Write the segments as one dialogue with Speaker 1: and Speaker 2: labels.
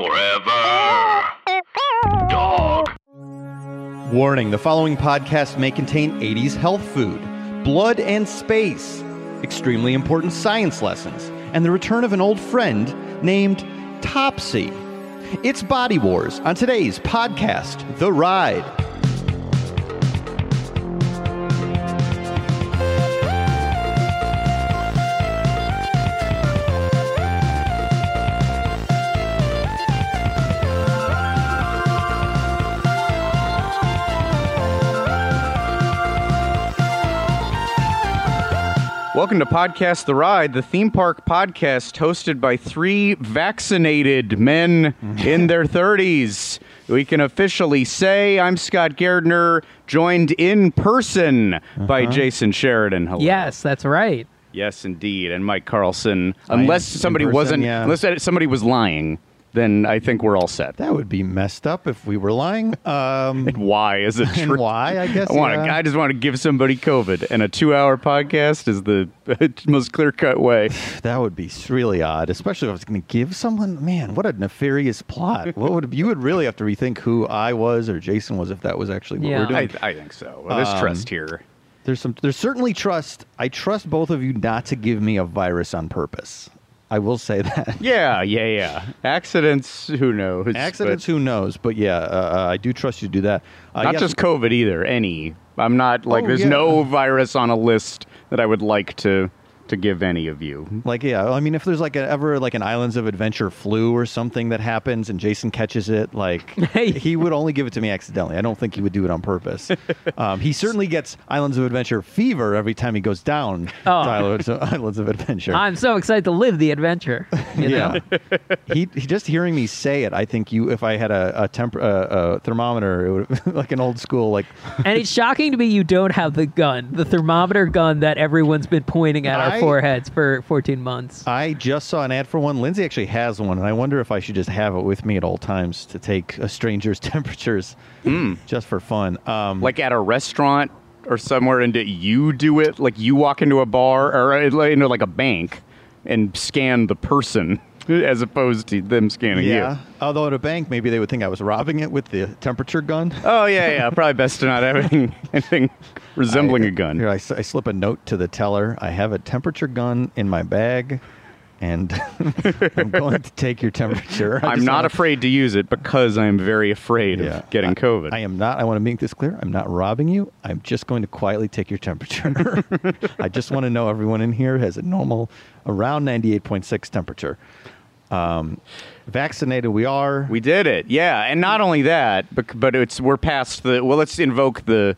Speaker 1: Forever. Dog.
Speaker 2: Warning the following podcast may contain 80s health food, blood and space, extremely important science lessons, and the return of an old friend named Topsy. It's Body Wars on today's podcast, The Ride.
Speaker 3: Welcome to Podcast The Ride, the theme park podcast hosted by three vaccinated men in their 30s. We can officially say I'm Scott Gardner, joined in person by uh-huh. Jason Sheridan. Hello.
Speaker 4: Yes, that's right.
Speaker 3: Yes, indeed. And Mike Carlson. Unless
Speaker 2: in
Speaker 3: somebody
Speaker 2: person,
Speaker 3: wasn't,
Speaker 2: yeah.
Speaker 3: unless somebody was lying, then I think we're all set.
Speaker 2: That would be messed up if we were lying. Um,
Speaker 3: Why is it true?
Speaker 2: why, I guess.
Speaker 3: I want to.
Speaker 2: yeah.
Speaker 3: I just want to give somebody COVID, and a two-hour podcast is the most clear-cut way.
Speaker 2: That would be really odd, especially if I was going to give someone. Man, what a nefarious plot! What would you would really have to rethink who I was or Jason was if that was actually what
Speaker 4: Yeah.
Speaker 2: we're doing.
Speaker 3: I, I think so. Well, there's
Speaker 2: Um,
Speaker 3: trust here.
Speaker 2: There's some. There's certainly trust. I trust both of you not to give me a virus on purpose. I will say that.
Speaker 3: Yeah, yeah, yeah. Accidents, who knows?
Speaker 2: Accidents, who knows? But yeah, uh, uh, I do trust you to do that. Uh,
Speaker 3: not
Speaker 2: yes,
Speaker 3: just COVID either. Any. I'm not like.
Speaker 2: Oh,
Speaker 3: there's
Speaker 2: yeah.
Speaker 3: no virus on a list that I would like to to give any of you.
Speaker 2: Like yeah, I mean, if there's like a, ever like an Islands of Adventure flu or something that happens and Jason catches it, like
Speaker 4: Hey.
Speaker 2: he would only give it to me accidentally. I don't think he would do it on purpose. um, he certainly gets Islands of Adventure fever every time he goes down to
Speaker 4: Oh.
Speaker 2: Islands, Islands of Adventure.
Speaker 4: I'm so excited to live the adventure. You know?
Speaker 2: yeah, he, he just hearing me say it. I think you, if I had a a, temp, uh, a thermometer, it would like an old school like
Speaker 4: And it's shocking to me you don't have the gun, the thermometer gun that everyone's been pointing at
Speaker 2: I-
Speaker 4: our foreheads for 14 months.
Speaker 2: I just saw an ad for one. Lindsay actually has one, and I wonder if I should just have it with me at all times to take a stranger's temperatures, just for fun. Um,
Speaker 3: Like at a restaurant or somewhere, and you do it. Like you walk into a bar or uh, into like a bank and scan the person, as opposed to them scanning
Speaker 2: yeah.
Speaker 3: you.
Speaker 2: Although at a bank, maybe they would think I was robbing it with the temperature gun.
Speaker 3: Oh yeah, yeah. Probably best to not have anything, anything resembling
Speaker 2: I-
Speaker 3: a gun.
Speaker 2: Here, I, I slip a note to the teller. I have a temperature gun in my bag, and I'm going to take your temperature. I
Speaker 3: I'm not
Speaker 2: wanna-
Speaker 3: afraid to use it because I'm very afraid
Speaker 2: Yeah.
Speaker 3: of getting
Speaker 2: I-
Speaker 3: COVID.
Speaker 2: I am not. I want to make this clear. I'm not robbing you. I'm just going to quietly take your temperature. I just want to know everyone in here has a normal, around 98.6 temperature. Um, vaccinated we are.
Speaker 3: we did it, yeah. And not only that, but, but it's we're past the. Well, let's invoke the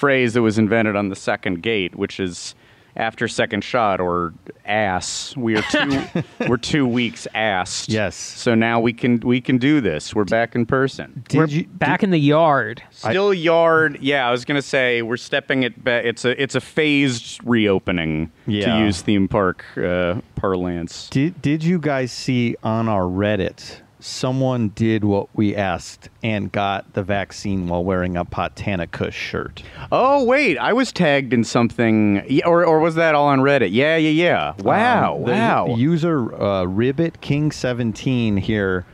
Speaker 3: phrase that was invented on the second gate, which is after second shot or ass. We are two. we're two weeks ass.
Speaker 2: Yes.
Speaker 3: So now we can we can do this. We're back in person.
Speaker 2: Did
Speaker 4: We're
Speaker 2: you
Speaker 4: back in the yard.
Speaker 3: Still yard. Yeah, I was gonna say we're stepping it back. It's a it's a phased reopening
Speaker 2: Yeah.
Speaker 3: to use theme park uh, parlance.
Speaker 2: Did Did you guys see on our Reddit? Someone did what we asked and got the vaccine while wearing a Botanica shirt.
Speaker 3: Oh wait, I was tagged in something, or or was that all on Reddit? Yeah, yeah, yeah. Wow,
Speaker 2: Um,
Speaker 3: wow.
Speaker 2: User uh, Ribbit King seventeen here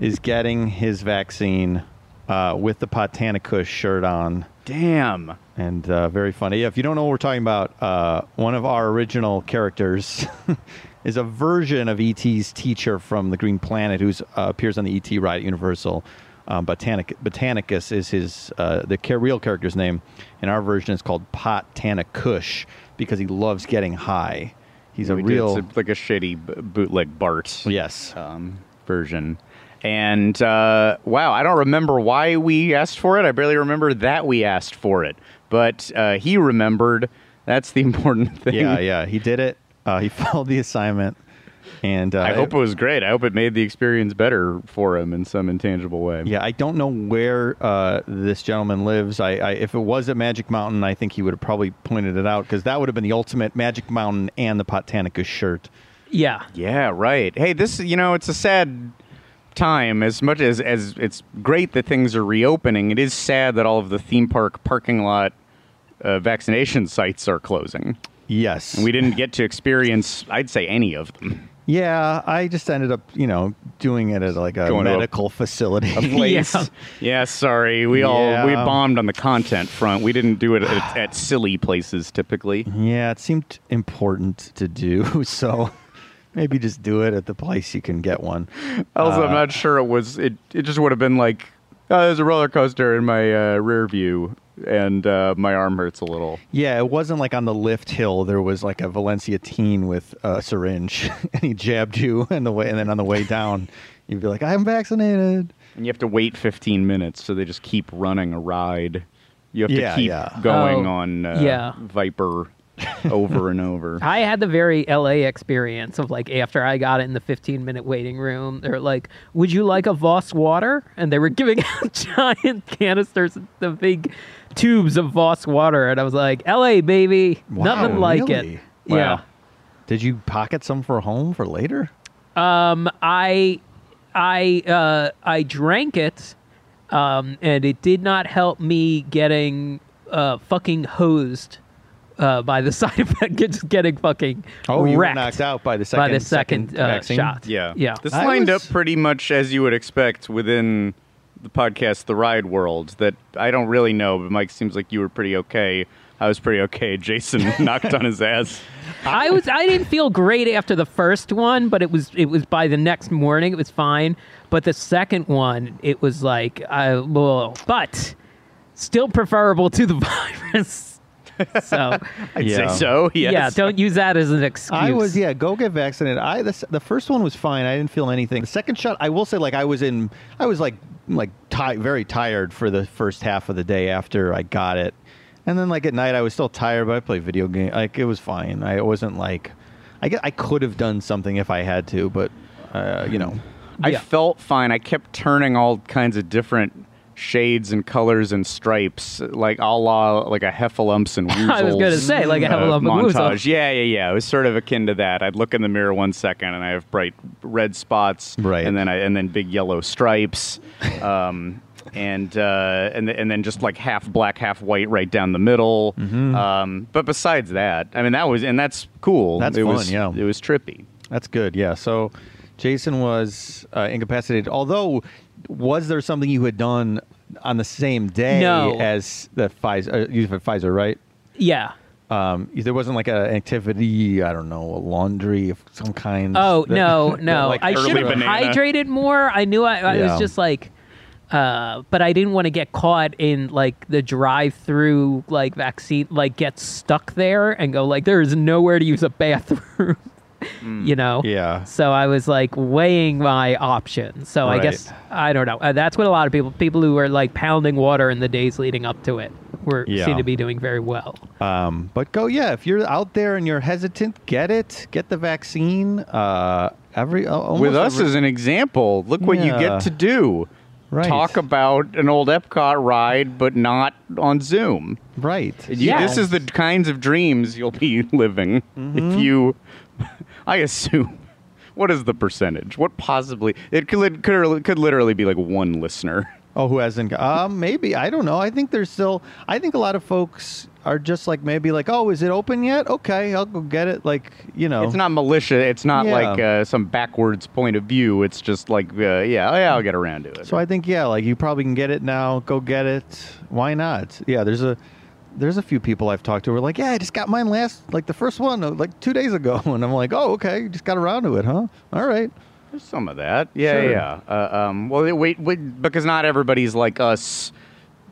Speaker 2: is getting his vaccine uh, with the Botanica shirt on,
Speaker 3: Damn.
Speaker 2: and uh, very funny. Yeah, if you don't know what we're talking about, uh, one of our original characters is a version of ET's teacher from the Green Planet, who uh, appears on the ET ride at Universal. Um, Botanic- Botanicus is his uh, the real character's name, and our version is called Potanicush because he loves getting high. He's a
Speaker 3: We did-
Speaker 2: real
Speaker 3: it's like a shitty b- bootleg Bart
Speaker 2: yes.
Speaker 3: um, version. And uh, wow, I don't remember why we asked for it. I barely remember that we asked for it, but uh, he remembered. That's the important thing.
Speaker 2: yeah, yeah, he did it. Uh, he followed the assignment, and uh,
Speaker 3: I hope it was great. I hope it made the experience better for him in some intangible way.
Speaker 2: Yeah, I don't know where uh, this gentleman lives. I, I if it was at Magic Mountain, I think he would have probably pointed it out because that would have been the ultimate Magic Mountain and the Botanica shirt.
Speaker 4: Yeah.
Speaker 3: Yeah, right. Hey, this you know, it's a sad time as much as as it's great that things are reopening. It is sad that all of the theme park parking lot uh, vaccination sites are closing.
Speaker 2: Yes,
Speaker 3: And we didn't get to experience, I'd say, any of them.
Speaker 2: Yeah, I just ended up, you know, doing it at like a
Speaker 3: Going to a-
Speaker 2: medical facility.
Speaker 3: place.
Speaker 4: Yeah.
Speaker 3: Yeah. sorry. We all we bombed on the content front. We didn't do it at, at silly places typically.
Speaker 2: yeah, it seemed important to do, so maybe just do it at the place you can get one.
Speaker 3: Also, I'm
Speaker 2: Uh,
Speaker 3: not sure it was. It it just would have been like, oh, there's a roller coaster in my uh, rear view, and uh, my arm hurts a little.
Speaker 2: Yeah, it wasn't like on the lift hill. There was like a Valencia teen with a syringe, and he jabbed you, and the way, and then on the way down, you'd be like, "I'm vaccinated."
Speaker 3: And you have to wait 15 minutes, so they just keep running a ride. You have
Speaker 2: Yeah,
Speaker 3: to keep
Speaker 2: yeah.
Speaker 3: going
Speaker 4: Oh,
Speaker 3: on uh,
Speaker 4: yeah.
Speaker 3: Viper over and over.
Speaker 4: I had the very LA experience of like after I got it in the 15 minute waiting room, they're like, "Would you like a Voss water?" And they were giving out giant canisters, the big tubes of Voss water, and I was like, "LA baby,
Speaker 2: Wow,
Speaker 4: nothing like
Speaker 2: really?
Speaker 4: it."
Speaker 3: Wow.
Speaker 4: Yeah.
Speaker 2: Did you pocket some for home for later?
Speaker 4: Um, I, I, uh, I drank it, um, and it did not help me getting uh, fucking hosed. Uh, by the side effect, just getting fucking
Speaker 2: Oh, you were
Speaker 4: wrecked
Speaker 2: knocked out by the second
Speaker 4: by the second, uh,
Speaker 2: vaccine?
Speaker 4: shot.
Speaker 3: Yeah.
Speaker 4: yeah.
Speaker 3: This
Speaker 2: I
Speaker 3: lined
Speaker 2: was-
Speaker 3: up pretty much as you would expect within the podcast The Ride World that I don't really know, but Mike seems like you were pretty okay. I was pretty okay. Jason knocked on his ass.
Speaker 4: I was I didn't feel great after the first one, but it was it was by the next morning it was fine. But the second one, it was like I well, but still preferable to the virus. So
Speaker 3: I'd
Speaker 2: Yeah.
Speaker 3: say so. Yes.
Speaker 4: yeah, don't use that as an excuse.
Speaker 2: I was yeah, go get vaccinated. I the, the first one was fine. I didn't feel anything. The second shot, I will say, like I was in, I was like like ti- very tired for the first half of the day after I got it, and then like at night I was still tired, but I played video game. Like it was fine. I wasn't like, I get I could have done something if I had to, but uh, you know,
Speaker 3: I
Speaker 4: Yeah.
Speaker 3: felt fine. I kept turning all kinds of different shades and colors and stripes, like a la like a Heffalumps and.
Speaker 4: I was gonna say, like a
Speaker 3: uh,
Speaker 4: Heffalump and Woozle.
Speaker 3: montage. Yeah, yeah, yeah. It was sort of akin to that. I'd look in the mirror one second, and I have bright red spots,
Speaker 2: Right.
Speaker 3: and then I and then big yellow stripes, um, and uh, and th- and then just like half black, half white, right down the middle.
Speaker 2: Mm-hmm.
Speaker 3: Um, but besides that, I mean, that was and that's cool.
Speaker 2: That's
Speaker 3: it
Speaker 2: fun,
Speaker 3: was,
Speaker 2: yeah.
Speaker 3: it was trippy.
Speaker 2: That's good. Yeah. So Jason was uh, incapacitated. Although, was there something you had done on the same day
Speaker 4: No.
Speaker 2: as the Pfizer? Uh, you for Pfizer, right?
Speaker 4: yeah.
Speaker 2: Um, there wasn't like an activity. I don't know, a laundry of some kind.
Speaker 4: Oh
Speaker 2: that-
Speaker 4: no,
Speaker 2: that,
Speaker 4: no!
Speaker 2: like,
Speaker 4: I
Speaker 3: early
Speaker 4: should have
Speaker 3: banana.
Speaker 4: hydrated more. I knew I, I
Speaker 2: Yeah.
Speaker 4: was just like, uh, but I didn't want to get caught in like the drive-through like vaccine, like get stuck there and go like there is nowhere to use a bathroom. you know.
Speaker 2: Yeah.
Speaker 4: So I was like weighing my options. So I guess I don't know. Uh, that's what a lot of people, people who were like pounding water in the days leading up to it, were
Speaker 2: Yeah.
Speaker 4: seem to be doing very well.
Speaker 2: Um, but go, yeah. If you're out there and you're hesitant, get it. Get the vaccine. Uh, every uh,
Speaker 3: With us
Speaker 2: every-
Speaker 3: as an example, look what you get to do.
Speaker 2: Right.
Speaker 3: Talk about an old Epcot ride, but not on Zoom.
Speaker 2: right.
Speaker 3: You-
Speaker 4: Yeah.
Speaker 3: This is the kinds of dreams you'll be living
Speaker 2: Mm-hmm.
Speaker 3: if you. I assume. What is the percentage? What possibly? It could could, could literally be like one listener.
Speaker 2: Oh, who hasn't? Um, maybe I don't know. I think there's still. I think a lot of folks are just like maybe like, oh, is it open yet? Okay, I'll go get it. Like you know,
Speaker 3: It's not militia. It's not
Speaker 2: Yeah.
Speaker 3: like uh, some backwards point of view. It's just like, uh, yeah, oh, yeah, I'll get around to it.
Speaker 2: So I think yeah, like you probably can get it now. Go get it. Why not? Yeah, there's a there's a few people I've talked to who are like, yeah, I just got mine last like the first one uh, like two days ago, and I'm like, oh, okay, you just got around to it, huh? All right.
Speaker 3: There's some of that. Yeah,
Speaker 2: Sure.
Speaker 3: yeah. Uh, um, well, wait, wait, because not everybody's like us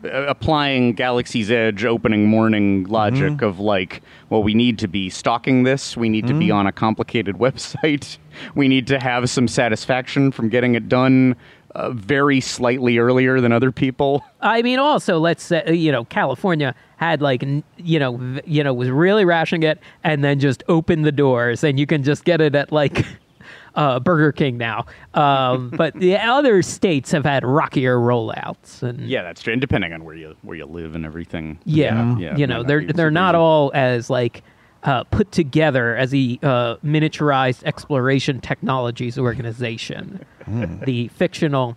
Speaker 3: uh, applying Galaxy's Edge opening morning logic
Speaker 2: Mm-hmm.
Speaker 3: of like, well, we need to be stalking this. We need to
Speaker 2: Mm-hmm.
Speaker 3: be on a complicated website. We need to have some satisfaction from getting it done uh, very slightly earlier than other people.
Speaker 4: I mean, also let's say you know California had like you know v- you know was really rationing it, and then just opened the doors, and you can just get it at like uh, Burger King now. Um, but the other states have had rockier rollouts, and
Speaker 3: Yeah, that's true. And depending on where you where you live and everything.
Speaker 4: yeah,
Speaker 3: yeah,
Speaker 4: you know they're they're not all as like. Uh, put together as the uh, miniaturized exploration technologies organization, the fictional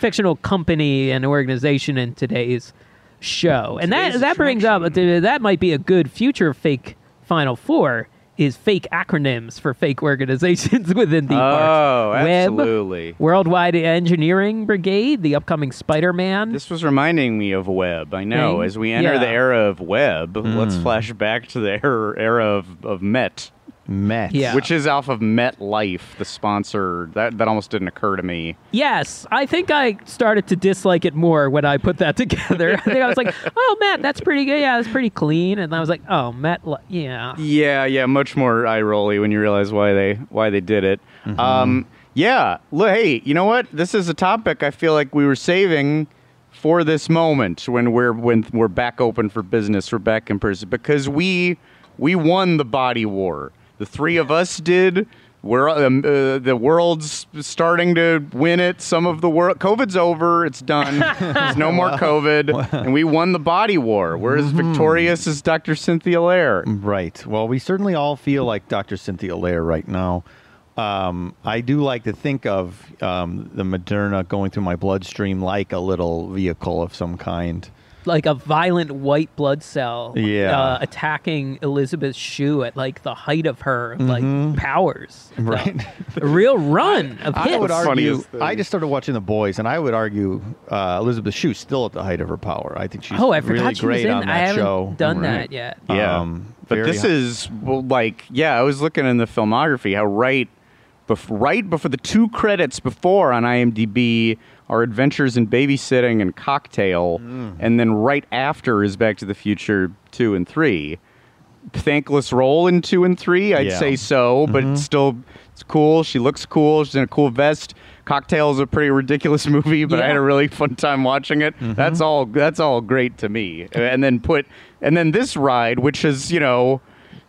Speaker 4: fictional company and organization in today's show. And that that brings up that might be a good future fake Final Four is fake acronyms for fake organizations within theme
Speaker 3: Oh,
Speaker 4: parks. Web,
Speaker 3: absolutely.
Speaker 4: Worldwide Engineering Brigade, the upcoming Spider-Man.
Speaker 3: This was reminding me of Web. I know.
Speaker 4: Thing?
Speaker 3: As we enter
Speaker 4: Yeah.
Speaker 3: the era of Web, let's hmm. flash back to the era, era of, of Met,
Speaker 2: Met.
Speaker 4: Yeah.
Speaker 3: which is off of Met Life, the sponsor. That that almost didn't occur to me.
Speaker 4: Yes, I think I started to dislike it more when I put that together. I think I was like, "Oh, Matt, that's pretty good. Yeah, that's pretty clean." And I was like, "Oh, Met, li- yeah."
Speaker 3: Yeah, yeah, much more eye rolly when you realize why they why they did it. Um, yeah, look, hey, you know what? This is a topic I feel like we were saving for this moment when we're when we're back open for business, we're back in person because we we won the body war. The three of us did. We're um, uh, the world's starting to win it. Some of the world, COVID's over. It's done. There's no more COVID, and we won the body war. We're as victorious as Dr. Cynthia Lair.
Speaker 2: Right. Well, we certainly all feel like Dr. Cynthia Lair right now. Um, I do like to think of um, the Moderna going through my bloodstream like a little vehicle of some kind.
Speaker 4: Like a violent white blood cell,
Speaker 2: Yeah.
Speaker 4: uh, attacking Elizabeth Shue at like the height of her like powers.
Speaker 2: Mm-hmm. Right.
Speaker 4: The- a real run of
Speaker 2: I
Speaker 4: hits.
Speaker 2: would argue. I just started watching The Boys, and I would argue uh, Elizabeth Shue's still at the height of her power. I think she's
Speaker 4: oh, I forgot
Speaker 2: really
Speaker 4: she was
Speaker 2: great
Speaker 4: in.
Speaker 2: on that
Speaker 4: I haven't
Speaker 2: show.
Speaker 4: done
Speaker 3: Right.
Speaker 4: that yet.
Speaker 3: Yeah.
Speaker 2: Um,
Speaker 3: but this
Speaker 2: hi-
Speaker 3: is well, like, yeah, I was looking in the filmography how right, bef- right before the two credits before on IMDb are Adventures in Babysitting and Cocktail,
Speaker 2: Mm.
Speaker 3: and then right after is Back to the Future two and three. Thankless role in two and three, I'd
Speaker 2: Yeah. Mm-hmm.
Speaker 3: say so, but it's still it's cool. She looks cool. She's in a cool vest. Cocktail is a pretty ridiculous movie, but I had a really fun time watching it.
Speaker 2: Mm-hmm.
Speaker 3: That's all. That's all great to me. And then put and then this ride, which is you know,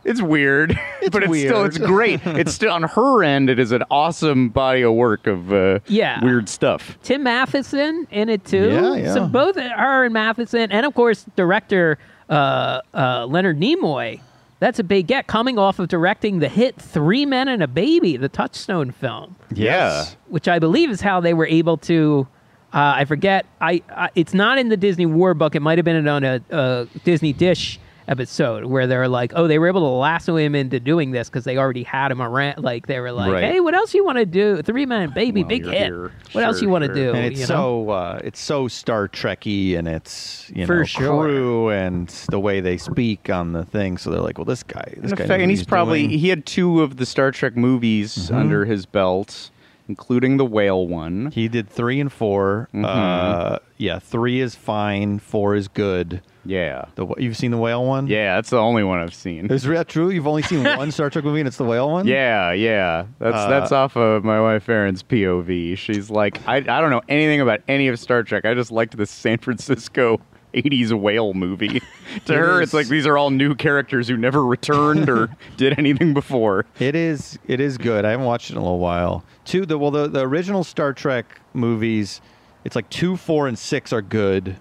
Speaker 3: it's weird, but it's still it's great. it's still on her end. It is an awesome body of work of uh,
Speaker 4: Yeah.
Speaker 3: weird stuff.
Speaker 4: Tim Matheson in it too.
Speaker 2: Yeah, yeah.
Speaker 4: So both her and Matheson, and of course director uh, uh, Leonard Nimoy. That's a big get coming off of directing the hit Three Men and a Baby, the Touchstone film,
Speaker 2: Yes.
Speaker 4: which I believe is how they were able to. Uh, I forget. I, I it's not in the Disney War book. It might have been on a, a Disney Dish episode where they're like, oh, they were able to lasso him into doing this because they already had him around. Like they were like,
Speaker 2: Right.
Speaker 4: hey, what else you want to do? Three Man Baby,
Speaker 3: Well,
Speaker 4: big hit.
Speaker 3: here.
Speaker 4: What else you want to
Speaker 3: sure.
Speaker 4: do?
Speaker 2: and it's
Speaker 4: you know?
Speaker 2: so uh, it's so Star Trekky, and it's you
Speaker 4: For
Speaker 2: know
Speaker 4: sure.
Speaker 2: crew and the way they speak on the thing. So they're like, well, this guy, this
Speaker 3: In
Speaker 2: guy,
Speaker 3: effect,
Speaker 2: knows what
Speaker 3: and he's probably
Speaker 2: doing. Mm-hmm.
Speaker 3: he had two of the Star Trek movies under his belt, including the whale one.
Speaker 2: He did three and 4
Speaker 3: Mm-hmm.
Speaker 2: Uh, yeah, three is fine. Four is good.
Speaker 3: Yeah,
Speaker 2: The wh- you've seen the whale one?
Speaker 3: yeah, that's the only one I've seen.
Speaker 2: Is that true? You've only seen one Star Trek movie, and it's the whale one.
Speaker 3: Yeah, yeah. That's
Speaker 2: Uh,
Speaker 3: that's off of my wife Erin's POV. She's like, I, I don't know anything about any of Star Trek. I just liked this San Francisco 80s whale movie. to
Speaker 2: It
Speaker 3: her,
Speaker 2: is-
Speaker 3: it's like these are all new characters who never returned or did anything before.
Speaker 2: It is. It is good. I haven't watched it in a little while. Two. The well, the, the original Star Trek movies. It's like two, four, and six are good.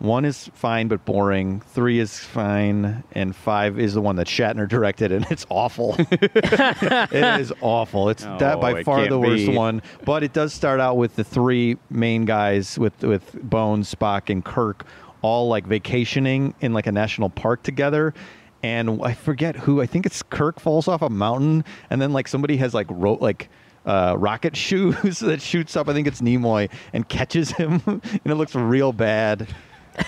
Speaker 2: One is fine but boring. Three is fine, and five is the one that Shatner directed, and it's awful. it is awful. It's that
Speaker 3: Oh,
Speaker 2: by
Speaker 3: it
Speaker 2: far the worst
Speaker 3: be.
Speaker 2: one. But it does start out with the three main guys with with Bones, Spock, and Kirk, all like vacationing in like a national park together. And I forget who. I think it's Kirk falls off a mountain, and then like somebody has like wrote like uh, rocket shoes that shoots up. I think it's Nimoy and catches him, and it looks real bad.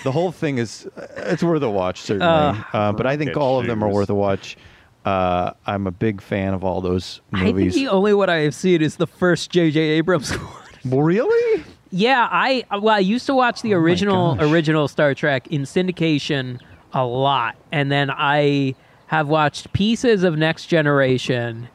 Speaker 2: The whole thing is it's worth a watch certainly,
Speaker 4: Uh,
Speaker 2: uh, but I think
Speaker 3: rocket
Speaker 2: all of them are worth a watch. Uh, I'm a big fan of all those
Speaker 4: I think
Speaker 2: movies.
Speaker 4: the only one I have seen is the first J.J. Abrams one.
Speaker 2: really?
Speaker 4: yeah, I well, I used to watch the
Speaker 2: Oh
Speaker 4: original original Star Trek in syndication a lot, and then I have watched pieces of Next Generation,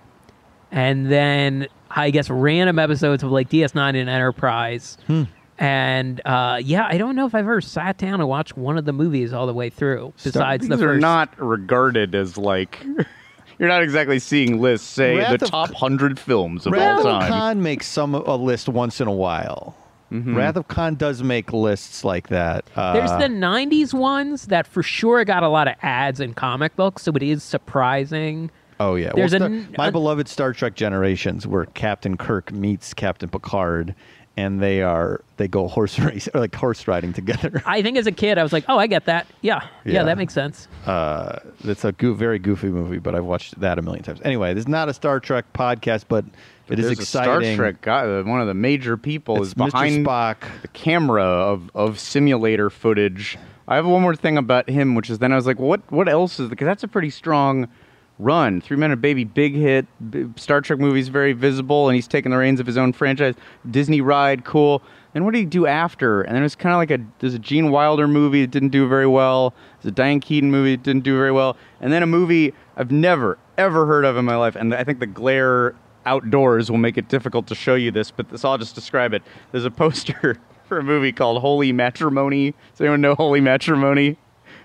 Speaker 4: and then I guess random episodes of like DS9 and Enterprise.
Speaker 2: Hmm.
Speaker 4: And uh, yeah, I don't know if I've ever sat down and watched one of the movies all the way through. Besides
Speaker 3: These
Speaker 4: the
Speaker 3: are not regarded as like. You're not exactly seeing lists say
Speaker 2: Wrath
Speaker 3: the
Speaker 2: of-
Speaker 3: top hundred films of
Speaker 2: Wrath
Speaker 3: all
Speaker 2: of. Khan makes some a list once in a while.
Speaker 3: Mm-hmm.
Speaker 2: Wrath of Khan does make lists like that. Uh,
Speaker 4: There's the 90s ones that for sure got a lot of ads in comic books, so it is surprising.
Speaker 2: Oh yeah,
Speaker 4: There's
Speaker 2: well,
Speaker 4: a
Speaker 2: Star-
Speaker 4: n-
Speaker 2: my
Speaker 4: a-
Speaker 2: beloved Star Trek Generations, where Captain Kirk meets Captain Picard, and they are they go horse race or like horse riding together.
Speaker 4: I think as a kid, I was like, oh, I get that. Yeah, yeah,
Speaker 2: Yeah.
Speaker 4: that makes sense.
Speaker 2: Uh, it's a goo- very goofy movie, but I've watched that a million times. Anyway, this is not a Star Trek podcast, but it is exciting.
Speaker 3: A Star Trek guy, uh, one of the major people
Speaker 2: It's
Speaker 3: is
Speaker 2: Mr.
Speaker 3: behind
Speaker 2: Spock.
Speaker 3: the camera of, of simulator footage. I have one more thing about him, which is then I was like, what what else is because that's a pretty strong run. Three Men and a Baby, big hit. B- Star Trek movies very visible, and he's taking the reins of his own franchise. Disney ride, cool. And what did he do after? And then it was kind of like a there's a Gene Wilder movie that didn't do very well. There's a Diane Keaton movie that didn't do very well, and then a movie I've never ever heard of in my life. And I think the glare outdoors will make it difficult to show you this, but this I'll just describe it. There's a poster for a movie called Holy Matrimony. Does anyone know Holy Matrimony?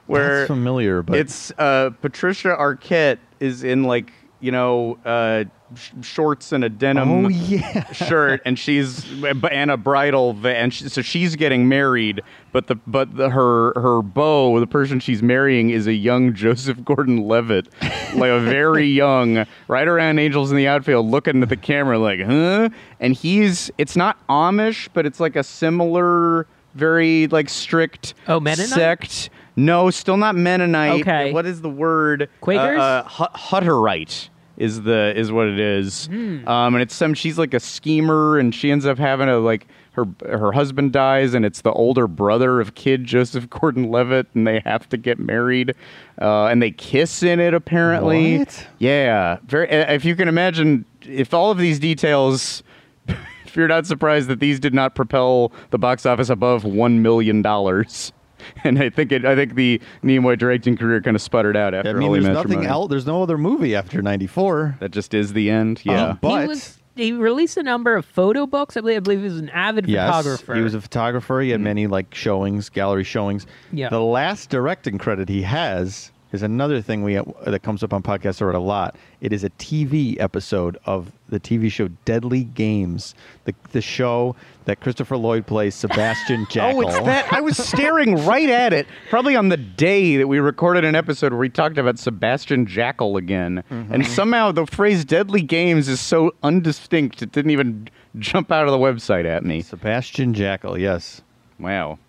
Speaker 3: Where
Speaker 2: That's familiar, but
Speaker 3: it's uh, Patricia Arquette is in like you know uh, sh- shorts and a denim
Speaker 2: oh yeah,
Speaker 3: shirt, and she's and a bridal, va- and she, so she's getting married, but the but the, her her beau, the person she's marrying, is a young Joseph Gordon-Levitt, like a very young, right around Angels in the Outfield, looking at the camera like, huh? And he's it's not Amish, but it's like a similar, very like strict
Speaker 4: Oh, Mennonite?
Speaker 3: sect. No, still not Mennonite.
Speaker 4: Okay.
Speaker 3: What is the word?
Speaker 4: Quakers?
Speaker 3: Uh, uh, Hutterite is the is what it is.
Speaker 4: Hmm.
Speaker 3: Um, and it's some she's like a schemer, and she ends up having a like her her husband dies, and it's the older brother of kid Joseph Gordon-Levitt, and they have to get married, uh, and they kiss in it apparently.
Speaker 2: What?
Speaker 3: Yeah, very. uh, If you can imagine, if all of these details. If you're not surprised that these did not propel the box office above one million dollars, and I think it, I think the Nimoy directing career kind of sputtered out after
Speaker 2: I mean,
Speaker 3: Holy
Speaker 2: there's
Speaker 3: Matrimony.
Speaker 2: nothing else. There's no other movie after '94.
Speaker 3: That just is the end. Yeah.
Speaker 2: Um, but
Speaker 4: he, was, he released a number of photo books. I believe, I believe he was an avid
Speaker 2: yes,
Speaker 4: photographer.
Speaker 2: he was a photographer. He had many like showings, gallery showings.
Speaker 4: Yeah.
Speaker 2: The last directing credit he has is another thing we that comes up on podcasts a lot. It is a TV episode of the TV show Deadly Games, the the show that Christopher Lloyd plays Sebastian Jackal.
Speaker 3: Oh, it's that. I was staring right at it, probably on the day that we recorded an episode where we talked about Sebastian Jackal again.
Speaker 2: Mm-hmm.
Speaker 3: And somehow the phrase deadly games is so undistinct, it didn't even jump out of the website at me.
Speaker 2: Sebastian Jackal. Yes.
Speaker 3: Wow.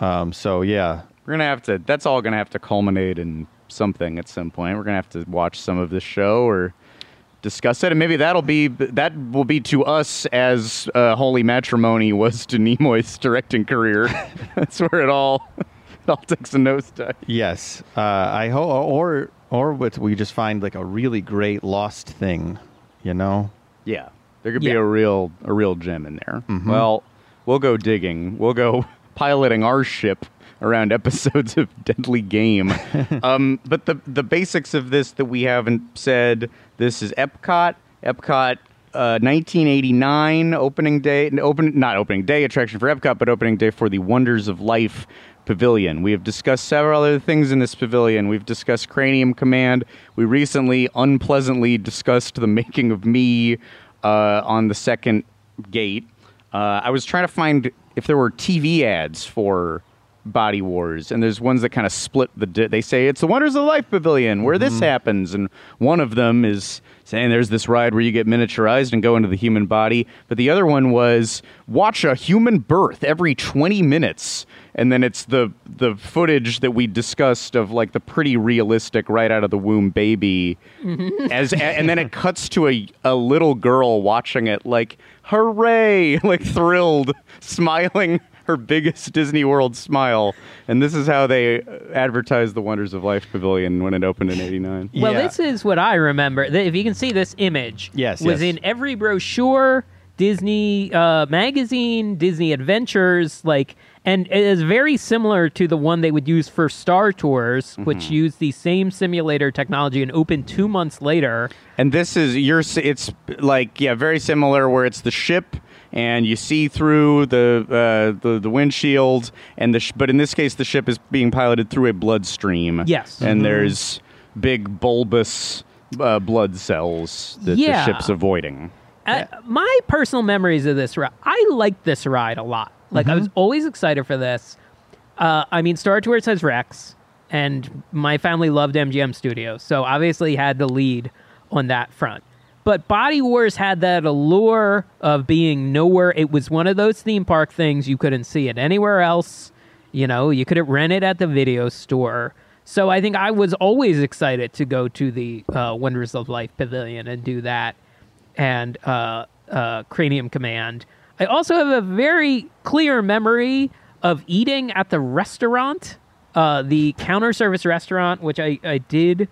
Speaker 2: Um. So yeah.
Speaker 3: We're going to have to, that's all going to have to culminate in something at some point. We're going to have to watch some of this show or discuss it. And maybe that'll be, that will be to us as uh, Holy Matrimony was to Nimoy's directing career. that's where it all, it all takes a nosedive.
Speaker 2: Yes. Uh. I hope or or what we just find like a really great lost thing. You know.
Speaker 3: Yeah, there could be a real a real gem in there.
Speaker 2: Mm-hmm.
Speaker 3: Well, we'll go digging. We'll go piloting our ship around episodes of Deadly Game. um, but the the basics of this that we haven't said. This is Epcot. Epcot. Uh, 1989 opening day, open not opening day attraction for Epcot, but opening day for the Wonders of Life pavilion. We have discussed several other things in this pavilion. We've discussed Cranium Command. We recently unpleasantly discussed the making of me uh, on the second gate. Uh, I was trying to find if there were TV ads for Body Wars, and there's ones that kind of split the. Di- they say it's the Wonders of Life Pavilion where this mm-hmm. happens, and one of them is saying there's this ride where you get miniaturized and go into the human body, but the other one was watch a human birth every 20 minutes, and then it's the the footage that we discussed of like the pretty realistic right out of the womb baby, mm-hmm. as and then it cuts to a a little girl watching it like hooray, like thrilled, smiling her biggest Disney World smile. And this is how they uh, advertised the Wonders of Life Pavilion when it opened in 89.
Speaker 4: Well,
Speaker 2: Yeah.
Speaker 4: this is what I remember. If you can see this image,
Speaker 2: Yes,
Speaker 4: was
Speaker 2: yes.
Speaker 4: in every brochure, Disney uh, magazine, Disney Adventures, like, and it is very similar to the one they would use for Star Tours, which
Speaker 2: Mm-hmm.
Speaker 4: used the same simulator technology and opened two months later.
Speaker 3: And this is your it's like yeah, very similar where it's the ship and you see through the uh, the the windshield and the sh- but in this case the ship is being piloted through a bloodstream.
Speaker 4: Yes.
Speaker 3: And
Speaker 4: Mhm.
Speaker 3: there's big bulbous uh, blood cells that
Speaker 4: Yeah.
Speaker 3: the ship's avoiding.
Speaker 4: Uh, my personal memories of this ride, I liked this ride a lot. Like, I was always excited for this. Uh, I mean, Star Tours has Rex, and my family loved MGM Studios, so obviously had the lead on that front. But Body Wars had that allure of being nowhere. It was one of those theme park things you couldn't see it anywhere else. You know, you couldn't rent it at the video store. So I think I was always excited to go to the uh, Wonders of Life Pavilion and do that, and uh, uh, Cranium Command. I also have a very clear memory of eating at the restaurant, uh, the counter service restaurant, which I, I did.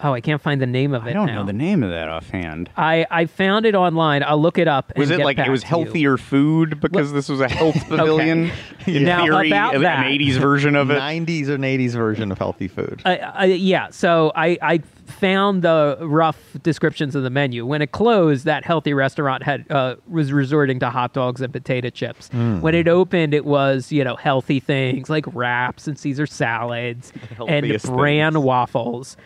Speaker 4: Oh, I can't find the name of it.
Speaker 3: I don't
Speaker 4: now.
Speaker 3: know the name of that offhand.
Speaker 4: I, I found it online. I'll look it up.
Speaker 3: Was
Speaker 4: and
Speaker 3: it
Speaker 4: get
Speaker 3: like
Speaker 4: back
Speaker 3: it was healthier food because this was a health pavilion? In
Speaker 4: Now,
Speaker 3: theory,
Speaker 4: about
Speaker 3: an
Speaker 4: that-
Speaker 3: 80s version of it.
Speaker 2: 90s and 80s version of healthy food.
Speaker 4: I, I, yeah, so I, I found the rough descriptions of the menu. When it closed, that healthy restaurant had uh, was resorting to hot dogs and potato chips.
Speaker 3: Hmm.
Speaker 4: When it opened, it was you know healthy things like wraps and Caesar salads and
Speaker 3: healthiest
Speaker 4: bran
Speaker 3: things.
Speaker 4: waffles.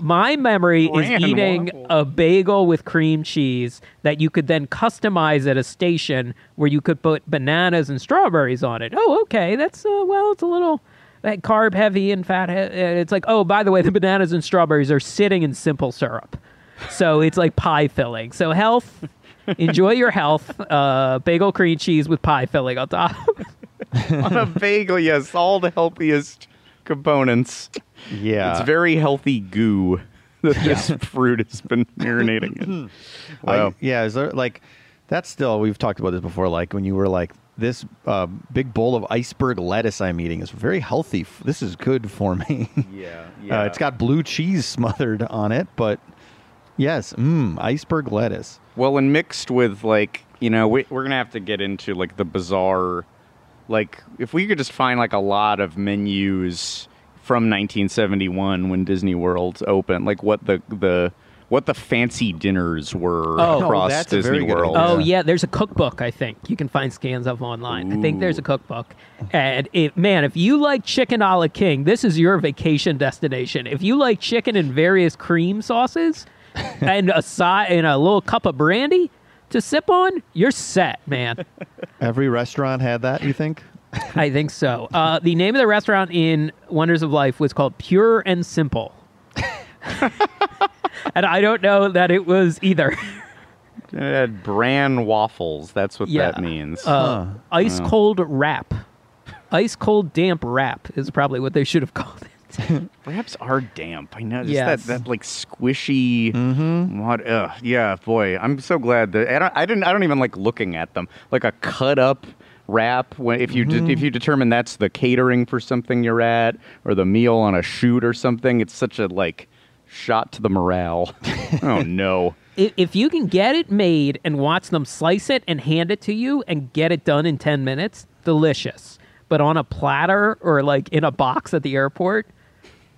Speaker 4: My memory is eating a bagel with cream cheese that you could then customize at a station where you could put bananas and strawberries on it. Oh, okay, that's uh, well, it's a little that carb heavy and fat. He- uh, it's like, oh, by the way, the bananas and strawberries are sitting in simple syrup, so it's like pie filling. So health, enjoy your health. Uh, bagel cream cheese with pie filling on top.
Speaker 3: On a bagel, yes, all the healthiest components.
Speaker 2: Yeah.
Speaker 3: It's very healthy goo that this fruit has been marinating in.
Speaker 2: I-
Speaker 3: Wow.
Speaker 2: yeah, is there like that's still we've talked about this before. Like when you were like this uh, big bowl of iceberg lettuce I'm eating is very healthy. This is good for me.
Speaker 3: yeah,
Speaker 2: Uh, it's got blue cheese smothered on it, but yes, mmm, iceberg lettuce.
Speaker 3: Well, and mixed with like you know we, we're gonna have to get into like the bizarre, like if we could just find like a lot of menus from 1971 when Disney World opened, like what the the what the fancy dinners were
Speaker 4: Oh.
Speaker 3: oh across
Speaker 2: that's
Speaker 3: Disney World.
Speaker 2: idea.
Speaker 4: Oh yeah, there's a cookbook. I think you can find scans of online. I think there's a cookbook, and it, man, if you like chicken a la king, this is your vacation destination. If you like chicken in various cream sauces, and a side and a little cup of brandy to sip on, you're set, man.
Speaker 2: Every restaurant had that. You think?
Speaker 4: I think so. Uh, the name of the restaurant in Wonders of Life was called Pure and Simple. and I don't know that it was either.
Speaker 3: It had bran waffles. That's what
Speaker 4: Yeah.
Speaker 3: that means.
Speaker 4: Uh, Ice cold wrap. Ice cold damp wrap is probably what they should have called it.
Speaker 3: Wraps are damp. I know. Just
Speaker 4: Yes.
Speaker 3: that, that like squishy. What? Ugh, yeah, boy. I'm so glad that I don't. I didn't. I don't even like looking at them. Like a cut up wrap. When if you de- if mm-hmm. you determine that's the catering for something you're at or the meal on a shoot or something, it's such a like shot to the morale. oh no.
Speaker 4: If you can get it made and watch them slice it and hand it to you and get it done in 10 minutes, delicious. But on a platter or like in a box at the airport,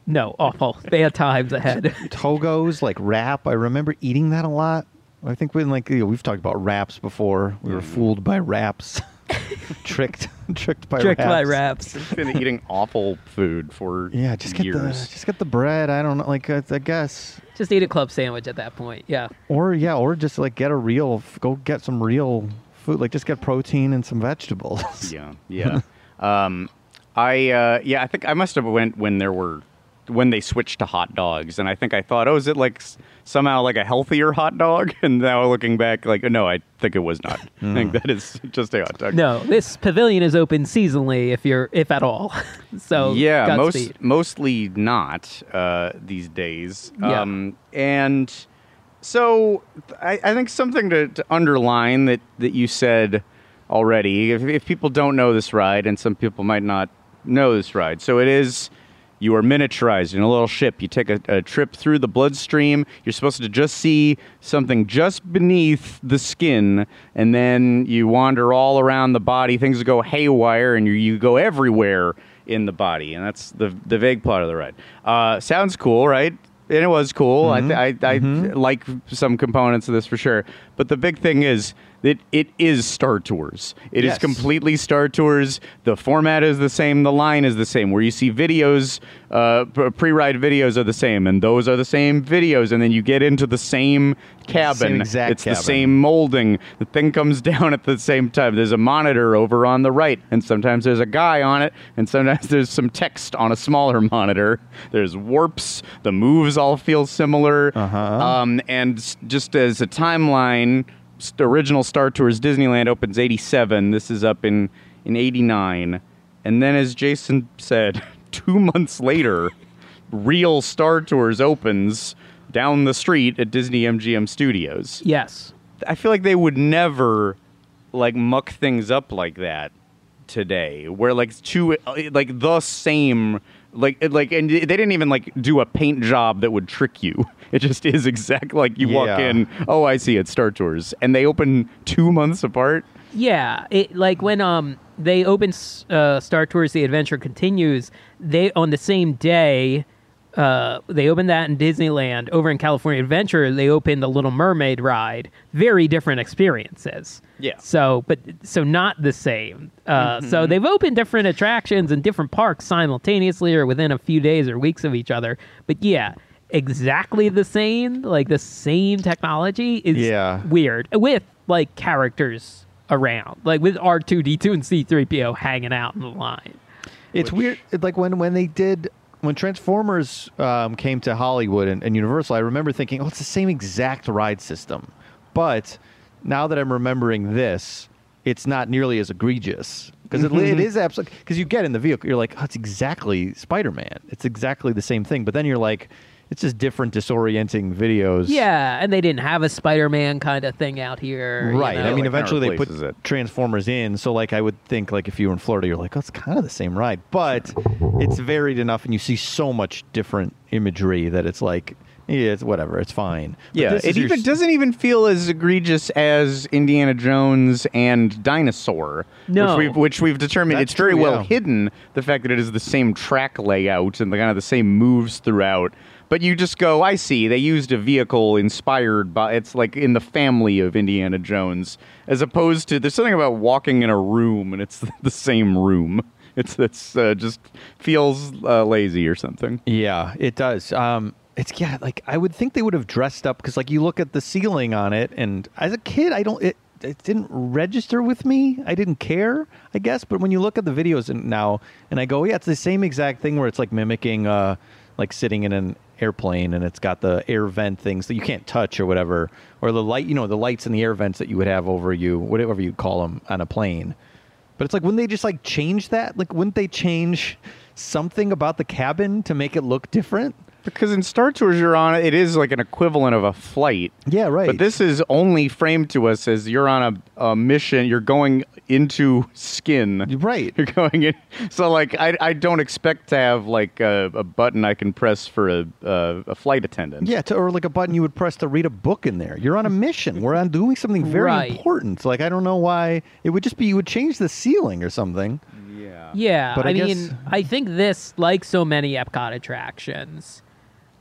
Speaker 4: no, awful. Bad times ahead.
Speaker 2: Togo's like wrap. I remember eating that a lot. I think we like you know, we've talked about wraps before. We were mm-hmm. fooled by wraps, tricked, tricked by
Speaker 4: Tricked
Speaker 2: wraps.
Speaker 4: by wraps.
Speaker 3: I've been eating awful food for
Speaker 2: Yeah, just get
Speaker 3: years.
Speaker 2: the just get the bread. I don't know, like uh, I guess,
Speaker 4: Just eat a club sandwich at that point. Yeah.
Speaker 2: or yeah, or just like get a real, go get some real food. Like just get protein and some vegetables.
Speaker 3: Yeah, yeah. um, I uh, yeah, I think I must have went when there were when they switched to hot dogs, and I think I thought, oh, is it like somehow like a healthier hot dog? And now looking back, like no, I think it was not. I think that is just a hot dog.
Speaker 4: No, this pavilion is open seasonally if you're if at all. so
Speaker 3: yeah,
Speaker 4: Godspeed.
Speaker 3: most mostly not uh, these days.
Speaker 4: Yeah.
Speaker 3: Um, and so I, I think something to, to underline that that you said already. If, if people don't know this ride, and some people might not know this ride, so it is. You are miniaturized in a little ship. You take a, a trip through the bloodstream. You're supposed to just see something just beneath the skin, and then you wander all around the body. Things go haywire, and you, you go everywhere in the body. And that's the the vague plot of the ride. Uh, sounds cool, right? And it was cool. I, th- I, I like some components of this for sure. But the big thing is It it is Star Tours. It is
Speaker 2: Yes.
Speaker 3: completely Star Tours. The format is the same. The line is the same. Where you see videos, uh, pre-ride videos are the same, and those are the same videos. And then you get into the same cabin.
Speaker 2: Same exact
Speaker 3: it's the same molding. The thing comes down at the same time. There's a monitor over on the right, and sometimes there's a guy on it, and sometimes there's some text on a smaller monitor. There's warps. The moves all feel similar.
Speaker 2: Uh-huh.
Speaker 3: Um, and just as a timeline, original Star Tours Disneyland opens 87. This is up in, in 89. And then, as Jason said, two months later, real Star Tours opens down the street at Disney MGM Studios.
Speaker 4: Yes.
Speaker 3: I feel like they would never like muck things up like that today, where like two uh, like the same like like and they didn't even like do a paint job that would trick you. It just is exactly like you walk
Speaker 2: Yeah.
Speaker 3: in. Oh, I see. It's Star Tours, and they open two months apart.
Speaker 4: Yeah, it like when um they open uh, Star Tours: The Adventure Continues. They on the same day, uh, they opened that in Disneyland. Over in California Adventure, they opened the Little Mermaid ride. Very different experiences.
Speaker 3: Yeah.
Speaker 4: So, but so not the same. Uh, So
Speaker 3: Mm-hmm.
Speaker 4: they've opened different attractions in different parks simultaneously or within a few days or weeks of each other. But yeah. Exactly the same, like the same technology is
Speaker 2: Yeah.
Speaker 4: weird with like characters around, like with R two D two and C three PO hanging out in the line.
Speaker 2: It's weird. it- Like when when they did when Transformers um, came to Hollywood and, and Universal, I remember thinking, oh, it's the same exact ride system. But now that I'm remembering this, it's not nearly as egregious because it, it is absolutely because you get in the vehicle, you're like, oh, it's exactly Spider-Man. It's exactly the same thing. But then you're like, it's just different, disorienting videos.
Speaker 4: Yeah, and they didn't have a Spider Man kind of thing out here, you
Speaker 2: Right.
Speaker 4: know?
Speaker 2: I mean,
Speaker 3: like,
Speaker 2: eventually they put
Speaker 3: it.
Speaker 2: Transformers in. So, like, I would think, like, if you were in Florida, you're like, oh, it's kind of the same ride. But it's varied enough, and you see so much different imagery that it's like, yeah, it's whatever. It's fine. But
Speaker 3: Yeah,
Speaker 2: this
Speaker 3: it
Speaker 2: is
Speaker 3: even
Speaker 2: s-
Speaker 3: doesn't even feel as egregious as Indiana Jones and Dinosaur,
Speaker 4: No.
Speaker 3: which we've which we've determined
Speaker 2: That's
Speaker 3: it's very
Speaker 2: true,
Speaker 3: well
Speaker 2: yeah.
Speaker 3: hidden. The fact that it is the same track layout and the kind of the same moves throughout, but you just go, I see. They used a vehicle inspired by it's like in the family of Indiana Jones, as opposed to there's something about walking in a room and it's the same room. It's it's uh, just feels uh, lazy or something.
Speaker 2: Yeah, it does. Um, it's yeah, like I would think they would have dressed up because, like, you look at the ceiling on it, and as a kid, I don't. It, it didn't register with me. I didn't care, I guess. But when you look at the videos now, and I go, yeah, it's the same exact thing where it's like mimicking, uh, like sitting in an airplane, and it's got the air vent things that you can't touch or whatever, or the light, you know, the lights in the air vents that you would have over you, whatever you call them on a plane. But it's like, wouldn't they just like change that? Like, wouldn't they change something about the cabin to make it look different?
Speaker 3: Because in Star Tours, you're on it is like an equivalent of a flight.
Speaker 2: Yeah, right.
Speaker 3: But this is only framed to us as you're on a, a mission. You're going into skin.
Speaker 2: Right.
Speaker 3: You're going in. So like, I, I don't expect to have like a, a button I can press for a a, a flight attendant.
Speaker 2: Yeah, to, or like a button you would press to read a book in there. You're on a mission. We're on doing something very
Speaker 4: Right.
Speaker 2: important. Like I don't know why it would just be you would change the ceiling or something.
Speaker 3: Yeah.
Speaker 4: Yeah,
Speaker 2: But I
Speaker 4: I, mean,
Speaker 2: guess-
Speaker 4: I think this, like so many Epcot attractions,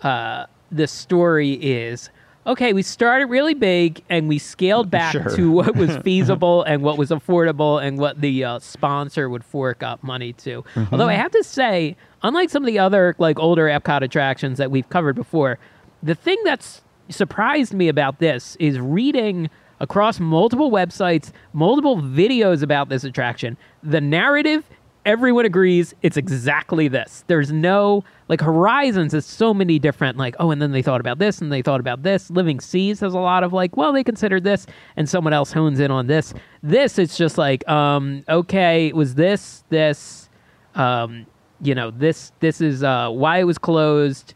Speaker 4: uh, the story is okay. We started really big and we scaled back
Speaker 2: Sure.
Speaker 4: to what was feasible and what was affordable and what the uh, sponsor would fork up money to.
Speaker 2: Mm-hmm.
Speaker 4: Although I have to say, unlike some of the other like older Epcot attractions that we've covered before, the thing that's surprised me about this is reading across multiple websites, multiple videos about this attraction. The narrative, everyone agrees it's exactly this. There's no like Horizons is so many different like oh and then they thought about this and they thought about this. Living Seas has a lot of like well they considered this and someone else hones in on this. This it's just like um okay, it was this this um you know this this is uh why it was closed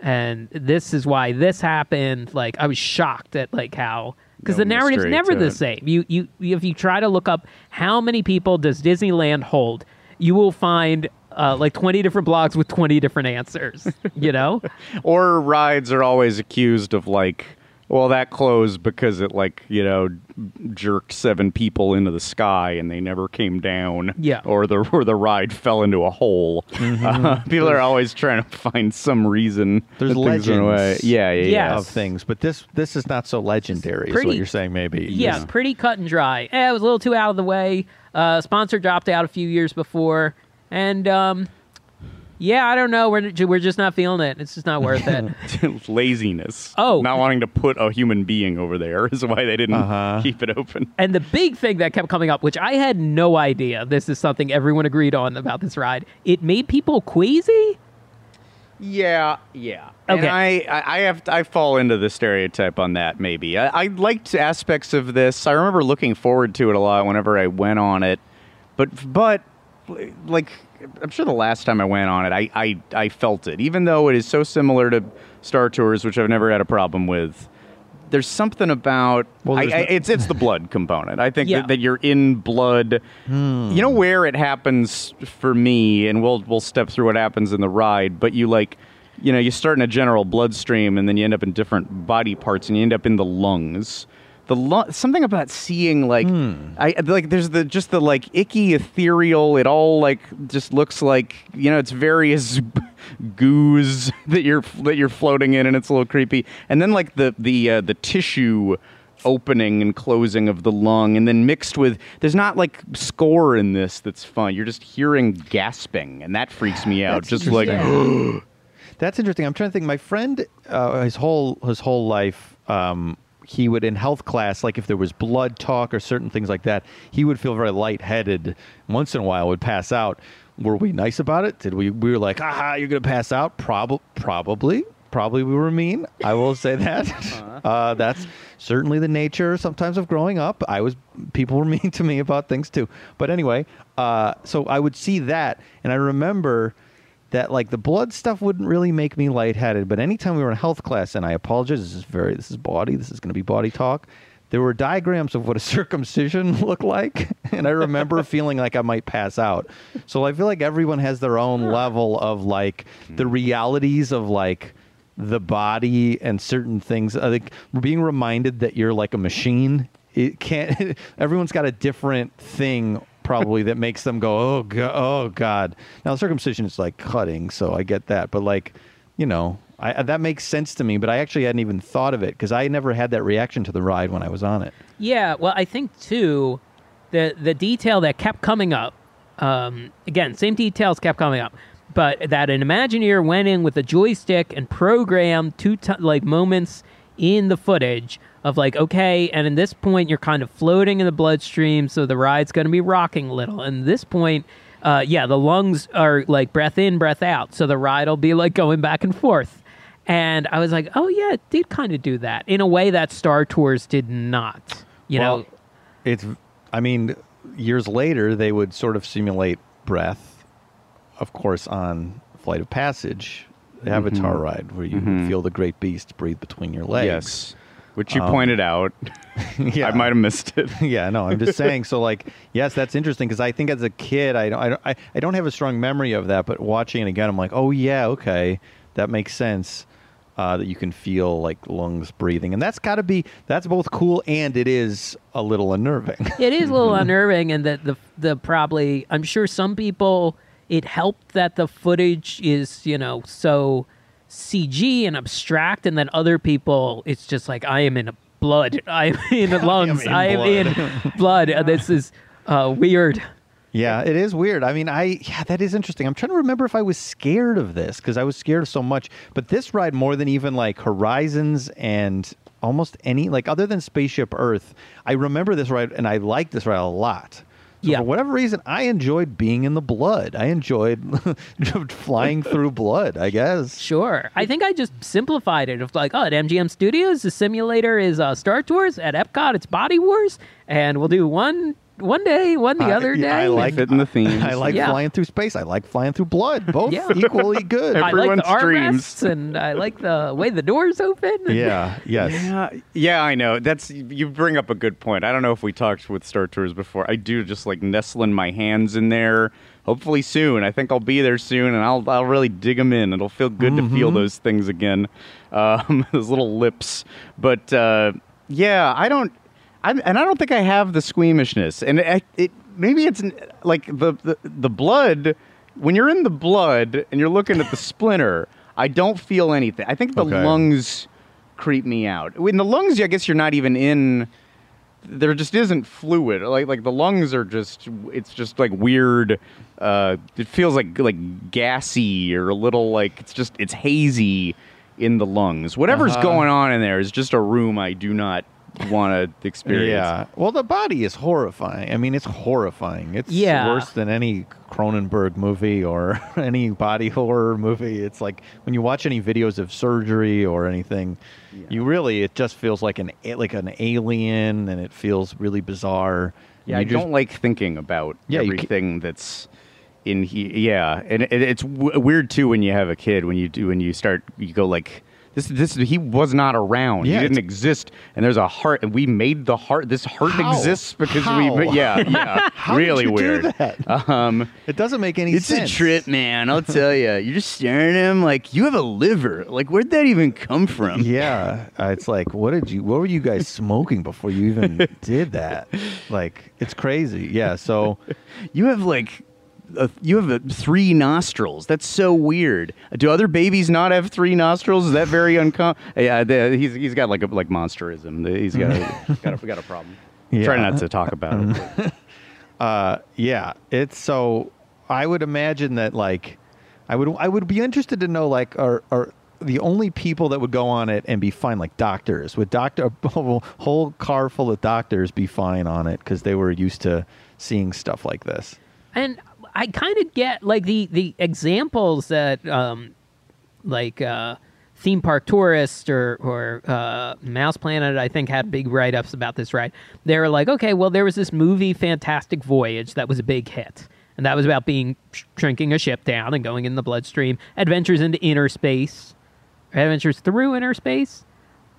Speaker 4: and this is why this happened like i was shocked at like how because
Speaker 3: No
Speaker 4: the narrative's never the
Speaker 3: it.
Speaker 4: same you, you if you try to look up how many people does disneyland hold you will find uh, like 20 different blogs with 20 different answers you know?
Speaker 3: Or rides are always accused of like well, that closed because it like you know jerked seven people into the sky and they never came down.
Speaker 4: Yeah.
Speaker 3: or the or the ride fell into a hole. Uh, people are always trying to find some reason.
Speaker 2: Mm-hmm. There's
Speaker 3: that things went away.
Speaker 2: legends.
Speaker 3: Yeah, yeah, yeah.
Speaker 2: Of things, but this this is not so legendary. is what you're saying? Maybe.
Speaker 4: Yeah, pretty cut and dry. Eh, it was a little too out of the way. Uh, sponsor dropped out a few years before, and um, yeah, I don't know. We're we're just not feeling it. It's just not worth it.
Speaker 3: Laziness.
Speaker 4: Oh.
Speaker 3: not wanting to put a human being over there is why they didn't
Speaker 2: Uh-huh.
Speaker 3: keep it open.
Speaker 4: and the big thing that kept coming up, which I had no idea, this is something everyone agreed on about this ride. It made people queasy.
Speaker 3: Yeah, yeah.
Speaker 4: Okay.
Speaker 3: And I, I, I have, I fall into the stereotype on that. Maybe I, I liked aspects of this. I remember looking forward to it a lot whenever I went on it, but, but, like, I'm sure the last time I went on it, I, I, I felt it. Even though it is so similar to Star Tours, which I've never had a problem with. There's something about
Speaker 2: Well,
Speaker 3: I,
Speaker 2: there's
Speaker 3: I,
Speaker 2: no-
Speaker 3: it's it's the blood component. I think
Speaker 4: Yeah.
Speaker 3: that, that you're in blood.
Speaker 2: Hmm.
Speaker 3: You know where it happens for me, and we'll we'll step through what happens in the ride. But you like, you know, you start in a general bloodstream, and then you end up in different body parts, and you end up in the lungs. The lung, something about seeing like,
Speaker 2: Hmm.
Speaker 3: I like. There's the just the like icky ethereal. It all like just looks like you know it's various goos that you're that you're floating in, and it's a little creepy. And then like the the uh, the tissue opening and closing of the lung, and then mixed with there's not like score in this that's fun. You're just hearing gasping, and that freaks me out. Just like
Speaker 2: That's interesting. I'm trying to think. My friend, uh, his whole his whole life, um, he would in health class, like if there was blood talk or certain things like that, he would feel very lightheaded. Once in a while, would pass out. Were we nice about it? Did we? We were like, "Aha, you're gonna pass out." Probably, probably, probably. We were mean. I will say that. uh, that's certainly the nature sometimes of growing up. I was people were mean to me about things too. But anyway, uh, so I would see that, and I remember that like the blood stuff wouldn't really make me lightheaded, but anytime we were in health class, and I apologize, this is very this is body, this is going to be body talk. There were diagrams of what a circumcision looked like, and I remember feeling like I might pass out. So I feel like everyone has their own level of like the hmm. realities of like the body and certain things. I think being reminded that you're like a machine. It can't. Everyone's got a different thing probably that makes them go, oh god, oh god. Now circumcision is like cutting, so I get that, but like, you know, I, that makes sense to me. But I actually hadn't even thought of it because I never had that reaction to the ride when I was on it.
Speaker 4: Yeah, well, I think too, the the detail that kept coming up. Um, again, same details kept coming up, but that an Imagineer went in with a joystick and programmed two t- like moments in the footage of like, okay, and in this point you're kind of floating in the bloodstream, so the ride's going to be rocking a little. And this point, uh, yeah, the lungs are like breath in, breath out, so the ride will be like going back and forth. And I was like, oh yeah, it did kind of do that in a way that Star Tours did not. You
Speaker 2: Well,
Speaker 4: know,
Speaker 2: it's. I mean, years later they would sort of simulate breath, of course, on Flight of Passage, the Avatar ride, where you feel the great beast breathe between your legs.
Speaker 3: yes, which you pointed out.
Speaker 2: yeah.
Speaker 3: I might have missed it.
Speaker 2: yeah, no, I'm just saying. So, like, yes, that's interesting because I think as a kid, I don't, I don't, I, I don't have a strong memory of that. But watching it again, I'm like, oh yeah, okay, that makes sense. Uh, that you can feel like lungs breathing, and that's got to be that's both cool and it is a little unnerving.
Speaker 4: it is a little unnerving, and that the the probably I'm sure some people it helped that the footage is you know so CG and abstract, and then other people it's just like I am in blood, I am in the lungs,
Speaker 2: in
Speaker 4: I am in blood. Uh, This is uh, weird.
Speaker 2: Yeah, it is weird. I mean, I yeah, that is interesting. I'm trying to remember if I was scared of this because I was scared of so much. But this ride, more than even like Horizons and almost any like other than Spaceship Earth, I remember this ride and I liked this ride a lot.
Speaker 4: Yeah.
Speaker 2: For whatever reason, I enjoyed being in the blood. I enjoyed flying through blood. I guess.
Speaker 4: Sure. I think I just simplified it of like, oh, at MGM Studios, the simulator is uh, Star Tours. At Epcot, it's Body Wars. And we'll do one one day, one the
Speaker 2: I-
Speaker 4: other day.
Speaker 2: I like
Speaker 3: Fit in the themes.
Speaker 2: I like
Speaker 4: Yeah.
Speaker 2: flying through space. I like flying through blood. Both
Speaker 4: Yeah.
Speaker 2: equally good.
Speaker 4: I like
Speaker 3: Everyone's
Speaker 4: the
Speaker 3: dreams.
Speaker 4: armrests, and I like the way the doors open.
Speaker 2: yeah. Yes.
Speaker 3: Yeah, yeah, I know. That's you bring up a good point. I don't know if we talked with Star Tours before. I do just like nestling my hands in there. Hopefully soon. I think I'll be there soon, and I'll I'll really dig them in. It'll feel good to feel those things again, um, those little lips. But uh, yeah, I don't. I'm, and I don't think I have the squeamishness. And it, it maybe it's like the, the the blood. When you're in the blood and you're looking at the splinter, I don't feel anything. I think the
Speaker 2: Okay.
Speaker 3: lungs creep me out. In the lungs, I guess you're not even in. There just isn't fluid. Like like the lungs are just. It's just like weird. Uh, it feels like like gassy or a little like it's just it's hazy in the lungs. Whatever's
Speaker 2: Uh-huh.
Speaker 3: going on in there is just a room I do not want to experience.
Speaker 2: Yeah. Well, the body is horrifying. I mean, it's horrifying. It's
Speaker 4: Yeah.
Speaker 2: worse than any Cronenberg movie or any body horror movie. It's like when you watch any videos of surgery or anything, you really it just feels like an like an alien, and it feels really bizarre.
Speaker 3: Yeah,
Speaker 2: You
Speaker 3: I
Speaker 2: just-
Speaker 3: don't like thinking about
Speaker 2: Yeah, you ca-
Speaker 3: everything that's in here. Yeah, and it, it's w- weird too when you have a kid when you do when you start you go like this this he was not around.
Speaker 2: Yeah,
Speaker 3: he didn't exist, and there's a heart, and we made the heart. This heart
Speaker 2: How?
Speaker 3: exists because
Speaker 2: How?
Speaker 3: we. Yeah, yeah,
Speaker 2: How did
Speaker 3: really
Speaker 2: you do
Speaker 3: weird.
Speaker 2: that?
Speaker 3: Um,
Speaker 2: It doesn't make any sense.
Speaker 3: it's
Speaker 2: sense.
Speaker 3: a trip, man. I'll tell you. You're just staring at him like you have a liver. Like where'd that even come from?
Speaker 2: Yeah, uh, it's like, what did you? What were you guys smoking before you even did that? Like, it's crazy. Yeah. So,
Speaker 3: You have like, a, you have a, three nostrils. That's so weird. Do other babies not have three nostrils? Is that very uncommon? Yeah, the, he's he's got like a like monsterism. He's got a, got a, got a problem.
Speaker 2: Yeah.
Speaker 3: Try not to talk about it.
Speaker 2: uh, yeah, it's so. I would imagine that, like, I would, I would be interested to know, like, are are the only people that would go on it and be fine, like doctors? Would doctor a whole, whole car full of doctors be fine on it because they were used to seeing stuff like this?
Speaker 4: and I kind of get like the the examples that um like uh theme park tourist or or uh mouse planet i think had big write-ups about this ride they were like okay well there was this movie fantastic voyage that was a big hit and that was about being shrinking a ship down and going in the bloodstream adventures into inner space adventures through inner space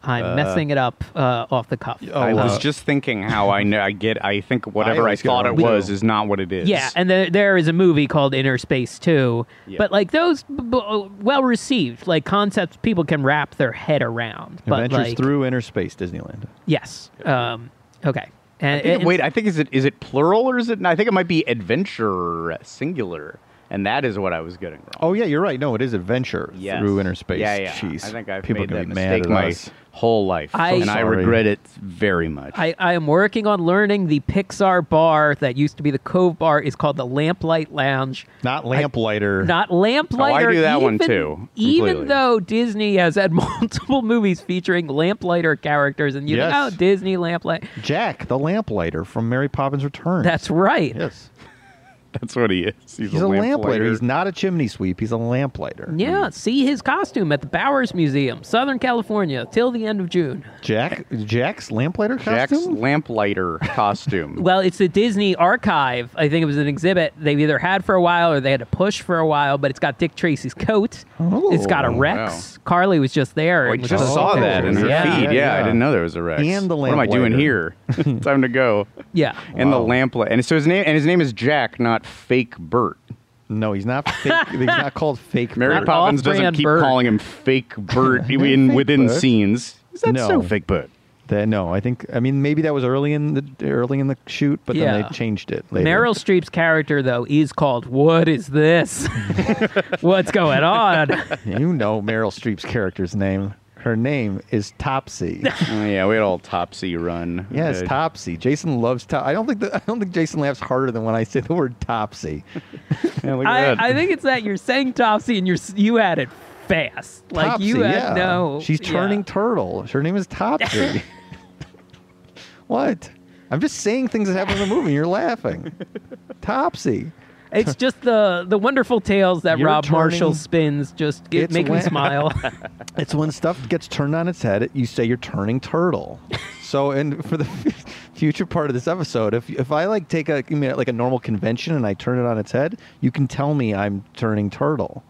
Speaker 4: i'm messing it up uh off the cuff
Speaker 2: Oh,
Speaker 3: I was
Speaker 2: uh,
Speaker 3: just thinking how I know I get. I think whatever I,
Speaker 2: always get it
Speaker 3: thought it was is not what it is.
Speaker 4: Yeah, and there, there is a movie called Inner Space too.
Speaker 3: Yeah.
Speaker 4: But like those, b- b- well received, like concepts people can wrap their head around. But
Speaker 2: Adventures
Speaker 4: like,
Speaker 2: through inner space, Disneyland.
Speaker 4: yes, um, okay. And,
Speaker 3: I think-
Speaker 4: and-
Speaker 3: wait, I think is it is it plural or is it? I think it might be adventure singular, and that is what I was getting wrong.
Speaker 2: Oh yeah, you're right. No, it is adventure
Speaker 3: Yes.
Speaker 2: through inner space.
Speaker 3: Yeah, yeah.
Speaker 2: Jeez.
Speaker 3: I think I've
Speaker 2: People
Speaker 3: made
Speaker 2: are
Speaker 3: that
Speaker 2: gonna be mad
Speaker 3: mistake my
Speaker 2: us.
Speaker 3: Whole life,
Speaker 4: I-
Speaker 3: and I
Speaker 2: Sorry.
Speaker 3: regret it very much.
Speaker 4: I, I am working on learning the Pixar bar that used to be the Cove Bar is called the Lamplight Lounge.
Speaker 2: Not lamplighter.
Speaker 4: Not Lamplighter.
Speaker 3: Oh, I do that one
Speaker 4: even-
Speaker 3: too,
Speaker 4: Even
Speaker 3: completely.
Speaker 4: though Disney has had multiple movies featuring Lamplighter characters, and you
Speaker 2: Yes.
Speaker 4: know, oh, Disney Lamplight.
Speaker 2: Jack, the lamplighter from Mary Poppins Returns.
Speaker 4: That's right.
Speaker 2: yes.
Speaker 3: That's what he is. He's,
Speaker 2: He's a lamplighter.
Speaker 3: lamplighter.
Speaker 2: He's not a chimney sweep. He's a lamplighter.
Speaker 4: Yeah, see his costume at the Bowers Museum, Southern California, till the end of June.
Speaker 2: Jack, Jack's lamplighter
Speaker 3: Jack's lamplighter costume.
Speaker 4: Well, it's the Disney archive. I think it was an exhibit they've either had for a while or they had to push for a while, but it's got Dick Tracy's coat. Oh, it's got a
Speaker 2: Oh,
Speaker 4: Rex. Carly was just there.
Speaker 3: Oh, I just
Speaker 4: just
Speaker 3: saw that in her
Speaker 4: yeah.
Speaker 3: feed. Yeah,
Speaker 2: Yeah,
Speaker 3: I didn't know there was a Rex.
Speaker 2: And the
Speaker 3: what am I doing here? Time to go.
Speaker 4: Yeah.
Speaker 3: And the lamplighter. And so his name and his name is Jack, not Fake Bert.
Speaker 2: No, he's not fake. he's not called fake.
Speaker 3: Mary
Speaker 2: Bert.
Speaker 3: Poppins doesn't keep
Speaker 4: Bert.
Speaker 3: calling him Fake Bert in
Speaker 2: Fake
Speaker 3: within
Speaker 2: Bert?
Speaker 3: scenes. Is that
Speaker 2: No.
Speaker 3: so Fake Bert?
Speaker 2: That- no, I think. I mean, maybe that was early in the early in the shoot, but then they changed it later.
Speaker 4: Meryl Streep's character, though, is called What is this? What's going on?
Speaker 2: You know Meryl Streep's character's name. Her name is Topsy.
Speaker 3: Oh, yeah, we had all Topsy run.
Speaker 2: Yeah, it's
Speaker 3: Uh,
Speaker 2: Topsy. Jason loves Top. I don't think that, I don't think Jason laughs harder than when I say the word Topsy.
Speaker 3: yeah, look at
Speaker 4: I,
Speaker 3: that.
Speaker 4: I think it's that you're saying Topsy and you're you had it fast. Like
Speaker 2: Topsy,
Speaker 4: you had
Speaker 2: yeah.
Speaker 4: no.
Speaker 2: She's
Speaker 4: yeah.
Speaker 2: turning turtle. Her name is Topsy. what? I'm just saying things that happen in the movie. and You're laughing. Topsy.
Speaker 4: It's just the the wonderful tales that
Speaker 2: You're
Speaker 4: Rob Marshall spins just get,
Speaker 2: It's
Speaker 4: make me
Speaker 2: when-
Speaker 4: smile.
Speaker 2: It's when stuff gets turned on its head. You say you're turning turtle. So, and for the future part of this episode, if if I like take a you mean, like a normal convention and I turn it on its head, you can tell me I'm turning turtle.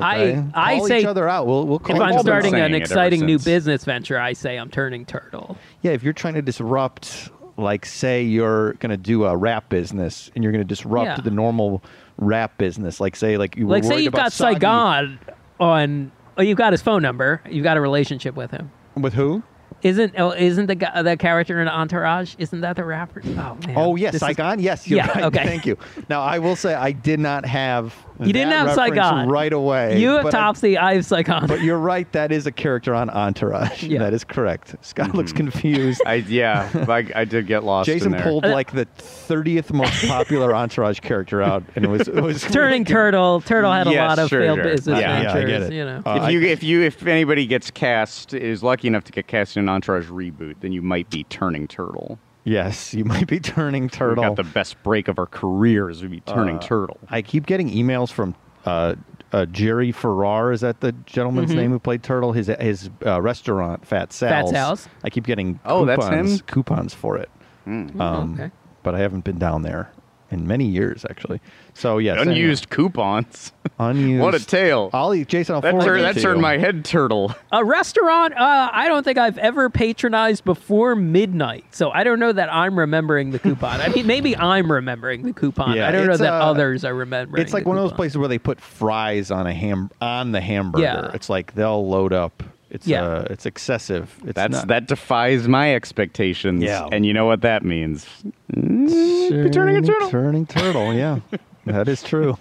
Speaker 4: I-
Speaker 2: Okay?
Speaker 4: I
Speaker 2: call
Speaker 4: say-
Speaker 2: each other out. We'll we'll call
Speaker 4: If
Speaker 3: We've
Speaker 4: I'm
Speaker 3: all been
Speaker 4: starting
Speaker 3: saying
Speaker 4: an
Speaker 3: it ever
Speaker 4: exciting new
Speaker 3: since.
Speaker 4: business venture, I say I'm turning turtle.
Speaker 2: Yeah, if you're trying to disrupt, like, say you're going to do a rap business and you're going to disrupt
Speaker 4: Yeah.
Speaker 2: the normal rap business, like, say, like you were
Speaker 4: like say you've got
Speaker 2: Saudi-
Speaker 4: Saigon on. Oh, you've got his phone number. You've got a relationship with him.
Speaker 2: with who?
Speaker 4: Isn't oh, isn't the guy, the character in Entourage? Isn't that the rapper? Oh man.
Speaker 2: Oh yes,
Speaker 4: This is-
Speaker 2: Saigon. Yes, you're
Speaker 4: Yeah,
Speaker 2: right.
Speaker 4: okay.
Speaker 2: Thank you. Now I will say I did not have.
Speaker 4: You didn't have
Speaker 2: reference
Speaker 4: Saigon
Speaker 2: right away.
Speaker 4: You have
Speaker 2: but I-
Speaker 4: Topsy. I have Saigon.
Speaker 2: But you're right. That is a character on Entourage.
Speaker 4: Yeah.
Speaker 2: That is correct. Scott looks confused.
Speaker 3: I yeah, I, I did get lost. in
Speaker 2: Jason
Speaker 3: there.
Speaker 2: pulled like the 30th most popular Entourage character out, and it was it was
Speaker 4: Turning
Speaker 2: really-
Speaker 4: Turtle. Turtle had a lot of
Speaker 3: sure,
Speaker 4: failed
Speaker 3: sure.
Speaker 4: business
Speaker 3: Yeah,
Speaker 2: yeah, I get it.
Speaker 4: You know.
Speaker 2: Uh,
Speaker 3: if you if you if anybody gets cast is lucky enough to get cast in an Entourage reboot, then you might be turning turtle.
Speaker 2: Yes, you might be turning turtle.
Speaker 3: We
Speaker 2: turtle.
Speaker 3: got the best break of our careers. We'd be turning
Speaker 2: Uh,
Speaker 3: turtle.
Speaker 2: I keep getting emails from uh, uh, Jerry Ferrara. Is that the gentleman's name who played Turtle? His his uh, restaurant, Fat Sal's.
Speaker 4: Fat Sal's?
Speaker 2: I keep getting
Speaker 3: Oh, that's
Speaker 2: coupons,
Speaker 3: him?
Speaker 2: coupons for it. Um,
Speaker 4: okay.
Speaker 2: But I haven't been down there in many years, actually. So yes, anyway.
Speaker 3: Unused coupons.
Speaker 2: unused.
Speaker 3: what a tale.
Speaker 2: I'll eat Jason. I'll
Speaker 3: that
Speaker 2: forward
Speaker 3: turned that turned
Speaker 2: you.
Speaker 3: my head turtle.
Speaker 4: A restaurant uh, I don't think I've ever patronized before midnight, so I don't know that I'm remembering the coupon. I mean, maybe I'm remembering the coupon.
Speaker 2: Yeah,
Speaker 4: I don't know that
Speaker 2: uh,
Speaker 4: others are remembering.
Speaker 2: It's like
Speaker 4: the
Speaker 2: one of those places where they put fries on a ham on the hamburger.
Speaker 4: Yeah.
Speaker 2: It's like they'll load up. It's
Speaker 4: Yeah.
Speaker 2: uh, it's excessive. It's
Speaker 3: That's
Speaker 2: not,
Speaker 3: that defies my expectations.
Speaker 2: Yeah.
Speaker 3: And you know what that means?
Speaker 2: turning,
Speaker 3: turning a turtle.
Speaker 2: Turning turtle. Yeah, that is true.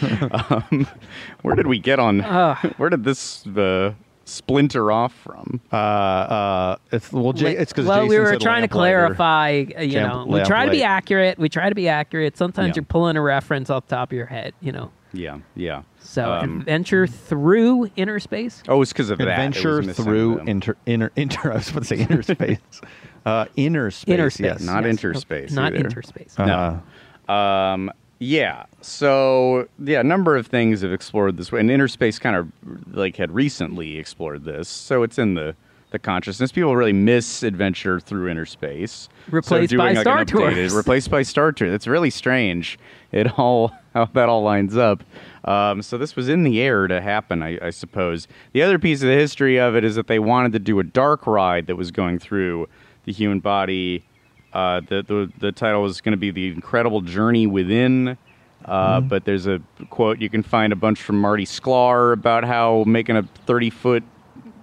Speaker 3: Where did we get on?
Speaker 4: Ugh.
Speaker 3: where did this uh, splinter off from?
Speaker 2: Uh, uh, it's well, Jay, it's because
Speaker 4: well, we were trying to clarify. Uh, you
Speaker 2: Lamp-
Speaker 4: know, we try to be
Speaker 2: lamplight.
Speaker 4: accurate. We try to be accurate. Sometimes
Speaker 3: Yeah.
Speaker 4: you're pulling a reference off the top of your head. You know,
Speaker 3: Yeah, yeah.
Speaker 4: so
Speaker 3: Um,
Speaker 4: adventure through inner space.
Speaker 3: oh, it's because of that.
Speaker 2: Adventure
Speaker 3: missing
Speaker 2: through
Speaker 3: the-
Speaker 2: inter, inner inter. I was about to say inner space. uh, inner space.
Speaker 4: Inner space,
Speaker 2: Yes.
Speaker 3: Not
Speaker 4: yes.
Speaker 3: interspace
Speaker 4: Not
Speaker 3: either.
Speaker 4: interspace.
Speaker 2: Uh,
Speaker 3: Um, yeah. So yeah, a number of things have explored this way, and Interspace kind of like had recently explored this. So it's in the the consciousness. People really miss adventure through Interspace. So
Speaker 4: Replaced
Speaker 3: doing,
Speaker 4: by
Speaker 3: like,
Speaker 4: Star Tours.
Speaker 3: Replaced by Star Tours. It's really strange. It all how that all lines up. Um, so this was in the air to happen, I, I suppose. The other piece of the history of it is that they wanted to do a dark ride that was going through the human body. Uh, the, the the title was going to be the incredible journey within. Uh, But there's a quote you can find a bunch from Marty Sklar about how making a 30 foot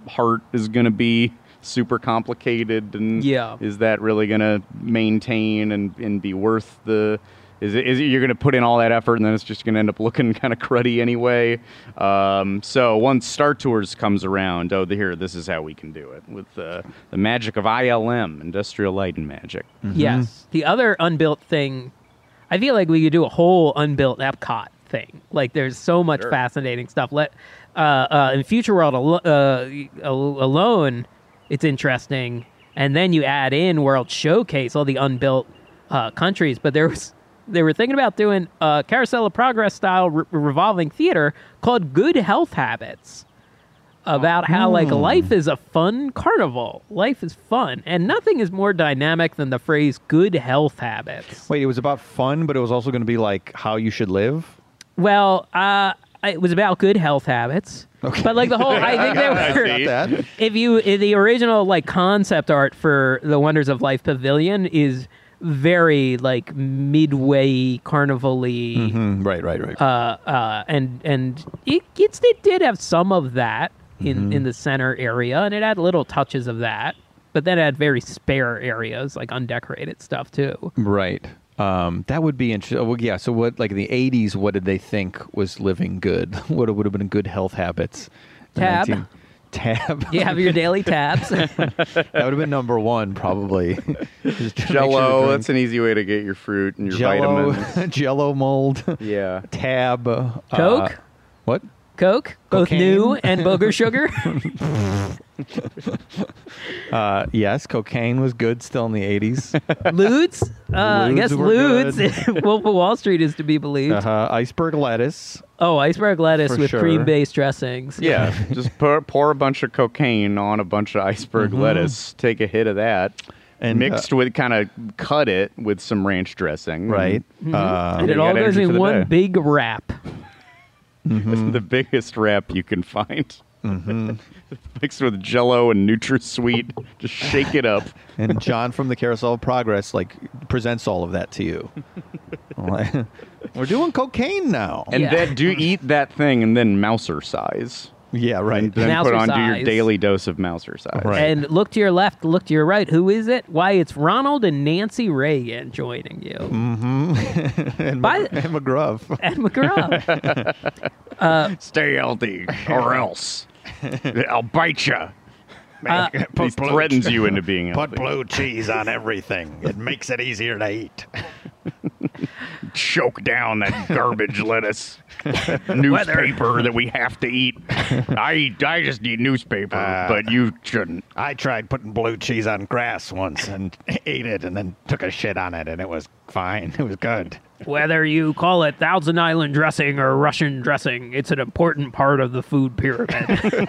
Speaker 3: heart is going to be super complicated and
Speaker 4: Yeah.
Speaker 3: is that really going to maintain and, and be worth the is it, is it you're going to put in all that effort and then it's just going to end up looking kind of cruddy anyway um, so once star tours comes around oh the, here this is how we can do it with uh, the magic of ilm industrial light and magic
Speaker 4: Yes. The other unbuilt thing, I feel like we could do a whole unbuilt Epcot thing. Like, there's so much
Speaker 3: Sure.
Speaker 4: fascinating stuff. Let uh, uh, in Future World alo- uh, al- alone, it's interesting, and then you add in World Showcase, all the unbuilt uh, countries. But there was they were thinking about doing a Carousel of Progress style re- revolving theater called Good Health Habits about how like life is a fun carnival. Life is fun, and nothing is more dynamic than the phrase "good health habits."
Speaker 2: wait, it was about fun, but it was also going to be like how you should live.
Speaker 4: Well, uh, it was about good health habits, but like the whole, I think they
Speaker 3: I
Speaker 4: were.
Speaker 3: see.
Speaker 2: That?
Speaker 4: If you in the original like concept art for the Wonders of Life Pavilion is very like midway carnival-y.
Speaker 2: Mhm, Right, right, right.
Speaker 4: uh, uh, and and it, it's, it did have some of that in,
Speaker 2: Mm-hmm.
Speaker 4: in the center area, and it had little touches of that, but then it had very spare areas like undecorated stuff too.
Speaker 2: Right. Um, that would be interesting. Well, yeah. So, what, like in the '80s, what did they think was living good? what would have been good health habits?
Speaker 4: Tab.
Speaker 2: Tab.
Speaker 4: You have your daily tabs.
Speaker 2: that would have been number one, probably. Just sure
Speaker 3: jello that's an easy way to get your fruit and your
Speaker 2: doing Jello,
Speaker 3: vitamins
Speaker 2: Jello mold,
Speaker 3: yeah
Speaker 2: tab, uh,
Speaker 4: Coke?
Speaker 2: what?
Speaker 4: Coke, both
Speaker 2: Cocaine.
Speaker 4: new and booger sugar.
Speaker 2: Uh, yes, cocaine was good still in the 80s.
Speaker 4: Ludes, uh, I guess Ludes. Wolf of Wall Street is to be believed.
Speaker 2: uh, iceberg lettuce.
Speaker 4: Oh, iceberg lettuce
Speaker 2: For
Speaker 4: with
Speaker 2: sure.
Speaker 4: cream-based dressings.
Speaker 3: Yeah, just pour, pour a bunch of cocaine on a bunch of iceberg lettuce. Take a hit of that,
Speaker 2: And, uh,
Speaker 3: mixed with kind of cut it with some ranch dressing.
Speaker 2: Right.
Speaker 4: Mm-hmm.
Speaker 2: Uh,
Speaker 4: and it all goes in one
Speaker 3: day.
Speaker 4: big wrap.
Speaker 3: The biggest wrap you can find.
Speaker 2: Mm-hmm.
Speaker 3: Mixed with Jello and NutraSweet. Just shake it up.
Speaker 2: and John from the Carousel of Progress like presents all of that to you. We're doing cocaine now.
Speaker 3: And
Speaker 4: Yeah.
Speaker 3: then do eat that thing and then Mousercise.
Speaker 2: Yeah, right.
Speaker 3: And then
Speaker 4: Mouser
Speaker 3: put on do your
Speaker 4: size.
Speaker 3: daily dose of Mousercise.
Speaker 2: Right.
Speaker 4: And look to your left, look to your right. Who is it? Why, it's Ronald and Nancy Reagan joining you. Mm-hmm.
Speaker 2: and,
Speaker 4: By-
Speaker 2: Mc- and McGruff.
Speaker 4: And McGraw.
Speaker 3: Stay healthy or else I'll bite you.
Speaker 4: Uh,
Speaker 3: he threatens you into being
Speaker 1: Put
Speaker 3: healthy.
Speaker 1: blue cheese on everything. It makes it easier to eat.
Speaker 3: choke down that garbage lettuce newspaper that we have to eat. I eat, I just need newspaper,
Speaker 1: Uh,
Speaker 3: but you shouldn't.
Speaker 1: I tried putting blue cheese on grass once and ate it and then took a shit on it and it was fine. It was good.
Speaker 4: Whether you call it Thousand Island dressing or Russian dressing, it's an important part of the food pyramid.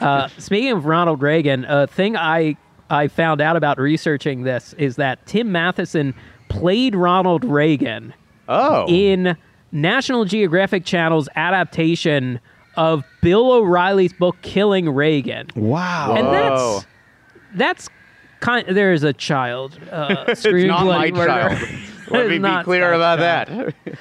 Speaker 4: Uh, speaking of Ronald Reagan, a thing I I found out about researching this is that Tim Matheson played Ronald Reagan
Speaker 3: Oh,
Speaker 4: in National Geographic Channel's adaptation of Bill O'Reilly's book Killing Reagan.
Speaker 2: Wow.
Speaker 4: And
Speaker 3: Whoa.
Speaker 4: that's that's kind there is a child uh
Speaker 3: it's not my
Speaker 4: murder.
Speaker 3: child. Let me be clear about
Speaker 4: child.
Speaker 3: that.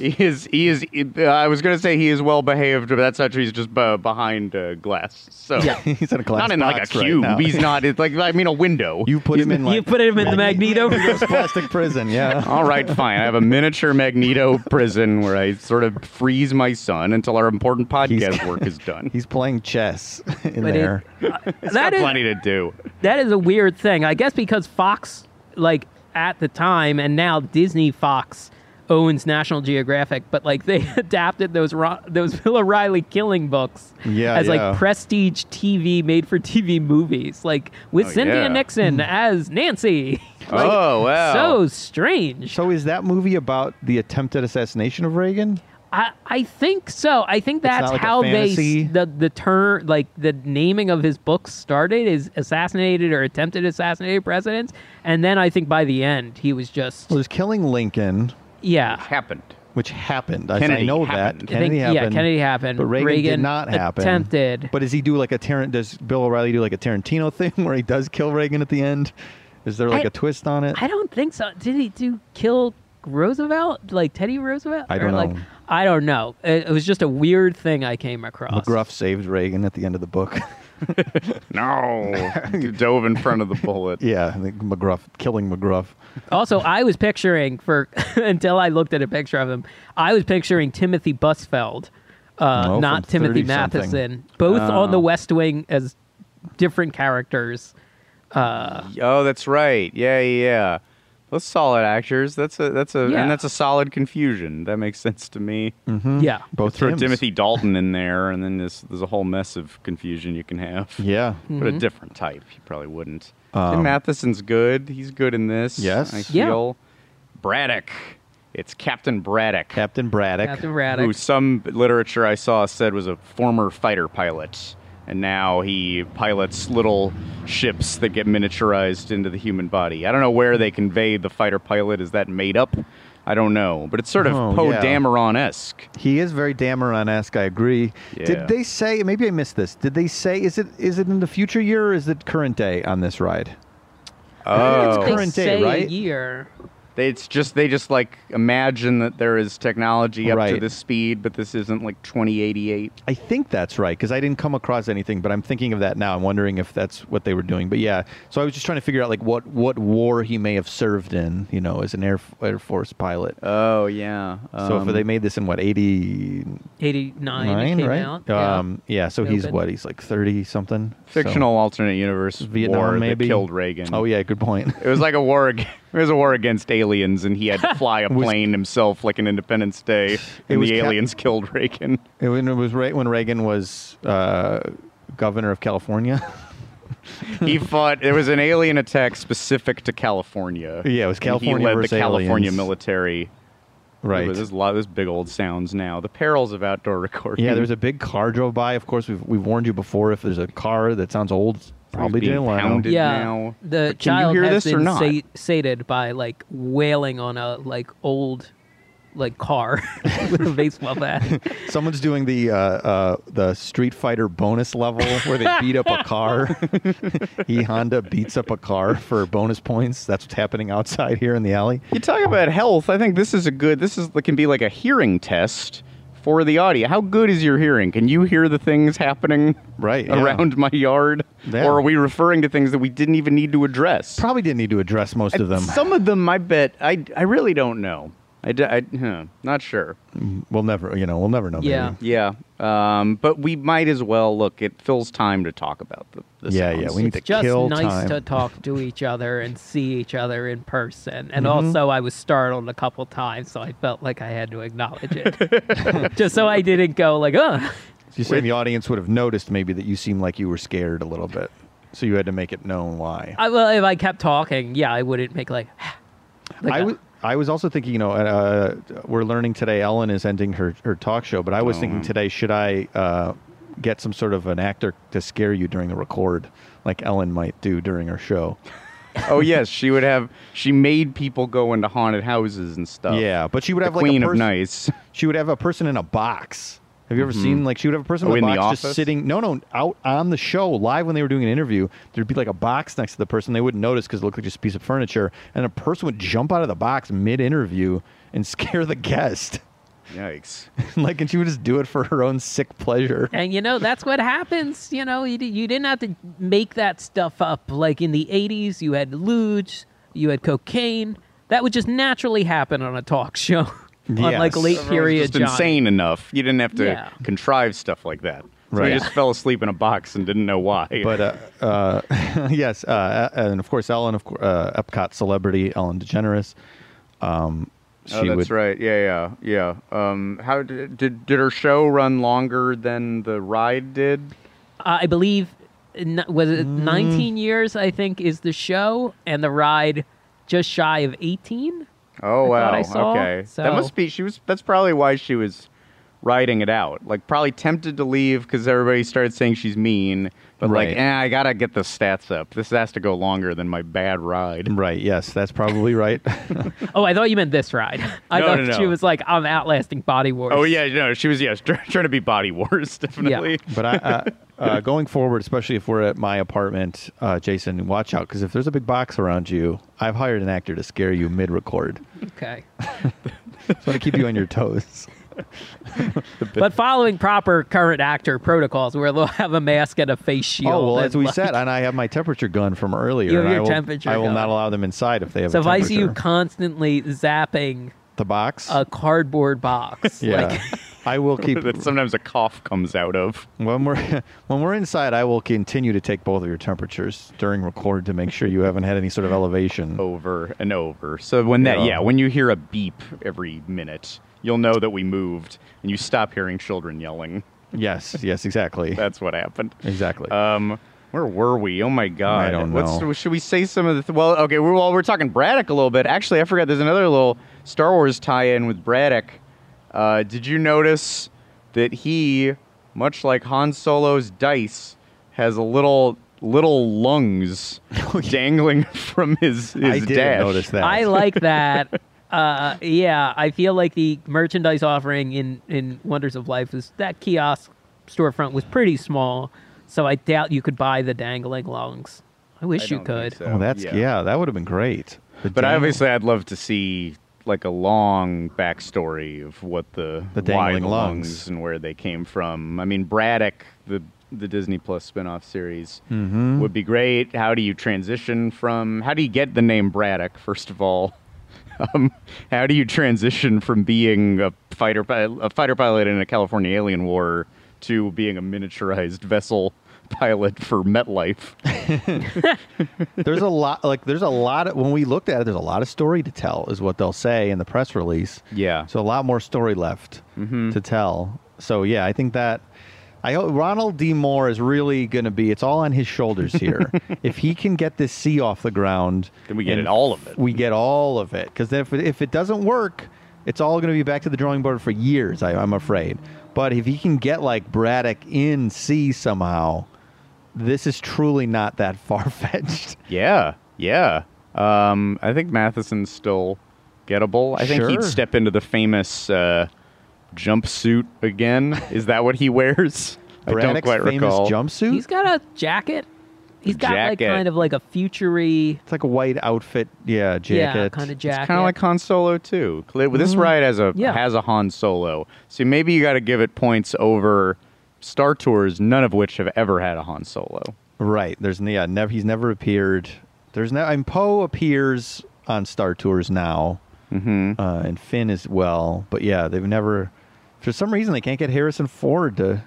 Speaker 3: He is. He is. uh, I was going to say he is well behaved, but that's not true. He's just uh, behind uh, glass. So
Speaker 4: Yeah.
Speaker 2: He's in a glass
Speaker 3: not in like a
Speaker 2: box right
Speaker 3: cube.
Speaker 2: now.
Speaker 3: He's not. It's like I mean a window.
Speaker 2: You put him in like
Speaker 4: You put him in the Magneto.
Speaker 2: Plastic prison. Yeah.
Speaker 3: All right, fine. I have a miniature Magneto prison where I sort of freeze my son until our important podcast
Speaker 2: He's-
Speaker 3: work is done.
Speaker 2: He's playing chess in
Speaker 4: But it-
Speaker 2: there.
Speaker 3: He's
Speaker 4: that
Speaker 3: got
Speaker 4: is-
Speaker 3: plenty to do.
Speaker 4: that is a weird thing. I guess because Fox, like at the time, and now Disney Fox owns National Geographic, but like they adapted those Ro- those Bill O'Reilly killing books
Speaker 2: Yeah,
Speaker 4: as
Speaker 2: yeah.
Speaker 4: like prestige TV, made for TV movies, like with
Speaker 3: Oh,
Speaker 4: Cynthia
Speaker 3: yeah.
Speaker 4: Nixon hmm. as Nancy. Like,
Speaker 3: oh wow!
Speaker 4: So strange.
Speaker 2: So is that movie about the attempted assassination of Reagan?
Speaker 4: I, I think so. I think that's
Speaker 2: like
Speaker 4: how they the the term like the naming of his books started is assassinated or attempted assassinated presidents, and then I think by the end he was just
Speaker 2: Well, there's killing Lincoln,
Speaker 4: yeah.
Speaker 3: happened.
Speaker 2: which happened. I- I
Speaker 3: Kennedy
Speaker 2: know
Speaker 3: happened.
Speaker 2: that
Speaker 4: I think,
Speaker 2: Kennedy
Speaker 4: yeah,
Speaker 2: happened.
Speaker 4: Kennedy happened.
Speaker 2: But Reagan,
Speaker 4: Reagan
Speaker 2: did not happen.
Speaker 4: attempted.
Speaker 2: But does he do like a Tarant? Does Bill O'Reilly do like a Tarantino thing where he does kill Reagan at the end? Is there like
Speaker 4: I-
Speaker 2: a twist on it?
Speaker 4: I don't think so. Did he do kill Roosevelt like Teddy Roosevelt?
Speaker 2: I don't
Speaker 4: Or, like,
Speaker 2: know.
Speaker 4: I don't know. It, it was just a weird thing I came across.
Speaker 2: McGruff saved Reagan at the end of the book.
Speaker 3: No, you dove in front of the bullet.
Speaker 2: yeah, I think McGruff killing McGruff.
Speaker 4: Also, I was picturing for until I looked at a picture of him, I was picturing Timothy Busfield, uh,
Speaker 2: Oh,
Speaker 4: not Timothy
Speaker 2: 30-something.
Speaker 4: Matheson, both on the West Wing as different characters.
Speaker 3: Oh, that's right. Yeah, yeah. Yeah. Those solid actors. That's a that's a
Speaker 4: Yeah.
Speaker 3: and that's a solid confusion. That makes sense to me.
Speaker 4: Yeah,
Speaker 2: Both
Speaker 3: Throw
Speaker 2: Tims.
Speaker 3: Timothy Dalton in there, and then there's there's a whole mess of confusion you can have.
Speaker 2: Yeah.
Speaker 3: But
Speaker 4: Mm-hmm.
Speaker 3: a different type. You probably wouldn't.
Speaker 2: Um,
Speaker 3: Tim Matheson's good. He's good in this.
Speaker 2: Yes.
Speaker 3: I
Speaker 4: Yeah.
Speaker 3: feel. Braddock. It's Captain Braddock.
Speaker 2: Captain Braddock.
Speaker 4: Captain Braddock.
Speaker 3: who some literature I saw said was a former fighter pilot, and now he pilots little ships that get miniaturized into the human body. I don't know where they convey the fighter pilot. Is that made up? I don't know, but it's sort of
Speaker 2: Oh,
Speaker 3: Poe
Speaker 2: yeah.
Speaker 3: Dameron esque.
Speaker 2: He is very Dameron-esque. I agree.
Speaker 3: Yeah.
Speaker 2: Did they say? Maybe I missed this. Did they say? Is it is it in the future year or is it current day on this ride?
Speaker 3: Oh,
Speaker 4: They
Speaker 2: current day,
Speaker 4: say
Speaker 2: right?
Speaker 4: a year.
Speaker 3: They, it's just they just like imagine that there is technology up to
Speaker 2: Right.
Speaker 3: this speed, but this isn't like 2088.
Speaker 2: I think that's right because I didn't come across anything, but I'm thinking of that now. I'm wondering if that's what they were doing. But yeah, so I was just trying to figure out like what what war he may have served in, you know, as an air Air Force pilot.
Speaker 3: Oh yeah.
Speaker 2: so if
Speaker 3: Um,
Speaker 2: they made this in what 89,
Speaker 4: 89 came
Speaker 2: right?
Speaker 4: out. yeah.
Speaker 2: Um, yeah. So he's
Speaker 4: Open.
Speaker 2: what? He's like 30 something.
Speaker 3: fictional alternate universe
Speaker 2: Vietnam,
Speaker 3: war
Speaker 2: maybe?
Speaker 3: that killed Reagan.
Speaker 2: Oh yeah, good point.
Speaker 3: It was like a war. It was a war against aliens, and he had to fly a
Speaker 2: Was-
Speaker 3: plane himself, like an Independence Day, and the
Speaker 2: Cap-
Speaker 3: aliens killed Reagan.
Speaker 2: It, it was right when Reagan was uh, governor of California.
Speaker 3: he fought. There was an alien attack specific to California.
Speaker 2: Yeah, it was California
Speaker 3: He led
Speaker 2: versus
Speaker 3: the California
Speaker 2: aliens.
Speaker 3: military.
Speaker 2: right.
Speaker 3: There's a lot of those big old sounds now. The perils of outdoor recording.
Speaker 2: Yeah, there's a big car drove by. Of course, we've we've warned you before. If there's a car that sounds old, probably
Speaker 3: being
Speaker 2: Jay Leno.
Speaker 3: pounded.
Speaker 4: yeah,
Speaker 3: now.
Speaker 4: the
Speaker 3: But can you
Speaker 4: child
Speaker 3: hear
Speaker 4: has
Speaker 3: this or
Speaker 4: been
Speaker 3: not?
Speaker 4: sa- sated by like wailing on a like old like car with a baseball bat.
Speaker 2: Someone's doing the uh, uh, the Street Fighter bonus level where they beat up a car. e Honda beats up a car for bonus points. That's what's happening outside here in the alley.
Speaker 3: You talk about health. I think this is a good. This is can be like a hearing test for the audio. How good is your hearing? Can you hear the things happening
Speaker 2: Right, yeah.
Speaker 3: around my yard,
Speaker 2: Yeah.
Speaker 3: or are we referring to things that we didn't even need to address?
Speaker 2: Probably didn't need to address most of them.
Speaker 3: Some of them, I bet. I I really don't know. I, d- I huh, not sure.
Speaker 2: We'll never, you know, we'll never know.
Speaker 4: Yeah.
Speaker 2: maybe.
Speaker 3: Yeah, um, but we might as well look. It fills time to talk about the. the
Speaker 2: Yeah,
Speaker 3: sounds.
Speaker 2: yeah, we need to
Speaker 4: It's just
Speaker 2: kill
Speaker 4: nice
Speaker 2: time.
Speaker 4: to talk to each other and see each other in person. And
Speaker 2: Mm-hmm.
Speaker 4: also, I was startled a couple times, so I felt like I had to acknowledge it, just so I didn't go like, "Uh."
Speaker 2: So you're saying the audience would have noticed maybe that you seemed like you were scared a little bit, so you had to make it known why.
Speaker 4: I, well, if I kept talking, yeah, I wouldn't make like. like
Speaker 2: I
Speaker 4: a-
Speaker 2: was I was also thinking, you know, uh, we're learning today. Ellen is ending her, her talk show, but I was
Speaker 3: Oh.
Speaker 2: thinking today, should I uh, get some sort of an actor to scare you during the record, like Ellen might do during her show?
Speaker 3: oh yes, she would have. She made people go into haunted houses and stuff.
Speaker 2: Yeah, but she would
Speaker 3: the
Speaker 2: have like
Speaker 3: Queen
Speaker 2: a
Speaker 3: of
Speaker 2: person.
Speaker 3: Nice.
Speaker 2: She would have a person in a box. Have you ever seen mm-hmm. like she would have a person
Speaker 3: Oh,
Speaker 2: in
Speaker 3: in
Speaker 2: a
Speaker 3: the
Speaker 2: box just sitting? No, no, out on the show live when they were doing an interview. There'd be like a box next to the person. They wouldn't notice because it looked like just a piece of furniture, and a person would jump out of the box mid interview and scare the guest.
Speaker 3: Yikes.
Speaker 2: like, and she would just do it for her own sick pleasure.
Speaker 4: And you know that's what happens. You know, you, you didn't have to make that stuff up. Like in the '80s, you had luge, you had cocaine. That would just naturally happen on a talk show, on like late
Speaker 3: Everyone's
Speaker 4: period.
Speaker 3: just
Speaker 4: Johnny.
Speaker 3: insane enough. You didn't have to
Speaker 4: Yeah.
Speaker 3: contrive stuff like that. So
Speaker 2: Right.
Speaker 3: you just fell asleep in a box and didn't know why.
Speaker 2: But uh, uh, yes, uh, and of course Ellen, of course, uh, Epcot celebrity Ellen DeGeneres. Um, she
Speaker 3: oh, that's
Speaker 2: would,
Speaker 3: right. Yeah, yeah, yeah. Um, how did, did did her show run longer than the ride did?
Speaker 4: Uh, I believe, n- was it
Speaker 2: Mm.
Speaker 4: 19 years? I think is the show, and the ride just shy of 18.
Speaker 3: Oh
Speaker 4: I
Speaker 3: wow.
Speaker 4: I saw,
Speaker 3: okay.
Speaker 4: so-
Speaker 3: That must be. She was. That's probably why she was riding it out. Like probably tempted to leave because everybody started saying she's mean. But
Speaker 2: Right.
Speaker 3: like, eh, I gotta get the stats up. This has to go longer than my bad ride.
Speaker 2: right. Yes, that's probably right.
Speaker 4: Oh, I thought you meant this ride. I
Speaker 3: No,
Speaker 4: thought
Speaker 3: no,
Speaker 4: she was like, I'm outlasting Body Wars.
Speaker 3: Oh yeah, no, she was yes try- trying to be body wars definitely. Yeah.
Speaker 2: But I, uh, uh, going forward, especially if we're at my apartment, uh, Jason, watch out because if there's a big box around you, I've hired an actor to scare you mid-record.
Speaker 4: Okay.
Speaker 2: So I want to keep you on your toes.
Speaker 4: but following proper current actor protocols, where they'll have a mask and a face shield.
Speaker 2: oh well, as we
Speaker 4: like-
Speaker 2: said, and I have my temperature gun from earlier.
Speaker 4: You have
Speaker 2: and I
Speaker 4: your
Speaker 2: will,
Speaker 4: temperature
Speaker 2: I will
Speaker 4: gun.
Speaker 2: not allow them inside if they have
Speaker 4: So
Speaker 2: a
Speaker 4: if I see you constantly zapping
Speaker 2: the box.
Speaker 4: a cardboard box,
Speaker 2: yeah,
Speaker 4: like,
Speaker 2: I will keep.
Speaker 3: that sometimes a cough comes out of.
Speaker 2: When we're when we're inside, I will continue to take both of your temperatures during record to make sure you haven't had any sort of elevation.
Speaker 3: over and over. So when that,
Speaker 2: Yeah.
Speaker 3: yeah, when you hear a beep every minute, you'll know that we moved, and you stop hearing children yelling.
Speaker 2: Yes, yes, exactly,
Speaker 3: That's what happened.
Speaker 2: exactly.
Speaker 3: Um, where were we? Oh my god!
Speaker 2: I don't
Speaker 3: What's-
Speaker 2: know.
Speaker 3: should we say some of the? Th- well, okay. We're, well, we're talking Braddock a little bit. Actually, I forgot. There's another little Star Wars tie-in with Braddock. Uh, did you notice that he, much like Han Solo's dice, has a little little lungs dangling from his his
Speaker 2: I didn't
Speaker 3: dash?
Speaker 2: notice that.
Speaker 4: I like that. Uh, yeah, I feel like the merchandise offering in in Wonders of Life is that kiosk storefront was pretty small, so I doubt you could buy the dangling lungs. I
Speaker 3: I
Speaker 4: wish you could.
Speaker 3: so.
Speaker 2: Oh, that's yeah. that would have been great. The
Speaker 3: But
Speaker 2: dangle-
Speaker 3: obviously, I'd love to see like a long backstory of what the,
Speaker 2: The dangling
Speaker 3: the
Speaker 2: lungs.
Speaker 3: and where they came from. I mean, Braddock, the the Disney Plus spin-off series,
Speaker 2: Mm-hmm.
Speaker 3: would be great. How do you transition from? How do you get the name Braddock? First of all, um, how do you transition from being a fighter a fighter pilot in a California alien war to being a miniaturized vessel pilot for MetLife?
Speaker 2: there's a lot like there's a lot of when we looked at it there's a lot of story to tell is what they'll say in the press release
Speaker 3: Yeah.
Speaker 2: so a lot more story left to tell so yeah i think that i hope ronald d moore is really going to be it's all on his shoulders here if he can get this sea off the ground
Speaker 3: Then we get it, all of it.
Speaker 2: we get all of it because if, if it doesn't work it's all going to be back to the drawing board for years I, i'm afraid but if he can get like braddock in C somehow this is truly not that far-fetched
Speaker 3: Yeah, yeah. Um, I think Matheson's still gettable. I think he'd step into the famous uh, jumpsuit again. Is that what he wears? I don't quite
Speaker 2: famous
Speaker 3: recall.
Speaker 2: jumpsuit.
Speaker 4: He's got a jacket. He's got like
Speaker 3: Jacket.
Speaker 4: kind of like a futury,
Speaker 2: it's like a white outfit, yeah, jacket.
Speaker 4: yeah, kind of jacket.
Speaker 3: It's kind of like Han Solo too. Cle- This ride has a
Speaker 4: Yeah.
Speaker 3: has a Han Solo. So maybe you got to give it points over Star Tours, none of which have ever had a Han Solo.
Speaker 2: Right. There's yeah, never he's never appeared. There's no. I mean, Poe appears on Star Tours now,
Speaker 3: Mm-hmm.
Speaker 2: uh, and Finn as well. But yeah, they've never. For some reason, they can't get Harrison Ford to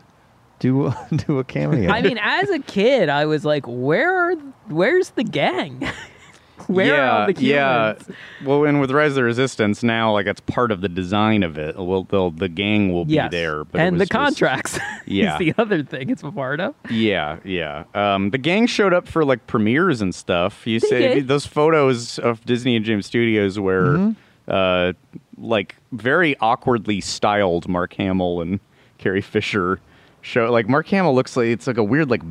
Speaker 2: do do a cameo.
Speaker 4: I mean, as a kid, I was like, "Where are? Where's the gang? Where are all the
Speaker 3: yeah. Well, and with Rise of the Resistance now, like it's part of the design of it. Well, they'll, the gang will be
Speaker 4: Yes.
Speaker 3: there, but
Speaker 4: and the
Speaker 3: was just-
Speaker 4: contracts
Speaker 3: Yeah.
Speaker 4: is the other thing it's a part of.
Speaker 3: Yeah, yeah. Um, the gang showed up for like premieres and stuff. You say
Speaker 4: did.
Speaker 3: those photos of Disney and James Studios where,
Speaker 2: Mm-hmm.
Speaker 3: uh, like very awkwardly styled Mark Hamill and Carrie Fisher show. Like Mark Hamill looks like it's like a weird like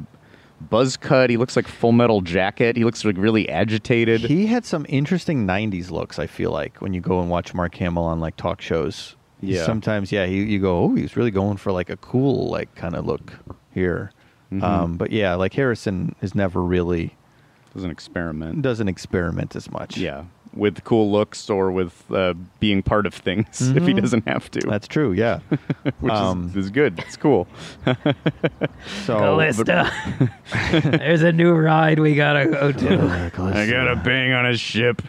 Speaker 3: buzz cut. He looks like Full Metal Jacket. He looks like really agitated.
Speaker 2: he had some interesting '90s looks. I feel like when you go and watch Mark Hamill on like talk shows.
Speaker 3: Yeah.
Speaker 2: Sometimes, yeah, he, you go, oh, he's really going for like a cool like kind of look here.
Speaker 3: Mm-hmm.
Speaker 2: Um, but yeah, like Harrison is never really
Speaker 3: doesn't experiment.
Speaker 2: doesn't experiment as much.
Speaker 3: Yeah, with cool looks or with uh, being part of things if he doesn't have to.
Speaker 2: Mm-hmm. That's true. Yeah.
Speaker 3: which
Speaker 2: um,
Speaker 3: is, is good. It's cool.
Speaker 2: So
Speaker 4: Calista, there's a new ride we gotta go to.
Speaker 3: I gotta bang on his ship.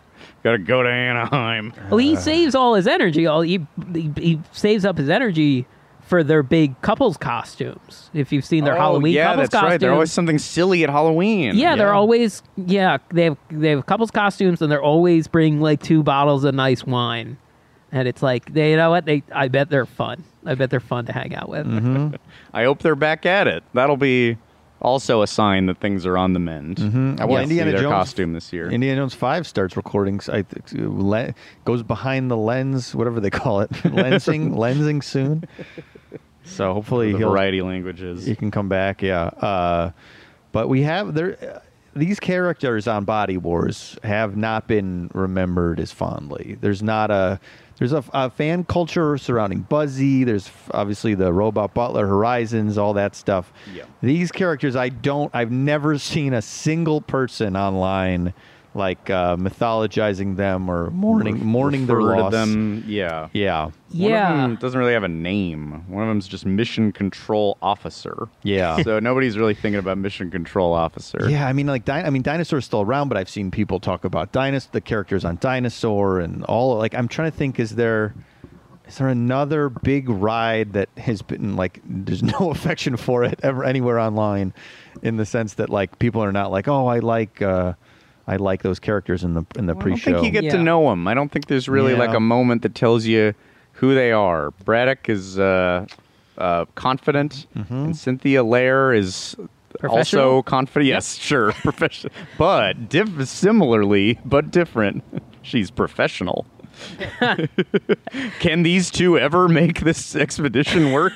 Speaker 3: Got to go to Anaheim.
Speaker 4: Well, he saves all his energy. All he, he he saves up his energy for their big couples costumes. If you've seen their Halloween
Speaker 3: Oh, yeah,
Speaker 4: couples
Speaker 3: that's
Speaker 4: costumes,
Speaker 3: right. They're always something silly at Halloween.
Speaker 4: yeah, they're always yeah. They have they have couples costumes, and they're always bring like two bottles of nice wine. And it's like they, you know what? They, I bet they're fun. I bet they're fun to hang out with.
Speaker 3: Mm-hmm. I hope they're back at it. That'll be also a sign that things are on the mend.
Speaker 2: Mhm.
Speaker 3: I want to see
Speaker 2: Indiana
Speaker 3: their
Speaker 2: Jones-
Speaker 3: costume this year.
Speaker 2: Indiana Jones Five starts recording. I think goes behind the lens, whatever they call it, lensing, lensing soon. So hopefully
Speaker 3: the
Speaker 2: he'll
Speaker 3: variety languages.
Speaker 2: he can come back. Yeah. Uh, but we have there. Uh, these characters on Body Wars have not been remembered as fondly. There's not a there's a, a fan culture surrounding Buzzy. There's obviously the Robot Butler, Horizons, all that stuff.
Speaker 3: Yeah.
Speaker 2: These characters, I don't. I've never seen a single person online like uh, mythologizing them or mourning mourning their
Speaker 3: Refer to
Speaker 2: loss.
Speaker 3: them. Yeah.
Speaker 2: Yeah.
Speaker 4: Yeah.
Speaker 3: One of them doesn't really have a name. One of them's just Mission Control Officer.
Speaker 2: Yeah.
Speaker 3: So nobody's really thinking about Mission Control Officer.
Speaker 2: Yeah, I mean, like, di- I mean, dinosaur's still around, but I've seen people talk about dinos, the characters on Dinosaur, and all. Like, I'm trying to think, is there, is there another big ride that has been like, there's no affection for it ever anywhere online, in the sense that like people are not like, oh, I like, uh, I like those characters in the in the
Speaker 3: I don't
Speaker 2: pre-show.
Speaker 3: I think you get
Speaker 4: Yeah.
Speaker 3: to know them. I don't think there's really
Speaker 2: Yeah.
Speaker 3: like a moment that tells you who they are. Braddock is uh, uh, confident,
Speaker 2: Mm-hmm.
Speaker 3: and Cynthia Lair is also confident. Yes, sure, professional, but diff- similarly, but different. She's professional. Can these two ever make this expedition work?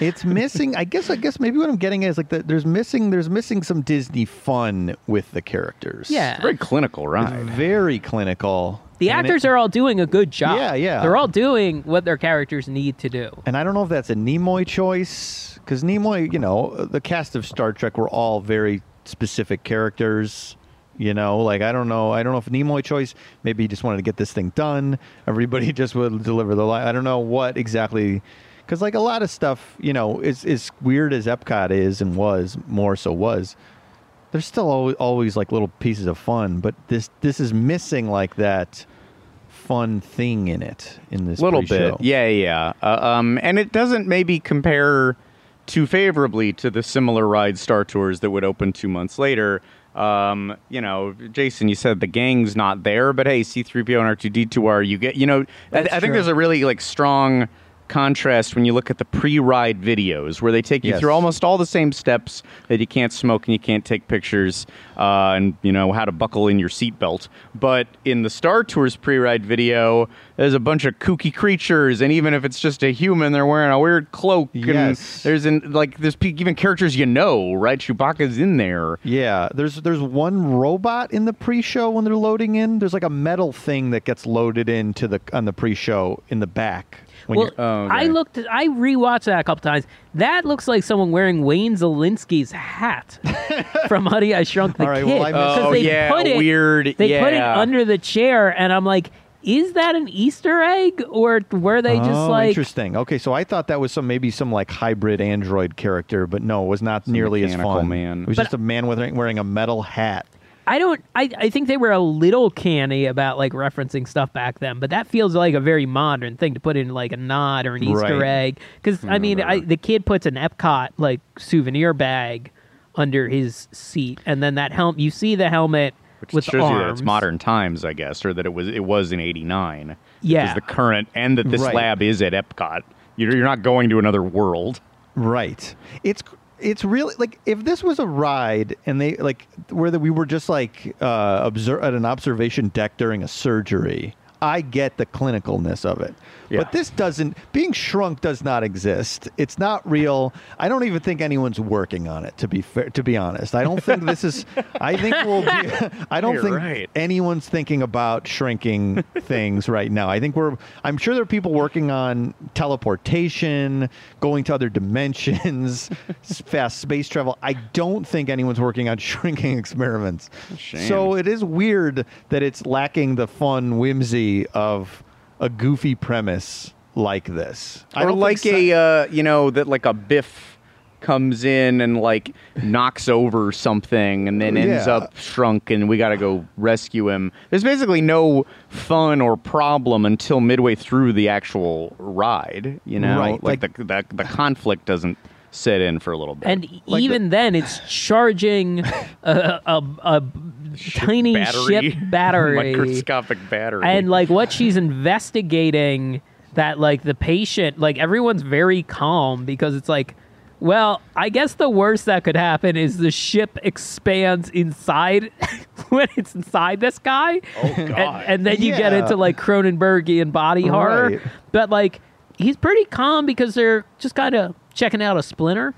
Speaker 2: It's missing. I guess. I guess maybe what I'm getting at is like the, there's missing. There's missing some Disney fun with the characters.
Speaker 4: Yeah.
Speaker 3: Very clinical
Speaker 2: It's
Speaker 3: ride.
Speaker 2: very clinical.
Speaker 4: The
Speaker 2: And
Speaker 4: actors
Speaker 2: it-
Speaker 4: are all doing a good job.
Speaker 2: Yeah, yeah.
Speaker 4: They're all doing what their characters need to do.
Speaker 2: And I don't know if that's a Nimoy choice because Nimoy, you know, the cast of Star Trek were all very specific characters, You know, like I don't know. I don't know if Nimoy choice. Maybe he just wanted to get this thing done. Everybody just would deliver the line. I don't know what exactly. Because like a lot of stuff, you know, is as weird as Epcot is and was more so was. There's still always, always like little pieces of fun, but this this is missing like that fun thing in it in this
Speaker 3: little
Speaker 2: pre-show.
Speaker 3: bit yeah yeah uh, um and it doesn't maybe compare too favorably to the similar ride star tours that would open two months later um you know jason you said the gang's not there but hey c3po and r2d2 are you get you know I, I think there's a really like strong contrast when you look at the pre-ride videos where they take you
Speaker 2: Yes.
Speaker 3: through almost all the same steps that you can't smoke and you can't take pictures uh, and you know how to buckle in your seatbelt but in the star tours pre-ride video there's a bunch of kooky creatures and even if it's just a human they're wearing a weird cloak and
Speaker 2: Yes.
Speaker 3: there's an, like there's pe- even characters you know right chewbacca's in there
Speaker 2: Yeah, there's there's one robot in the pre-show when they're loading in. There's like a metal thing that gets loaded into the on the pre-show in the back. When
Speaker 4: well,
Speaker 2: you're,
Speaker 3: Oh, okay.
Speaker 4: I looked. I rewatched that a couple times. That looks like someone wearing Wayne Szalinski's hat from Honey I Shrunk the
Speaker 2: All right,
Speaker 4: Kid.
Speaker 2: well, I missed
Speaker 4: 'Cause
Speaker 3: Oh,
Speaker 4: they
Speaker 3: yeah,
Speaker 4: put it,
Speaker 3: weird,
Speaker 4: They put it under the chair, and I'm like, is that an Easter egg, or were they just
Speaker 2: oh,
Speaker 4: like?
Speaker 2: interesting. Okay, so I thought that was some maybe some like hybrid android character, but no, it was not nearly as
Speaker 3: mechanical
Speaker 2: fun.
Speaker 3: man.
Speaker 2: It was
Speaker 4: But-
Speaker 2: just a man wearing wearing a metal hat.
Speaker 4: I don't. I, I think they were a little canny about like referencing stuff back then, but that feels like a very modern thing to put in like a nod or an Easter
Speaker 2: Right.
Speaker 4: egg. Because I hmm, mean, I, the kid puts an Epcot like souvenir bag under his seat, and then that helmet. You see the helmet
Speaker 3: which
Speaker 4: with
Speaker 3: shows
Speaker 4: arms.
Speaker 3: you that it's modern times i guess or that it was it was in 89
Speaker 4: Yeah.
Speaker 3: Because the current and that this
Speaker 2: Right.
Speaker 3: lab is at epcot you're, you're not going to another world
Speaker 2: Right. It's it's really like if this was a ride and they like where the, we were just like uh, observe at an observation deck during a surgery. I get the clinicalness of it.
Speaker 3: Yeah.
Speaker 2: But this doesn't being shrunk does not exist. It's not real. I don't even think anyone's working on it to be fair to be honest. I don't think this is I think we'll be I don't
Speaker 3: You're
Speaker 2: think
Speaker 3: right.
Speaker 2: anyone's thinking about shrinking things right now. I think we're I'm sure there are people working on teleportation, going to other dimensions, fast space travel. I don't think anyone's working on shrinking experiments.
Speaker 3: shame.
Speaker 2: So it is weird that it's lacking the fun whimsy of a goofy premise like this. I
Speaker 3: or like
Speaker 2: think
Speaker 3: a uh, you know that like a biff comes in and like knocks over something and then ends
Speaker 2: Yeah.
Speaker 3: up shrunk and we got to go rescue him there's basically no fun or problem until midway through the actual ride you know
Speaker 2: Right,
Speaker 3: like,
Speaker 2: like-
Speaker 3: the, the the conflict doesn't set in for a little bit
Speaker 4: and
Speaker 2: Like
Speaker 4: even then, it's charging a, a, a tiny
Speaker 3: battery,
Speaker 4: ship battery,
Speaker 3: microscopic battery
Speaker 4: and like what she's investigating. That like the patient, like everyone's very calm because it's like, well, I guess the worst that could happen is the ship expands inside when it's inside this guy. Oh
Speaker 3: God.
Speaker 4: And, and then you get into like Cronenbergian body horror.
Speaker 2: Right.
Speaker 4: But like he's pretty calm because they're just kind of checking out a splinter.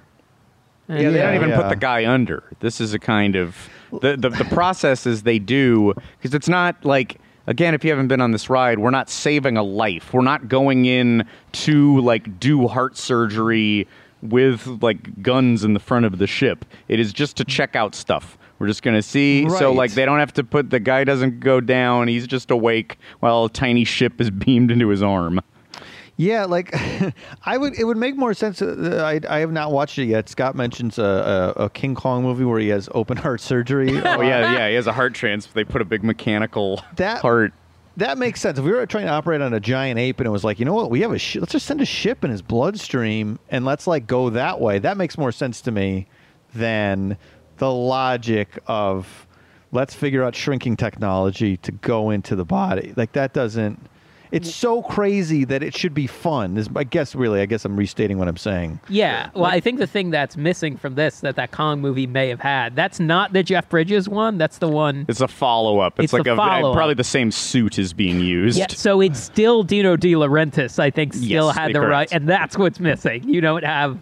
Speaker 4: And,
Speaker 3: Yeah, they don't
Speaker 2: Yeah,
Speaker 3: even put the guy under. This is a kind of the the, the processes they do because it's not like again if you haven't been on this ride, we're not saving a life. We're not going in to like do heart surgery with like guns in the front of the ship. It is just to check out stuff. We're just gonna see. So like they don't have to put the guy doesn't go down. He's just awake while a tiny ship is beamed into his arm.
Speaker 2: Yeah, like I would. It would make more sense. Uh, I, I have not watched it yet. Scott mentions a, a, a King Kong movie where he has open heart surgery.
Speaker 3: Oh yeah, yeah. He has a heart transplant. They put a big mechanical
Speaker 2: That-
Speaker 3: heart.
Speaker 2: that makes sense. If we were trying to operate on a giant ape and it was like, you know what, we have a sh- let's just send a ship in his bloodstream and let's like go that way. That makes more sense to me than the logic of let's figure out shrinking technology to go into the body. Like that doesn't. It's mm. so crazy that it should be fun. Is I guess really, I guess I'm restating what I'm saying.
Speaker 4: Yeah, well, I think the thing that's missing from this that that Kong movie may have had, that's not the Jeff Bridges one. That's the one.
Speaker 3: It's a follow up. It's,
Speaker 4: It's
Speaker 3: like a
Speaker 4: follow-up.
Speaker 3: probably the same suit is being used.
Speaker 4: Yeah, so it's still Dino De Laurentiis. I think still
Speaker 3: Yes,
Speaker 4: had the
Speaker 3: correct.
Speaker 4: right, and that's what's missing. You don't have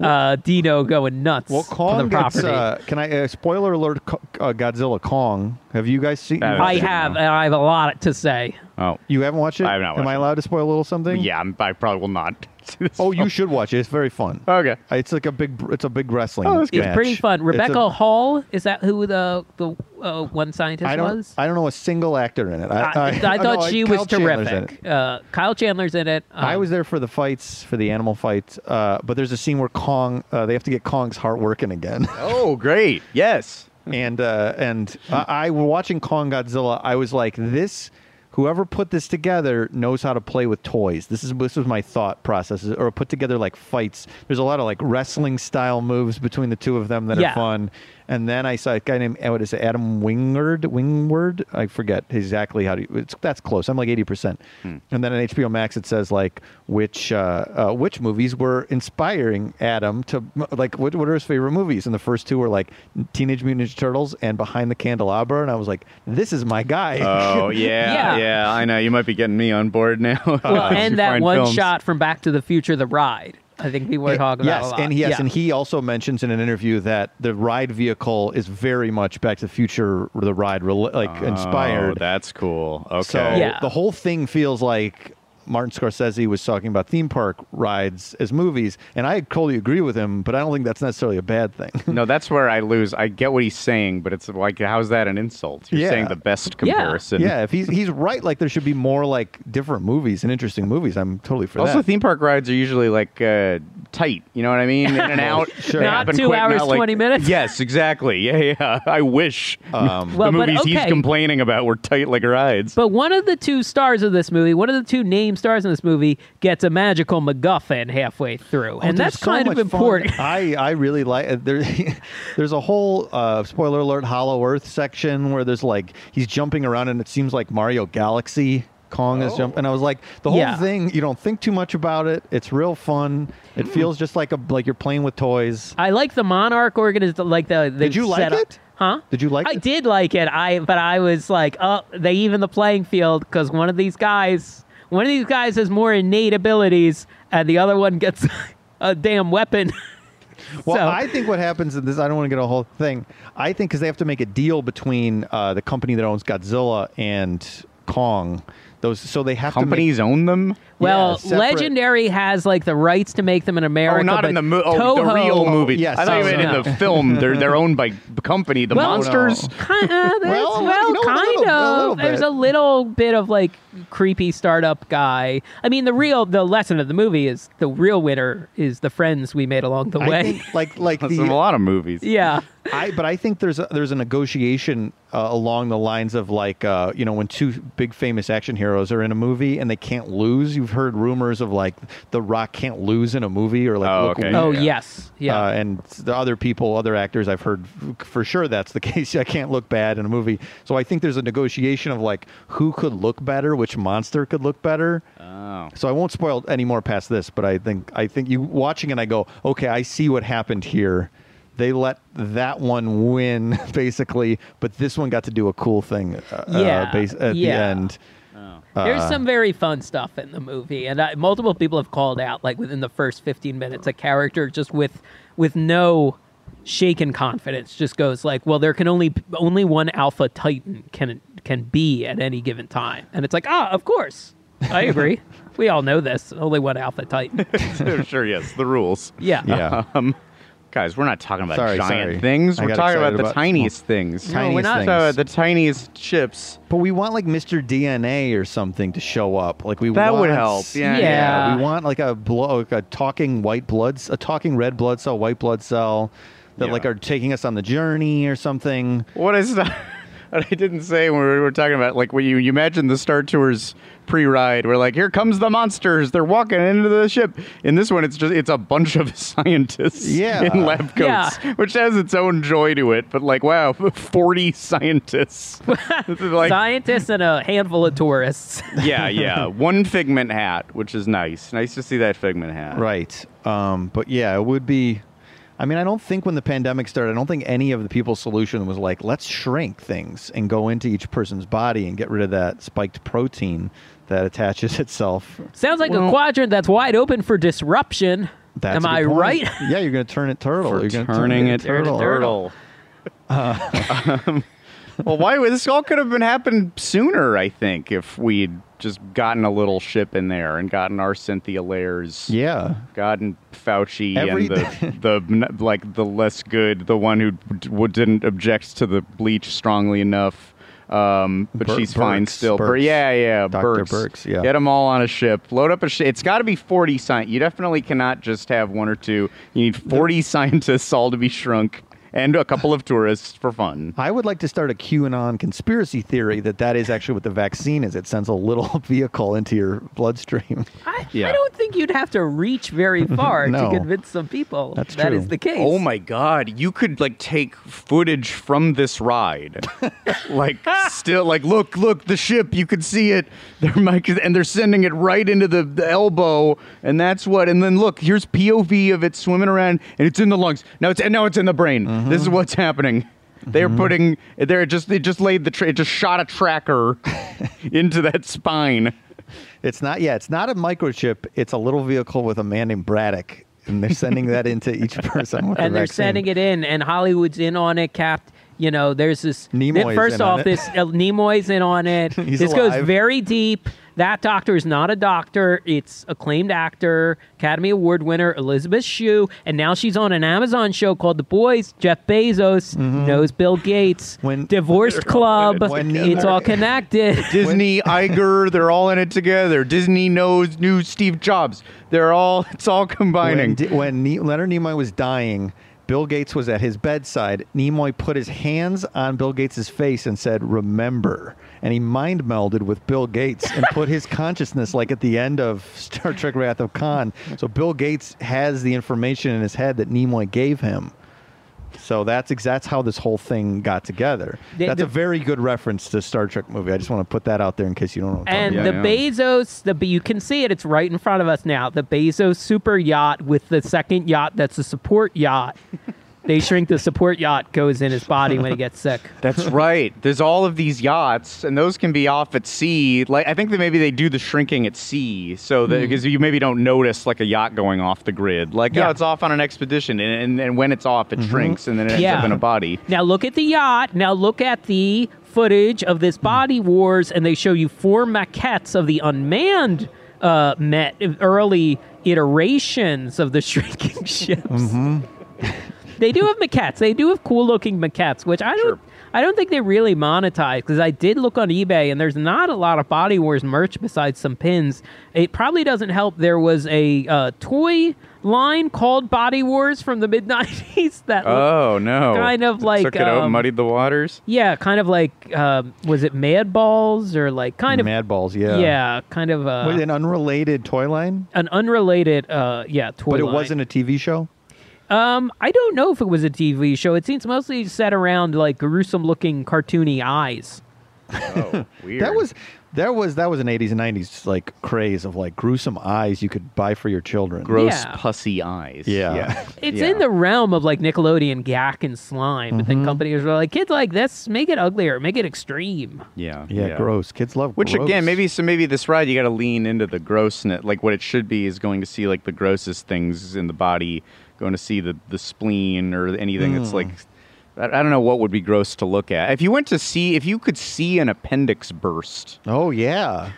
Speaker 4: uh, Dino going nuts
Speaker 2: Well,
Speaker 4: for
Speaker 2: Kong
Speaker 4: the
Speaker 2: gets.
Speaker 4: property.
Speaker 2: Uh, can I? Uh, spoiler alert: uh, Godzilla Kong Have you guys seen?
Speaker 3: I haven't
Speaker 4: I
Speaker 3: seen it,
Speaker 4: have,
Speaker 3: no.
Speaker 4: and I have a lot to say.
Speaker 3: Oh,
Speaker 2: You haven't watched it?
Speaker 3: I have not
Speaker 2: Am
Speaker 3: watched
Speaker 2: I
Speaker 3: it.
Speaker 2: allowed to spoil a little something?
Speaker 3: yeah. I'm, I probably will not. see this
Speaker 2: Oh, you should watch it. It's very fun.
Speaker 3: Okay.
Speaker 2: It's like a big. It's a big wrestling.
Speaker 3: Oh, that's good.
Speaker 4: It's
Speaker 2: match.
Speaker 4: pretty fun. Rebecca
Speaker 2: a-
Speaker 4: Hall is that who the the uh, one scientist
Speaker 2: I don't.
Speaker 4: was?
Speaker 2: I don't know a single actor in it. I,
Speaker 4: I, I
Speaker 2: no,
Speaker 4: thought she
Speaker 2: Kyle
Speaker 4: was
Speaker 2: Chandler's
Speaker 4: terrific. Uh, Kyle Chandler's in it.
Speaker 2: I
Speaker 4: Um,
Speaker 2: was there for the fights, for the animal fights. Uh, but there's a scene where Kong. Uh, they have to get Kong's heart working again.
Speaker 3: Oh, great. Yes.
Speaker 2: and uh, and I, I were watching Kong Godzilla. I was like, this. Whoever put this together knows how to play with toys. This is this was my thought process, or put together like fights. There's a lot of like wrestling style moves between the two of them that
Speaker 4: Yeah.
Speaker 2: are fun. And then I saw a guy named what is it, Adam Wingard? Wingward? I forget exactly how to. It's that's close. I'm like 80. percent And then on HBO Max it says like which uh, uh, which movies were inspiring Adam to like what, what are his favorite movies? And the first two were like Teenage Mutant Ninja Turtles and Behind the Candelabra. And I was like, this is my guy.
Speaker 3: Oh yeah,
Speaker 4: Yeah.
Speaker 3: yeah, I know. You might be getting me on board now.
Speaker 4: well, and that one
Speaker 3: films.
Speaker 4: shot from Back to the Future, the ride. I think we were eh, talking about.
Speaker 2: yes,
Speaker 4: a lot.
Speaker 2: and yes,
Speaker 4: Yeah.
Speaker 2: and he also mentions in an interview that the ride vehicle is very much Back to the Future, the ride, like inspired.
Speaker 3: Oh,
Speaker 2: inspired.
Speaker 3: that's cool. Okay.
Speaker 2: So
Speaker 4: Yeah.
Speaker 2: the whole thing feels like Martin Scorsese was talking about theme park rides as movies, and I totally agree with him, but I don't think that's necessarily a bad thing.
Speaker 3: No, that's where I lose. I get what he's saying, but it's like, how's that an insult? You're
Speaker 2: Yeah.
Speaker 3: saying the best comparison.
Speaker 2: yeah, if he's he's right, like there should be more like different movies and interesting movies. I'm totally for
Speaker 3: Also,
Speaker 2: that.
Speaker 3: Also, theme park rides are usually like uh, tight. You know what I mean? In and out.
Speaker 2: Sure.
Speaker 4: Not two
Speaker 3: quick,
Speaker 4: hours,
Speaker 3: not like-
Speaker 4: 20 minutes?
Speaker 3: Yes, exactly. Yeah, yeah. I wish
Speaker 2: Um,
Speaker 4: Well,
Speaker 3: the
Speaker 4: but
Speaker 3: movies he's complaining about were tight like rides.
Speaker 4: But one of the two stars of this movie, one of the two named stars in this movie, gets a magical MacGuffin halfway through,
Speaker 2: Oh,
Speaker 4: and
Speaker 2: there's
Speaker 4: that's
Speaker 2: so
Speaker 4: kind of
Speaker 2: much fun.
Speaker 4: important.
Speaker 2: I, I really like uh, there. there's a whole uh, spoiler alert Hollow Earth section where there's like he's jumping around and it seems like Mario Galaxy. Kong is jumping, and I was like, the whole
Speaker 4: Yeah.
Speaker 2: thing. You don't think too much about it. It's real fun. It
Speaker 4: Mm.
Speaker 2: feels just like a like you're playing with toys.
Speaker 4: I like the Monarch organization, like the. the
Speaker 2: Did you like
Speaker 4: setup.
Speaker 2: it?
Speaker 4: Huh?
Speaker 2: Did you like
Speaker 4: I
Speaker 2: it?
Speaker 4: did like it. I but I was like, oh, they even the playing field because one of these guys, one of these guys has more innate abilities, and the other one gets a damn weapon.
Speaker 2: Well,
Speaker 4: So-
Speaker 2: I think what happens in this, I don't want to get a whole thing. I think because they have to make a deal between uh, the company that owns Godzilla and Kong. Those, so they have
Speaker 3: Companies own them.
Speaker 4: Well,
Speaker 2: Yeah, separate-
Speaker 4: Legendary has like the rights to make them in America.
Speaker 3: Oh, not
Speaker 4: but
Speaker 3: in the mo- oh, the
Speaker 4: Toho-
Speaker 3: real movie.
Speaker 2: yes,
Speaker 3: I thought you
Speaker 2: sorry,
Speaker 3: meant in
Speaker 4: no.
Speaker 3: the film. They're they're owned by the company, the
Speaker 4: Well,
Speaker 3: monsters.
Speaker 4: Kind of,
Speaker 2: Well,
Speaker 4: well,
Speaker 2: you know, a
Speaker 4: kind
Speaker 2: little- a little
Speaker 4: of. There's a little bit of like creepy startup guy. I mean, the real the lesson of the movie is the real winner is the friends we made along the
Speaker 2: to. I
Speaker 4: way.
Speaker 2: think, like, like
Speaker 3: That's in a
Speaker 2: the,
Speaker 3: lot of movies.
Speaker 4: yeah,
Speaker 2: I, but I think there's a, there's a negotiation uh, along the lines of like uh, you know when two big famous action heroes are in a movie and they can't lose. You've heard rumors of like The Rock can't lose in a movie or like
Speaker 3: Oh,
Speaker 2: look
Speaker 3: okay.
Speaker 4: Oh
Speaker 3: Yeah.
Speaker 4: yes, yeah.
Speaker 2: Uh, and the other people, other actors, I've heard for sure that's the case. I can't look bad in a movie. So I think there's a negotiation of like who could look better, which monster could look better.
Speaker 3: Oh.
Speaker 2: So I won't spoil any more past this, but I think I think you watching it, I go, okay, I see what happened here. They let that one win basically, but this one got to do a cool thing. Uh,
Speaker 4: Yeah,
Speaker 2: uh, base, at the
Speaker 4: yeah.
Speaker 2: End.
Speaker 4: There's
Speaker 2: uh,
Speaker 4: some very fun stuff in the movie, and I, multiple people have called out like within the first 15 minutes, a character just with with no shaken confidence just goes like, "Well, there can only only one Alpha Titan can can be at any given time," and it's like, ah, of course, I agree. we all know this. Only one Alpha Titan.
Speaker 3: sure, yes, the rules.
Speaker 4: Yeah.
Speaker 2: Yeah.
Speaker 3: Um, guys, we're not talking about
Speaker 2: Sorry,
Speaker 3: giant
Speaker 2: sorry.
Speaker 3: things.
Speaker 2: I
Speaker 3: We're
Speaker 2: got
Speaker 3: talking about
Speaker 2: excited
Speaker 3: the
Speaker 2: about
Speaker 3: tiniest things.
Speaker 2: Tiniest
Speaker 4: we're not
Speaker 2: things.
Speaker 3: talking about the tiniest chips.
Speaker 2: But we want like Mr. DNA or something to show up. Like we
Speaker 3: That
Speaker 2: want,
Speaker 3: would help. Yeah,
Speaker 4: Yeah.
Speaker 2: we want like a blow, like a talking white blood, a talking red blood cell, white blood cell that
Speaker 3: Yeah.
Speaker 2: like are taking us on the journey or something.
Speaker 3: What is that? I didn't say when we were talking about like when you, you imagine the Star Tours pre-ride. We're like, here comes the monsters. They're walking into the ship. In this one, it's just it's a bunch of scientists
Speaker 2: Yeah.
Speaker 3: in lab
Speaker 4: Yeah.
Speaker 3: coats, which has its own joy to it. But like, wow, forty scientists. like,
Speaker 4: Scientists and a handful of tourists.
Speaker 3: yeah, yeah, one figment hat, which is nice. Nice to see that figment hat.
Speaker 2: Right. Um, but yeah, it would be. I mean, I don't think when the pandemic started, I don't think any of the people's solution was like, let's shrink things and go into each person's body and get rid of that spiked protein that attaches itself.
Speaker 4: Sounds like a quadrant that's wide open for disruption.
Speaker 2: That's
Speaker 4: Am I
Speaker 2: point.
Speaker 4: right?
Speaker 2: Yeah, you're going to turn it turtle.
Speaker 3: For
Speaker 2: you're gonna
Speaker 3: turning
Speaker 2: turn
Speaker 3: it
Speaker 2: turtle.
Speaker 3: turtle. Uh, um, well, why this all could have been happened sooner? I think if we'd just gotten a little ship in there and gotten our Cynthia Lairs,
Speaker 2: Yeah.
Speaker 3: gotten Fauci
Speaker 2: Every-
Speaker 3: and the the like the less good, the one who d- didn't object to the bleach strongly enough. Um, but
Speaker 2: Bur-
Speaker 3: she's fine still. Bur-
Speaker 2: Birx.
Speaker 3: yeah, yeah,
Speaker 2: Dr.
Speaker 3: Birx.
Speaker 2: Birx, yeah.
Speaker 3: Get them all on a ship. Load up a ship. It's got to be 40 scientists. You definitely cannot just have one or two. You need 40 scientists all to be shrunk and a couple of tourists for fun.
Speaker 2: I would like to start a QAnon conspiracy theory that that is actually what the vaccine is. It sends a little vehicle into your bloodstream.
Speaker 4: I,
Speaker 3: Yeah.
Speaker 4: I don't think you'd have to reach very far
Speaker 2: No.
Speaker 4: to convince some people
Speaker 2: That's
Speaker 4: that
Speaker 2: true.
Speaker 4: is the case.
Speaker 3: Oh my god, you could like take footage from this ride. like still like look, look, the ship, you could see it. They're mic- and they're sending it right into the, the elbow and that's what and then look, here's POV of it swimming around and it's in the lungs. Now it's and now it's in the brain. Mm. This is what's happening. They're putting they're just they just laid the tra- it just shot a tracker into that spine.
Speaker 2: It's not. Yeah, it's not a microchip. It's a little vehicle with a man named Braddock, and they're sending that into each person. With
Speaker 4: and
Speaker 2: the
Speaker 4: they're
Speaker 2: vaccine.
Speaker 4: sending it in, and Hollywood's in on it. Capped. You know, there's this.
Speaker 2: Nimoy's
Speaker 4: first
Speaker 2: in on
Speaker 4: off,
Speaker 2: it.
Speaker 4: this uh, Nimoy's in on it.
Speaker 2: He's
Speaker 4: this
Speaker 2: alive.
Speaker 4: goes very deep. That doctor is not a doctor. It's acclaimed actor, Academy Award winner Elizabeth Shue, and now she's on an Amazon show called The Boys. Jeff Bezos knows Bill Gates.
Speaker 2: Mm-hmm. When-
Speaker 4: Divorced Club.
Speaker 2: When-
Speaker 4: it's all connected.
Speaker 3: Disney, Iger, they're all in it together. Disney knows new Steve Jobs. They're all it's all combining.
Speaker 2: When, when ne- Leonard Nimoy was dying, Bill Gates was at his bedside. Nimoy put his hands on Bill Gates' face and said, "Remember." And he mind melded with Bill Gates and put his consciousness like at the end of Star Trek: Wrath of Khan. So Bill Gates has the information in his head that Nimoy gave him. So that's ex- that's how this whole thing got together.
Speaker 4: The-
Speaker 2: that's
Speaker 4: the-
Speaker 2: a very good reference to Star Trek movie. I just want to put that out there in case you don't know. What
Speaker 4: And
Speaker 3: Yeah,
Speaker 4: the
Speaker 3: yeah.
Speaker 4: Bezos, the you can see it. It's right in front of us now. The Bezos super yacht with the second yacht that's a support yacht. they shrink the support yacht goes in his body when he gets sick.
Speaker 3: That's right. There's all of these yachts, and those can be off at sea. Like I think that maybe they do the shrinking at sea, so that hmm. because you maybe don't notice like a yacht going off the grid. Like oh,
Speaker 4: Yeah.
Speaker 3: oh, it's off on an expedition, and, and, and when it's off, it mm-hmm. shrinks, and then it ends
Speaker 4: Yeah.
Speaker 3: up in a body.
Speaker 4: Now look at the yacht. Now look at the footage of this hmm. body wars, and they show you four maquettes of the unmanned uh, met early iterations of the shrinking ships. Mm-hmm. they do have maquettes. They do have cool looking maquettes, which I don't.
Speaker 3: Sure.
Speaker 4: I don't think they really monetize because I did look on eBay and there's not a lot of Body Wars merch besides some pins. It probably doesn't help. There was a uh, toy line called Body Wars from the mid '90s that
Speaker 3: Oh no!
Speaker 4: Kind of like,
Speaker 3: took it out,
Speaker 4: um,
Speaker 3: muddied the waters.
Speaker 4: yeah, kind of like um, was it Madballs or like kind of
Speaker 2: Mad Balls, yeah.
Speaker 4: yeah, kind of uh,
Speaker 2: With an unrelated toy line,
Speaker 4: an unrelated uh, yeah toy. Line.
Speaker 2: But it
Speaker 4: line.
Speaker 2: wasn't a TV show.
Speaker 4: Um, I don't know if it was a TV show. It seems mostly set around like gruesome looking cartoony eyes.
Speaker 3: Oh, weird.
Speaker 2: That was that was that was an 80s and 90s like craze of like gruesome eyes you could buy for your children.
Speaker 3: gross,
Speaker 4: Yeah.
Speaker 3: pussy eyes.
Speaker 2: Yeah.
Speaker 3: yeah.
Speaker 4: It's
Speaker 3: Yeah.
Speaker 4: in the realm of like Nickelodeon gack and slime, but
Speaker 2: Mm-hmm.
Speaker 4: then companies were like, kids like this, make it uglier, make it extreme.
Speaker 3: yeah,
Speaker 2: yeah, gross. Kids love
Speaker 3: Which
Speaker 2: gross.
Speaker 3: again, maybe so. Maybe this ride you got to lean into the grossness. Like what it should be is going to see like the grossest things in the body. Going to see the the spleen or anything that's like. I I don't know what would be gross to look at. If you went to see, if you could see an appendix burst,
Speaker 2: Oh yeah,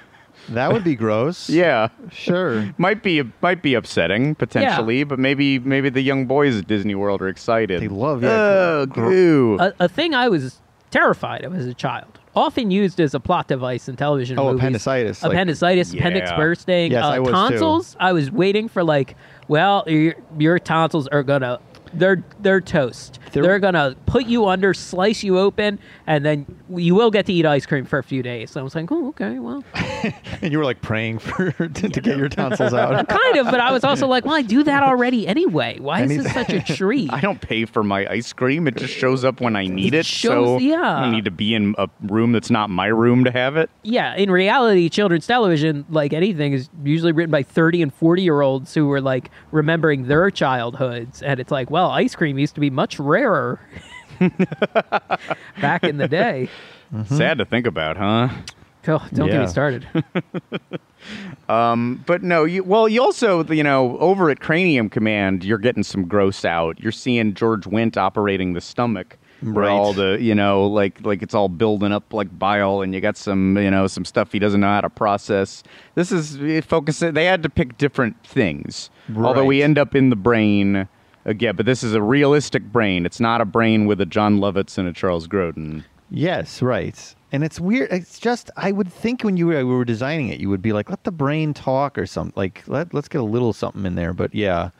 Speaker 2: that would be gross.
Speaker 3: yeah,
Speaker 2: sure.
Speaker 3: might be might be upsetting potentially, but maybe maybe the young boys at Disney World are excited.
Speaker 2: They love, yeah,
Speaker 3: Oh,
Speaker 2: gr- gr-
Speaker 3: goo.
Speaker 4: A, a thing I was terrified of as a child, often used as a plot device in television
Speaker 2: Oh,
Speaker 4: movies.
Speaker 2: appendicitis, like-
Speaker 4: appendicitis, appendix
Speaker 3: Yeah.
Speaker 4: bursting,
Speaker 2: Yes,
Speaker 4: uh,
Speaker 2: I was too.
Speaker 4: tonsils. I was waiting for like, well, your, your tonsils are gonna. They're they're toast.
Speaker 2: They're-
Speaker 4: They're, gonna put you under, slice you open, and then you will get to eat ice cream for a few days. So I was like, oh, okay, well,
Speaker 2: And you were like praying for to, to get your tonsils out.
Speaker 4: kind of. But I was also like, well, I do that already anyway. Why is this such a treat?
Speaker 3: I don't pay for my ice cream. It just shows up when I need it.
Speaker 4: shows-
Speaker 3: so
Speaker 4: yeah.
Speaker 3: I need to be in a room that's not my room to have it.
Speaker 4: yeah, in reality, children's television, like anything, is usually written by 30 and 40 year olds who were like remembering their childhoods. And it's like, well, ice cream used to be much rarer back in the day. Mm-hmm.
Speaker 3: Sad to think about, huh?
Speaker 4: Oh, don't get me started.
Speaker 3: Um, but no, you well, you also you know over at Cranium Command, you're getting some gross out. You're seeing George Wendt operating the stomach, where
Speaker 2: Right.
Speaker 3: all the you know like like it's all building up like bile, and you got some you know some stuff he doesn't know how to process. This is it focus. They had to pick different things, although we end up in the brain again. But this is a realistic brain. It's not a brain with a Jon Lovitz and a Charles Grodin.
Speaker 2: Yes, right. And it's weird. It's just I would think when you were, were designing it, you would be like, let the brain talk or something. Like let let's get a little something in there. But yeah,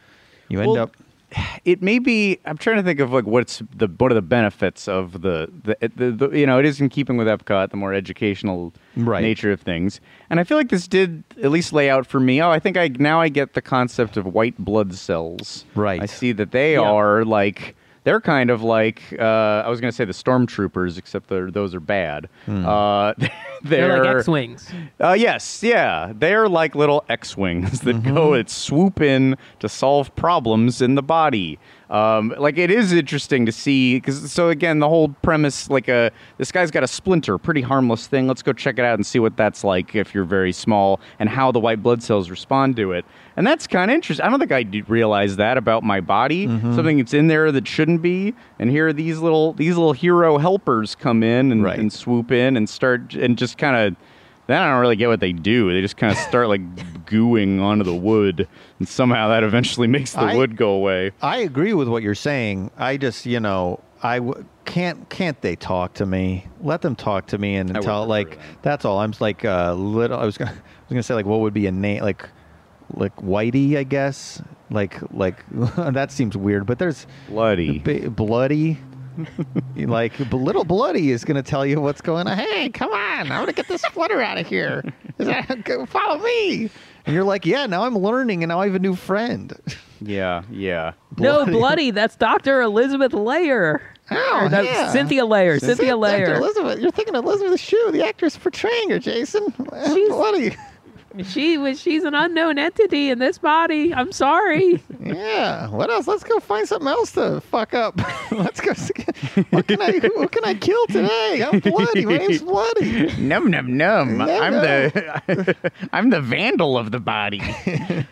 Speaker 2: you end
Speaker 3: Well,
Speaker 2: up.
Speaker 3: It may be i'm trying to think of like what's the what are the benefits of the the, the, the you know it is in keeping with epcot the more educational
Speaker 2: Right.
Speaker 3: nature of things and i feel like this did at least lay out for me oh i think i now i get the concept of white blood cells
Speaker 2: Right.
Speaker 3: i see that they
Speaker 4: Yeah.
Speaker 3: are like they're kind of like uh, I was going to say the stormtroopers, except they're, those are bad. Uh, they're,
Speaker 4: They're like X-wings.
Speaker 3: uh, yes, yeah. They're like little X Wings that go and swoop in to solve problems in the body. Um, like, it is interesting to see. Because, so again, the whole premise like, uh, this guy's got a splinter, pretty harmless thing. Let's go check it out and see what that's like if you're very small and how the white blood cells respond to it. And that's kind of interesting. I don't think I realized that about my body. Something that's in there that shouldn't be. And here are these little these little hero helpers come in and,
Speaker 2: Right.
Speaker 3: and swoop in and start and just kind of then I don't really get what they do. They just kind of start like gooing onto the wood, and somehow that eventually makes the
Speaker 2: I-
Speaker 3: wood go away.
Speaker 2: I agree with what you're saying. I just you know I w- can't can't they talk to me? Let them talk to me and tell like
Speaker 3: that.
Speaker 2: that's all. I'm like uh, little. I was gonna I was gonna say like what would be a name like like Whitey I guess like like that seems weird. But there's
Speaker 3: Bloody.
Speaker 2: Ba- bloody. like b- little bloody is going to tell you what's going on. Hey, come on! I'm going to get this flutter out of here. Is that, go- follow me. And you're like, yeah. Now I'm learning, and now I have a new friend.
Speaker 3: Yeah, yeah.
Speaker 4: No, bloody. That's Dr. Elizabeth Lair.
Speaker 2: Oh,
Speaker 4: Or no,
Speaker 2: yeah.
Speaker 4: Cynthia Lair. Cynthia
Speaker 2: Dr.
Speaker 4: Lair.
Speaker 2: Elizabeth, you're thinking of Elizabeth Shue, the actress portraying her, Jason.
Speaker 4: She's-
Speaker 2: bloody.
Speaker 4: She was. She's an unknown entity in this body. I'm sorry.
Speaker 2: Yeah. What else? Let's go find something else to fuck up. Let's go. see- What can I? Who can I kill today? I'm bloody. My name's bloody.
Speaker 3: Num num num.
Speaker 2: Num,
Speaker 3: I'm
Speaker 2: num.
Speaker 3: the I'm the vandal of the body.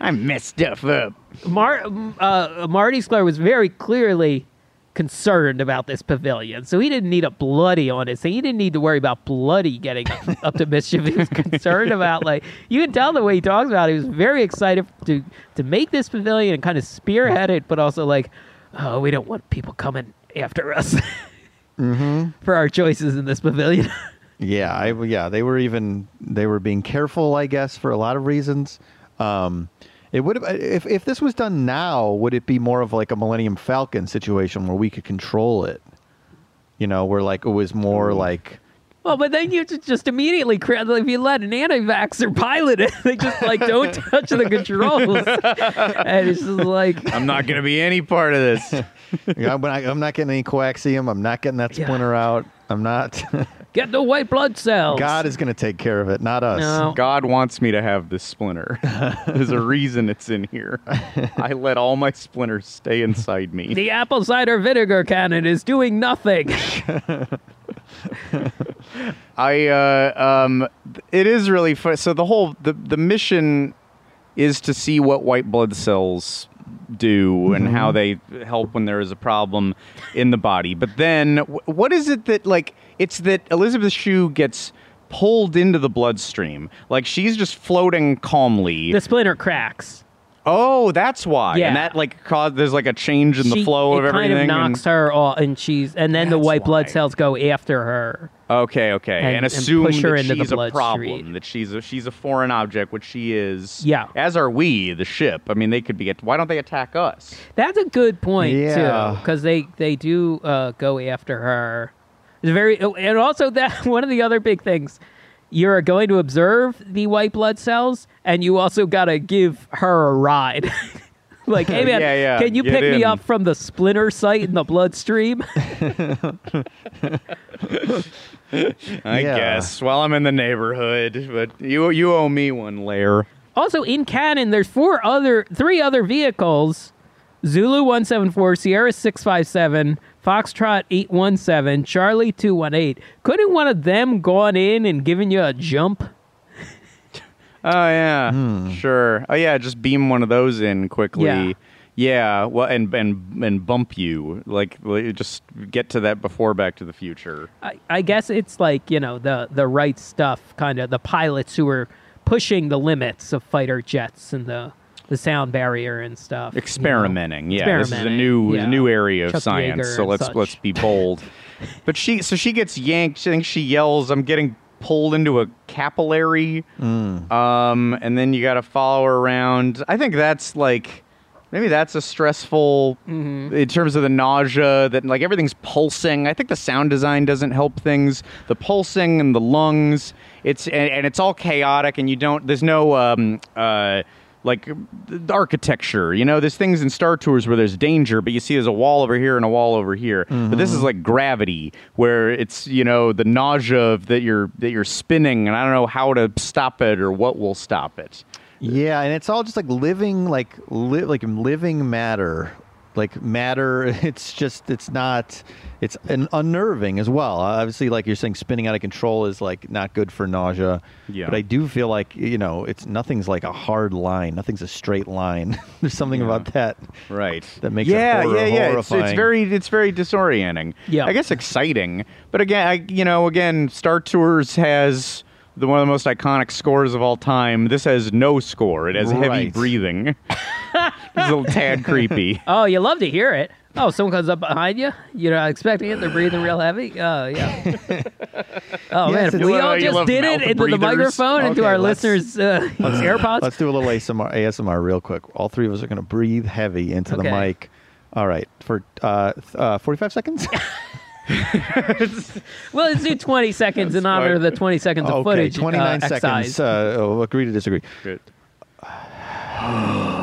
Speaker 3: I messed stuff up.
Speaker 4: Mar- uh, Marty Sklar was very clearly concerned about this pavilion, so he didn't need a bloody on it. So he didn't need to worry about bloody getting up, to mischief. He was concerned about like you can tell the way he talks about it. He was very excited to to make this pavilion and kind of spearhead it, but also like, oh, we don't want people coming after us for our choices in this pavilion.
Speaker 2: Yeah, I yeah, they were even they were being careful, I guess, for a lot of reasons. Um, it would have uh, if if this was done now, would it be more of like a Millennium Falcon situation where we could control it? You know, where like it was more like
Speaker 4: Well, but then you just immediately cra- if you let an anti-vaxxer pilot it, they just like don't touch the controls, and it's just like
Speaker 3: I'm not gonna be any part of this.
Speaker 2: I'm not, I'm not getting any coaxium. I'm not getting that
Speaker 4: Yeah.
Speaker 2: splinter out. I'm not.
Speaker 4: Get the white blood cells.
Speaker 2: God is going to take care of it, not us.
Speaker 4: No.
Speaker 3: God wants me to have this splinter. There's a reason it's in here. I let all my splinters stay inside me.
Speaker 4: The apple cider vinegar cannon is doing nothing.
Speaker 3: I uh, um, it is really fun. So the whole the the mission is to see what white blood cells do and how mm-hmm. they help when there is a problem in the body. But then, what is it that like? It's that Elizabeth Shue gets pulled into the bloodstream. Like she's just floating calmly.
Speaker 4: the splinter cracks.
Speaker 3: Oh, that's why.
Speaker 4: Yeah.
Speaker 3: And that like caused there's like a change in the
Speaker 4: She-
Speaker 3: flow of
Speaker 4: it
Speaker 3: everything.
Speaker 4: kind of
Speaker 3: and-
Speaker 4: knocks her off, and she's and then the
Speaker 3: That's
Speaker 4: white blood
Speaker 3: why.
Speaker 4: cells go after her.
Speaker 3: Okay, okay,
Speaker 4: and-
Speaker 3: and,
Speaker 4: and
Speaker 3: assume
Speaker 4: push her
Speaker 3: that
Speaker 4: into the
Speaker 3: she's a
Speaker 4: bloodstream.
Speaker 3: problem, that she's a, she's a foreign object, which she is.
Speaker 4: Yeah.
Speaker 3: As are we, the ship. I mean, they could be. Why don't they attack us?
Speaker 4: That's a good point
Speaker 2: Yeah.
Speaker 4: too, because they they do uh, go after her. It's very, and also that one of the other big things. You're going to observe the white blood cells, and you also got to give her a ride. like, hey man,
Speaker 3: Yeah, yeah,
Speaker 4: can you
Speaker 3: get
Speaker 4: pick me up from the splinter site in the bloodstream?
Speaker 3: I
Speaker 2: Yeah.
Speaker 3: guess. While I'm in the neighborhood, but you you owe me one Lair.
Speaker 4: Also, in canon, there's four other, three other vehicles: Zulu 174, Sierra 657, Foxtrot 817, Charlie 218. Couldn't one of them gone in and given you a jump?
Speaker 3: Oh yeah, hmm. sure. Oh yeah, just beam one of those in quickly.
Speaker 4: Yeah.
Speaker 3: Yeah, well, and and and bump you like like, just get to that before Back to the Future.
Speaker 4: I, I guess it's like you know the the right stuff, kind of the pilots who are pushing the limits of fighter jets and the the sound barrier and stuff. you know?
Speaker 3: experimenting. Yeah, this is a new
Speaker 4: yeah.
Speaker 3: a new area of
Speaker 4: Chuck
Speaker 3: science.
Speaker 4: Yeager
Speaker 3: So let's
Speaker 4: such.
Speaker 3: let's be bold. but she so she gets yanked. I think she yells, "I'm getting pulled into a capillary."
Speaker 4: Mm.
Speaker 3: Um, and then you got to follow her around. I think that's like. Maybe that's a stressful
Speaker 4: Mm-hmm.
Speaker 3: in terms of the nausea that like everything's pulsing. I think the sound design doesn't help things. The pulsing and the lungs, it's and, and it's all chaotic and you don't there's no um uh like the architecture, you know, there's things in Star Tours where there's danger, but you see there's a wall over here and a wall over here. But this is mm-hmm. like gravity, where it's you know the nausea of that you're that you're spinning, and I don't know how to stop it or what will stop it.
Speaker 2: Yeah, and it's all just like living, like li- like living matter, like matter. It's just it's not. It's an unnerving as well. Uh, obviously, like you're saying, spinning out of control is like not good for nausea.
Speaker 3: Yeah.
Speaker 2: But I do feel like you know, it's nothing's like a hard line. Nothing's a straight line. There's something about that.
Speaker 3: Right.
Speaker 2: That makes it
Speaker 3: yeah,
Speaker 2: horror-
Speaker 3: yeah, yeah. It's, it's very, it's very disorienting.
Speaker 4: Yeah.
Speaker 3: I guess exciting, but again, I, you know, again, Star Tours has the one of the most iconic scores of all time. This has no score. It has heavy breathing. it's a little tad creepy.
Speaker 4: Oh, you love to hear it. Oh, someone comes up behind you. You're not expecting it. They're breathing real heavy. Oh, yeah. Oh
Speaker 2: Yes,
Speaker 4: man, if
Speaker 2: it's-
Speaker 4: we all
Speaker 3: you
Speaker 4: just
Speaker 3: love
Speaker 4: did it
Speaker 3: mouth
Speaker 4: into the
Speaker 3: breathers.
Speaker 4: microphone, into
Speaker 2: Okay,
Speaker 4: our
Speaker 2: let's-
Speaker 4: listeners' uh, AirPods.
Speaker 2: Let's do a little ASMR, ASMR real quick. All three of us are going to breathe heavy into the mic. All right, for uh, th- uh, 45 seconds.
Speaker 4: well, let's do 20 seconds in honor of the 20 seconds of
Speaker 2: okay,
Speaker 4: footage.
Speaker 2: 29
Speaker 4: uh,
Speaker 2: seconds.
Speaker 4: excised.
Speaker 2: Uh, oh, agree to disagree.
Speaker 3: Good.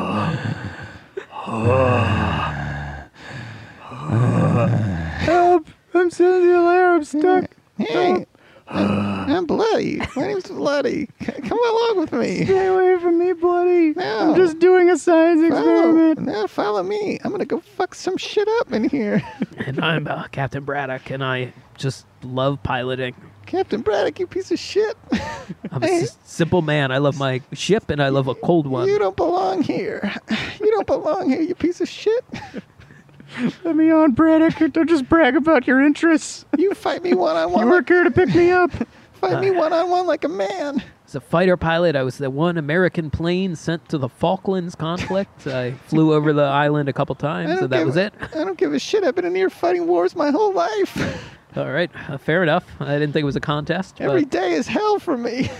Speaker 3: Help! I'm sitting in the air. I'm stuck.
Speaker 2: Hey, I'm, I'm bloody. My name's Bloody. C- Come along with me.
Speaker 3: Stay away from me, bloody.
Speaker 2: No.
Speaker 3: I'm just doing a science
Speaker 2: Follow,
Speaker 3: experiment.
Speaker 2: no, follow me. I'm gonna go fuck some shit up in here.
Speaker 4: and I'm uh, Captain Braddock, and I just love piloting.
Speaker 2: Captain Braddock, you piece of shit.
Speaker 4: I'm a s- simple man. I love my ship, and I love a cold one.
Speaker 2: You don't belong here. You don't belong here, you piece of shit.
Speaker 3: Let me on, Braddock. Don't just brag about your interests.
Speaker 2: You fight me one on one.
Speaker 3: You work here to pick me up.
Speaker 2: Fight me one on one like a man.
Speaker 4: As a fighter pilot, I was the one American plane sent to the Falklands conflict. I flew over the island a couple times,
Speaker 2: don't
Speaker 4: and that
Speaker 2: give-
Speaker 4: was it.
Speaker 2: I don't give a shit. I've been in here fighting wars my whole life.
Speaker 4: All right, uh, fair enough. I didn't think it was a contest,
Speaker 2: Every
Speaker 4: but
Speaker 2: day is hell for me.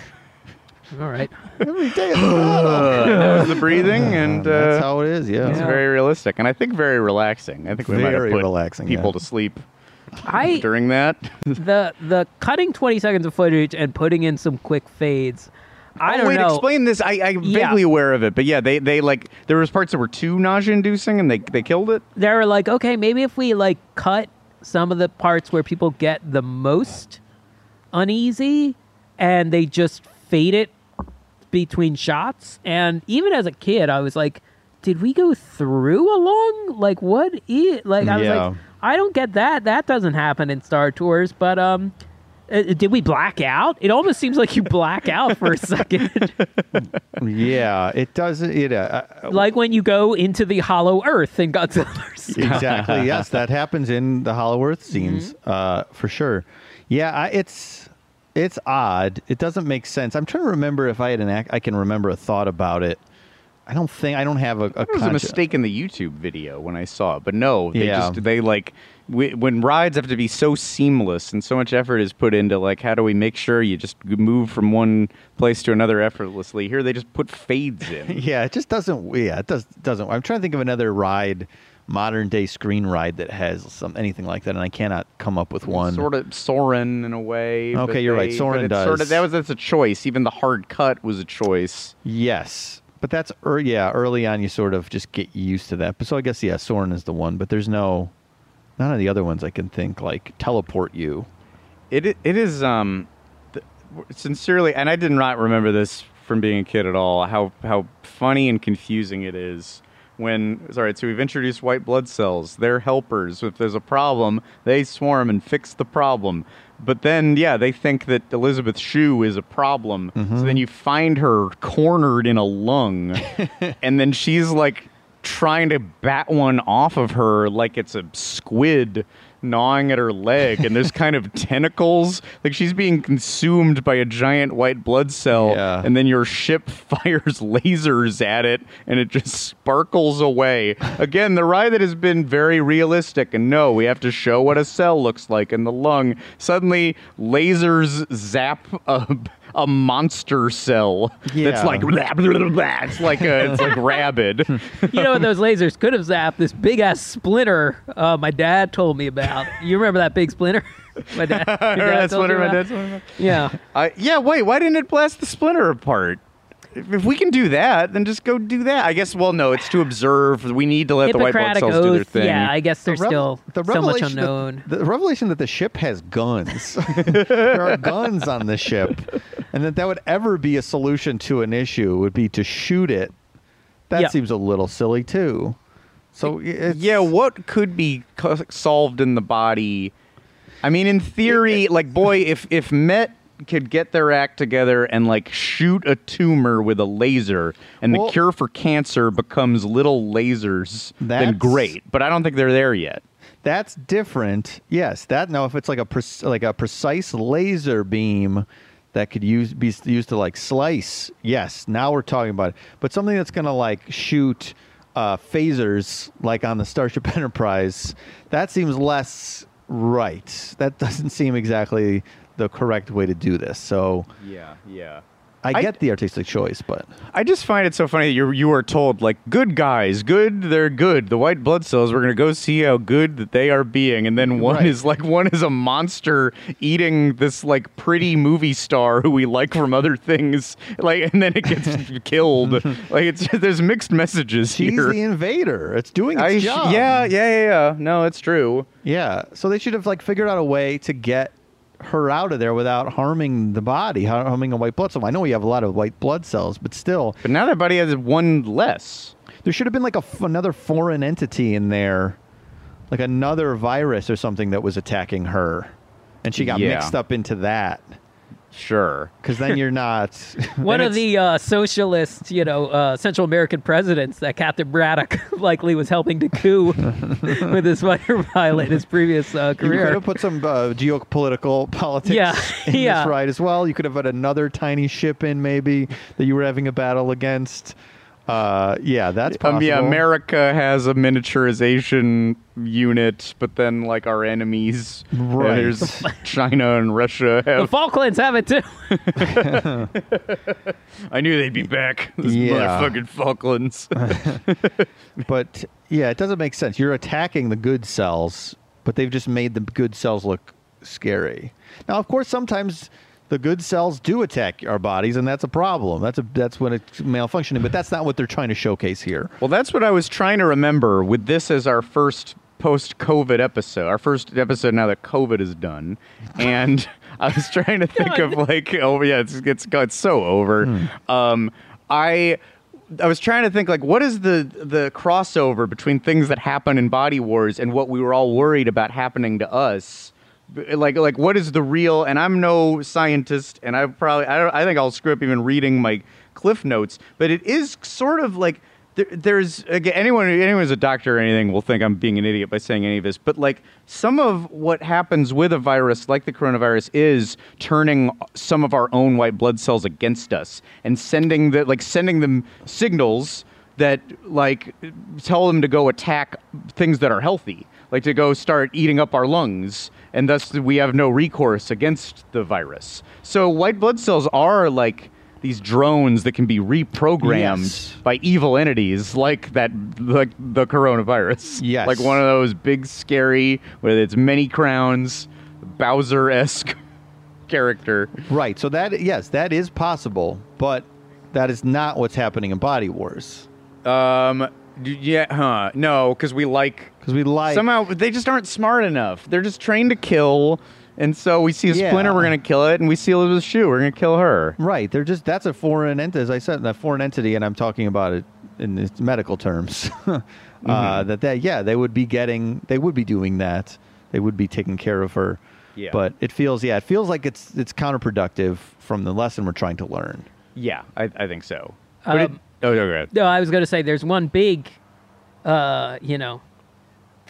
Speaker 4: All right.
Speaker 2: Every day is
Speaker 3: that was the breathing, and uh,
Speaker 2: That's how it is. Yeah.
Speaker 3: it's very realistic, and I think very relaxing. I think we might have
Speaker 2: Very
Speaker 3: put
Speaker 2: relaxing,
Speaker 3: people
Speaker 2: yeah.
Speaker 3: to sleep
Speaker 4: I
Speaker 3: during that.
Speaker 4: the the cutting 20 seconds of footage and putting in some quick fades. I
Speaker 3: oh,
Speaker 4: don't
Speaker 3: wait,
Speaker 4: know.
Speaker 3: explain this. I, I'm
Speaker 4: Yeah.
Speaker 3: vaguely aware of it, but yeah, they, they like there was parts that were too nausea-inducing, and they they killed it.
Speaker 4: They were like, okay, maybe if we like cut some of the parts where people get the most uneasy, and they just fade it between shots. And even as a kid, I was like, did we go through a long like what? i- Like I was
Speaker 2: Yeah.
Speaker 4: like, I don't get that. That doesn't happen in Star Tours, but um. uh, Did we black out? It almost seems like you black out for a second.
Speaker 2: Yeah. It doesn't. It. Uh, uh,
Speaker 4: like when you go into the hollow earth in Godzilla.
Speaker 2: exactly. yes, that happens in the Hollow Earth scenes,
Speaker 4: Mm-hmm.
Speaker 2: uh, for sure. Yeah, I, it's it's odd. It doesn't make sense. I'm trying to remember if I had an ac- I can remember a thought about it. I don't think I don't have a. a
Speaker 3: There was a mistake in the YouTube video when I saw it, but no, they
Speaker 2: Yeah.
Speaker 3: just they like w- when rides have to be so seamless and so much effort is put into like how do we make sure you just move from one place to another effortlessly. Here they just put fades in.
Speaker 2: Yeah, it just doesn't. Yeah, it does doesn't. I'm trying to think of another ride, modern day screen ride that has some anything like that, and I cannot come up with one.
Speaker 3: Sort of Soarin' in a way.
Speaker 2: Okay, you're right,
Speaker 3: they-
Speaker 2: Soarin'
Speaker 3: but it's Sort
Speaker 2: does.
Speaker 3: of, that was that's a choice. Even the hard cut was a choice.
Speaker 2: Yes, but that's er, yeah. Early on, you sort of just get used to that. But so I guess yeah, Soarin' is the one. But there's no none of the other ones I can think like teleport you.
Speaker 3: It it is um th- sincerely, and I did not remember this from being a kid at all. How how funny and confusing it is when. Sorry, so we've introduced white blood cells. They're helpers. If there's a problem, they swarm and fix the problem. But then, yeah, they think that Elizabeth Shue is a problem. So mm-hmm. then you find her cornered in a lung, and then she's like trying to bat one off of her like it's a squid gnawing at her leg and there's kind of tentacles. Like she's being consumed by a giant white blood cell
Speaker 2: Yeah.
Speaker 3: and then your ship fires lasers at it and it just sparkles away. Again the ride that has been very realistic and no we have to show what a cell looks like in the lung. Suddenly lasers zap a, a monster cell
Speaker 2: Yeah.
Speaker 3: that's like blah, blah, blah, blah. it's like a, it's like rabid
Speaker 4: you know what those lasers could have zapped? This big ass splinter uh, my dad told me about. You remember that big splinter? my dad. your dad
Speaker 3: that's
Speaker 4: told
Speaker 3: what
Speaker 4: you
Speaker 3: my
Speaker 4: about?
Speaker 3: dad's talking about.
Speaker 4: Yeah.
Speaker 3: Uh, yeah, wait, why didn't it blast the splinter apart? If if we can do that, then just go do that. I guess. Well, no, it's to observe. We need to let the white blood
Speaker 4: Hippocratic
Speaker 3: cells do their thing.
Speaker 4: Yeah, I guess there's
Speaker 2: rev-
Speaker 4: still
Speaker 2: the
Speaker 4: so much
Speaker 2: revelation that-
Speaker 4: unknown.
Speaker 2: the revelation that the ship has guns. there are guns on the ship, and that that would ever be a solution to an issue would be to shoot it. That
Speaker 4: Yeah.
Speaker 2: seems a little silly too. So it's,
Speaker 3: yeah, what could be co- solved in the body? I mean, in theory, like, boy, if if Met could get their act together and like shoot a tumor with a laser, and
Speaker 2: Well-
Speaker 3: the cure for cancer becomes little lasers, then great. But I don't think they're there yet.
Speaker 2: That's different. Yes, that now if it's like a pre- like a precise laser beam that could use be used to like slice. Yes, now we're talking about it. But something that's going to like shoot uh, phasers like on the Starship Enterprise, that seems less right. That doesn't seem exactly the correct way to do this. So
Speaker 3: Yeah, yeah.
Speaker 2: I
Speaker 3: I-
Speaker 2: get the artistic choice, but
Speaker 3: I just find it so funny that you you are told like good guys, good, they're good. The white blood cells, we're gonna go see how good that they are being, and then one
Speaker 2: Right.
Speaker 3: is like one is a monster eating this like pretty movie star who we like from other things, like, and then it gets killed. like it's there's mixed messages
Speaker 2: she's
Speaker 3: here.
Speaker 2: the invader. It's doing its
Speaker 3: I
Speaker 2: job.
Speaker 3: yeah, yeah, yeah, yeah. No, it's true.
Speaker 2: Yeah. So they should have like figured out a way to get her out of there without harming the body, har- harming a white blood cell. I know we have a lot of white blood cells, but still,
Speaker 3: But now that body has one less.
Speaker 2: there should have been like a another foreign entity in there, like another virus or something that was attacking her, and she got
Speaker 3: Yeah.
Speaker 2: mixed up into that.
Speaker 3: Sure.
Speaker 2: Because then you're not.
Speaker 4: One of the uh, socialist, you know, uh, Central American presidents that Captain Braddock likely was helping to coup with his fighter pilot, his previous uh,
Speaker 2: You could
Speaker 4: career.
Speaker 2: have put some uh, geopolitical politics
Speaker 4: Yeah,
Speaker 2: in
Speaker 4: yeah.
Speaker 2: this ride as well. You could have had another tiny ship in maybe that you were having a battle against. Uh, yeah, that's possible.
Speaker 3: Um, yeah, America has a miniaturization unit, but then like our enemies,
Speaker 2: Right.
Speaker 3: there's China and Russia.
Speaker 4: the
Speaker 3: Have,
Speaker 4: Falklands have it too.
Speaker 3: I knew they'd be back. This
Speaker 2: Yeah.
Speaker 3: motherfucking Falklands.
Speaker 2: But yeah, it doesn't make sense. You're attacking the good cells, but they've just made the good cells look scary. Now, of course, sometimes the good cells do attack our bodies, and that's a problem. That's a that's when it's malfunctioning. But that's not what they're trying to showcase here.
Speaker 3: well, that's what I was trying to remember with this as our first post-COVID episode, our first episode now that COVID is done, and I was trying to think of like, oh yeah, it's it's, it's so over. Um, I. I was trying to think like what is the the crossover between things that happen in Body Wars and what we were all worried about happening to us. Like like what is the real? And I'm no scientist, and I probably I I think I'll screw up even reading my cliff notes. But it is sort of like there, there's again anyone anyone who's a doctor or anything will think I'm being an idiot by saying any of this. But like some of what happens with a virus like the coronavirus is turning some of our own white blood cells against us and sending the like sending them signals that like tell them to go attack things that are healthy like to go start eating up our lungs and thus we have no recourse against the virus so white blood cells are like these drones that can be reprogrammed
Speaker 2: Yes.
Speaker 3: by evil entities like that like the coronavirus
Speaker 2: Yes.
Speaker 3: like one of those big scary with its many crowns bowser-esque character
Speaker 2: Right. So that yes, that is possible, but that is not what's happening in Body Wars.
Speaker 3: um yeah huh no because we like
Speaker 2: Because we like
Speaker 3: somehow they just aren't smart enough. They're just trained to kill, and so we see a
Speaker 2: Yeah.
Speaker 3: splinter, we're gonna kill it, and we see Elizabeth Shue, we're gonna kill her.
Speaker 2: Right. They're just that's a foreign entity, as I said, a foreign entity, and I'm talking about it in its medical terms. uh, that that yeah, they would be getting, they would be doing that. They would be taking care of her.
Speaker 3: Yeah.
Speaker 2: But it feels yeah, it feels like it's it's counterproductive from the lesson we're trying to learn.
Speaker 3: Yeah, I, I think so. But it,
Speaker 4: Um,
Speaker 3: oh, no, go ahead.
Speaker 4: No, I was going to say there's one big uh, you know,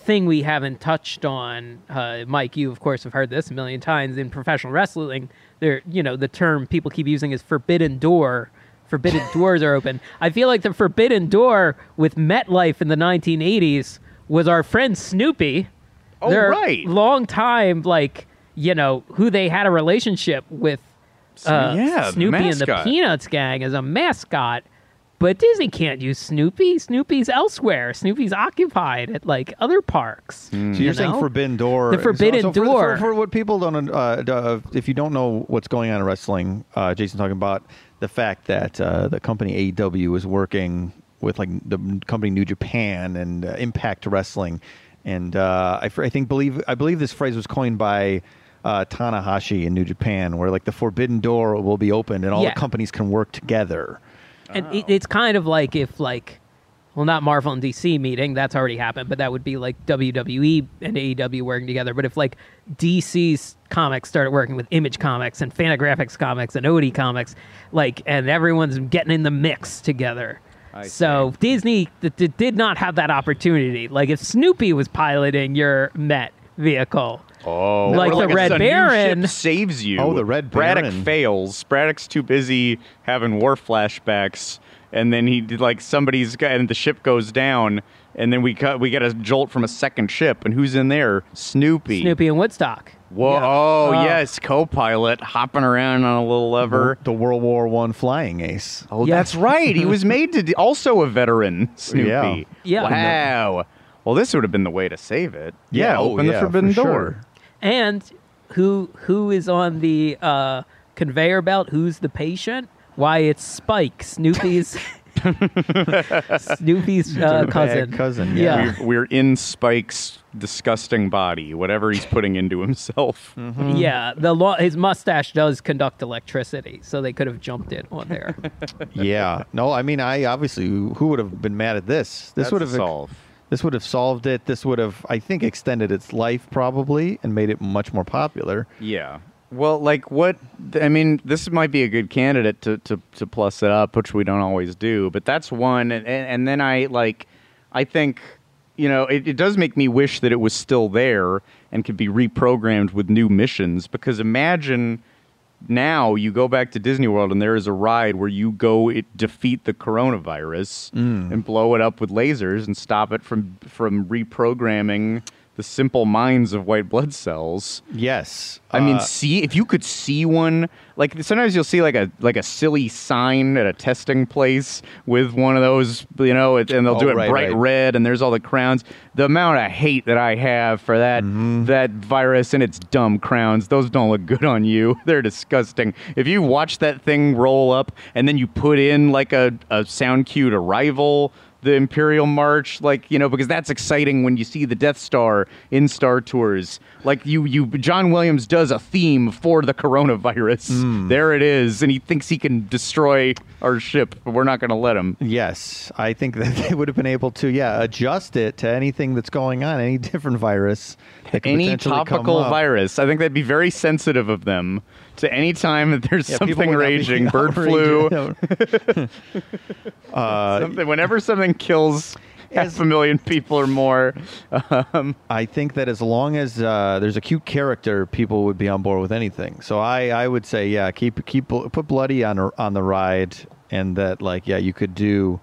Speaker 4: thing we haven't touched on, uh, Mike, you of course have heard this a million times in professional wrestling. There, you know, the term people keep using is forbidden door. Forbidden doors are open. I feel like the forbidden door with MetLife in the 1980s was our friend Snoopy.
Speaker 3: Oh,
Speaker 4: Their
Speaker 3: right.
Speaker 4: long time, like you know, who they had a relationship with. Uh,
Speaker 3: yeah,
Speaker 4: Snoopy and the. Peanuts gang as a mascot. But Disney can't use Snoopy. Snoopy's elsewhere. Snoopy's occupied at like other parks.
Speaker 2: So you're
Speaker 4: you
Speaker 2: saying? Forbidden Door.
Speaker 4: The Forbidden
Speaker 2: so, so for-
Speaker 4: Door.
Speaker 2: For, for what people don't, uh, uh, if you don't know what's going on in wrestling, uh, Jason's talking about the fact that uh, the company AEW is working with like the company New Japan and uh, Impact Wrestling, and uh, I, I think believe I believe this phrase was coined by. Uh, Tanahashi in New Japan, where like the forbidden door will be opened and all
Speaker 4: Yeah.
Speaker 2: the companies can work together.
Speaker 4: And it, oh. it's kind of like if like, well, not Marvel and DC meeting. That's already happened, but that would be like WWE and AEW working together. But if like DC's comics started working with Image Comics and Fantagraphics Comics and Odie Comics, like, and everyone's getting in the mix together.
Speaker 3: I
Speaker 4: so Disney th- th- did not have that opportunity. Like if Snoopy was piloting your Met vehicle,
Speaker 3: Oh,
Speaker 4: Like
Speaker 3: or
Speaker 4: the Red
Speaker 3: a new
Speaker 4: Baron.
Speaker 3: ship saves you.
Speaker 2: Oh, the Red
Speaker 3: Braddock
Speaker 2: Baron.
Speaker 3: fails. Braddock's too busy having war flashbacks, and then he did like somebody's got, and the ship goes down, and then we cut, we get a jolt from a second ship, and who's in there? Snoopy.
Speaker 4: Snoopy and Woodstock.
Speaker 3: Whoa!
Speaker 2: Yeah.
Speaker 3: Oh,
Speaker 4: Oh.
Speaker 3: yes, co-pilot hopping around on a little lever.
Speaker 2: The World War One flying ace.
Speaker 3: Oh,
Speaker 4: Yeah.
Speaker 3: that's right. He was made to d- also a veteran. Snoopy.
Speaker 2: Yeah.
Speaker 4: Yeah.
Speaker 3: Wow. Well, this would have been the way to save it.
Speaker 2: Yeah, oh,
Speaker 3: open
Speaker 2: yeah,
Speaker 3: the forbidden
Speaker 2: for
Speaker 3: door.
Speaker 2: sure.
Speaker 4: And who who is on the uh, conveyor belt? Who's the patient? Why it's Spike, Snoopy's Snoopy's uh,
Speaker 2: Bad
Speaker 4: cousin.
Speaker 2: cousin, yeah.
Speaker 4: yeah.
Speaker 3: We're, we're in Spike's disgusting body, whatever he's putting into himself.
Speaker 2: Mm-hmm.
Speaker 4: Yeah, the law. His mustache does conduct electricity, so they could have jumped it on there.
Speaker 2: yeah. No, I mean, I obviously who would have been mad at this? This
Speaker 3: That's
Speaker 2: would
Speaker 3: a
Speaker 2: have
Speaker 3: solve.
Speaker 2: This would have solved it. This would have, I think, extended its life probably and made it much more popular.
Speaker 3: Yeah. Well, like what? I mean, this might be a good candidate to, to, to plus it up, which we don't always do. But that's one, and, and, then I like, I think, you know, it, it does make me wish that it was still there and could be reprogrammed with new missions. Because imagine now you go back to Disney World and there is a ride where you go it, defeat the coronavirus mm. and blow it up with lasers and stop it from from reprogramming the simple minds of white blood cells.
Speaker 2: Yes.
Speaker 3: I mean,
Speaker 2: Uh,
Speaker 3: see if you could see one. Like sometimes you'll see like a like a silly sign at a testing place with one of those, you know, and they'll
Speaker 2: Oh,
Speaker 3: do it
Speaker 2: right,
Speaker 3: bright
Speaker 2: right.
Speaker 3: red, and there's all the crowns. The amount of hate that I have for that
Speaker 2: Mm-hmm.
Speaker 3: that virus and its dumb crowns, those don't look good on you. They're disgusting. If you watch that thing roll up and then you put in like a, a sound cue to rival the Imperial March, like you know, because that's exciting when you see the Death Star in Star Tours. Like you, you, John Williams does a theme for the coronavirus.
Speaker 2: Hmm.
Speaker 3: There it is, and he thinks he can destroy our ship, but we're not going to let him.
Speaker 2: Yes, I think that they would have been able to, yeah, adjust it to anything that's going on, any different virus. That could
Speaker 3: Any topical virus, I think that'd be very sensitive of them to any time that there's
Speaker 2: Yeah,
Speaker 3: something
Speaker 2: would not be
Speaker 3: raging, bird flu,
Speaker 2: uh,
Speaker 3: something, whenever something kills half a million people or more. Um,
Speaker 2: I think that as long as uh, there's a cute character, people would be on board with anything. So I, I would say, yeah, keep keep put Bloody on on the ride, and that like yeah, you could do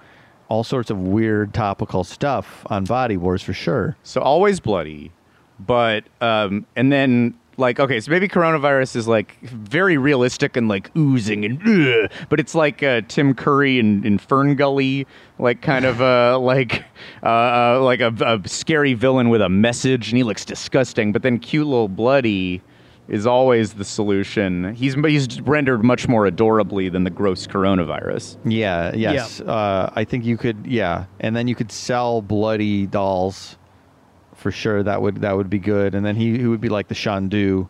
Speaker 2: all sorts of weird topical stuff on Body Wars for sure.
Speaker 3: So always bloody, but um, and then like okay, so maybe coronavirus is like very realistic and like oozing and ugh, but it's like uh, Tim Curry in, in Fern Gully, like kind of uh, like uh, uh, like a, a scary villain with a message, and he looks disgusting. But then cute little bloody is always the solution. He's he's rendered much more adorably than the gross coronavirus.
Speaker 2: Yeah, yes. Uh, I think you could, yeah, and then you could sell bloody dolls for sure. That would that would be good. And then he, he would be like the Shandu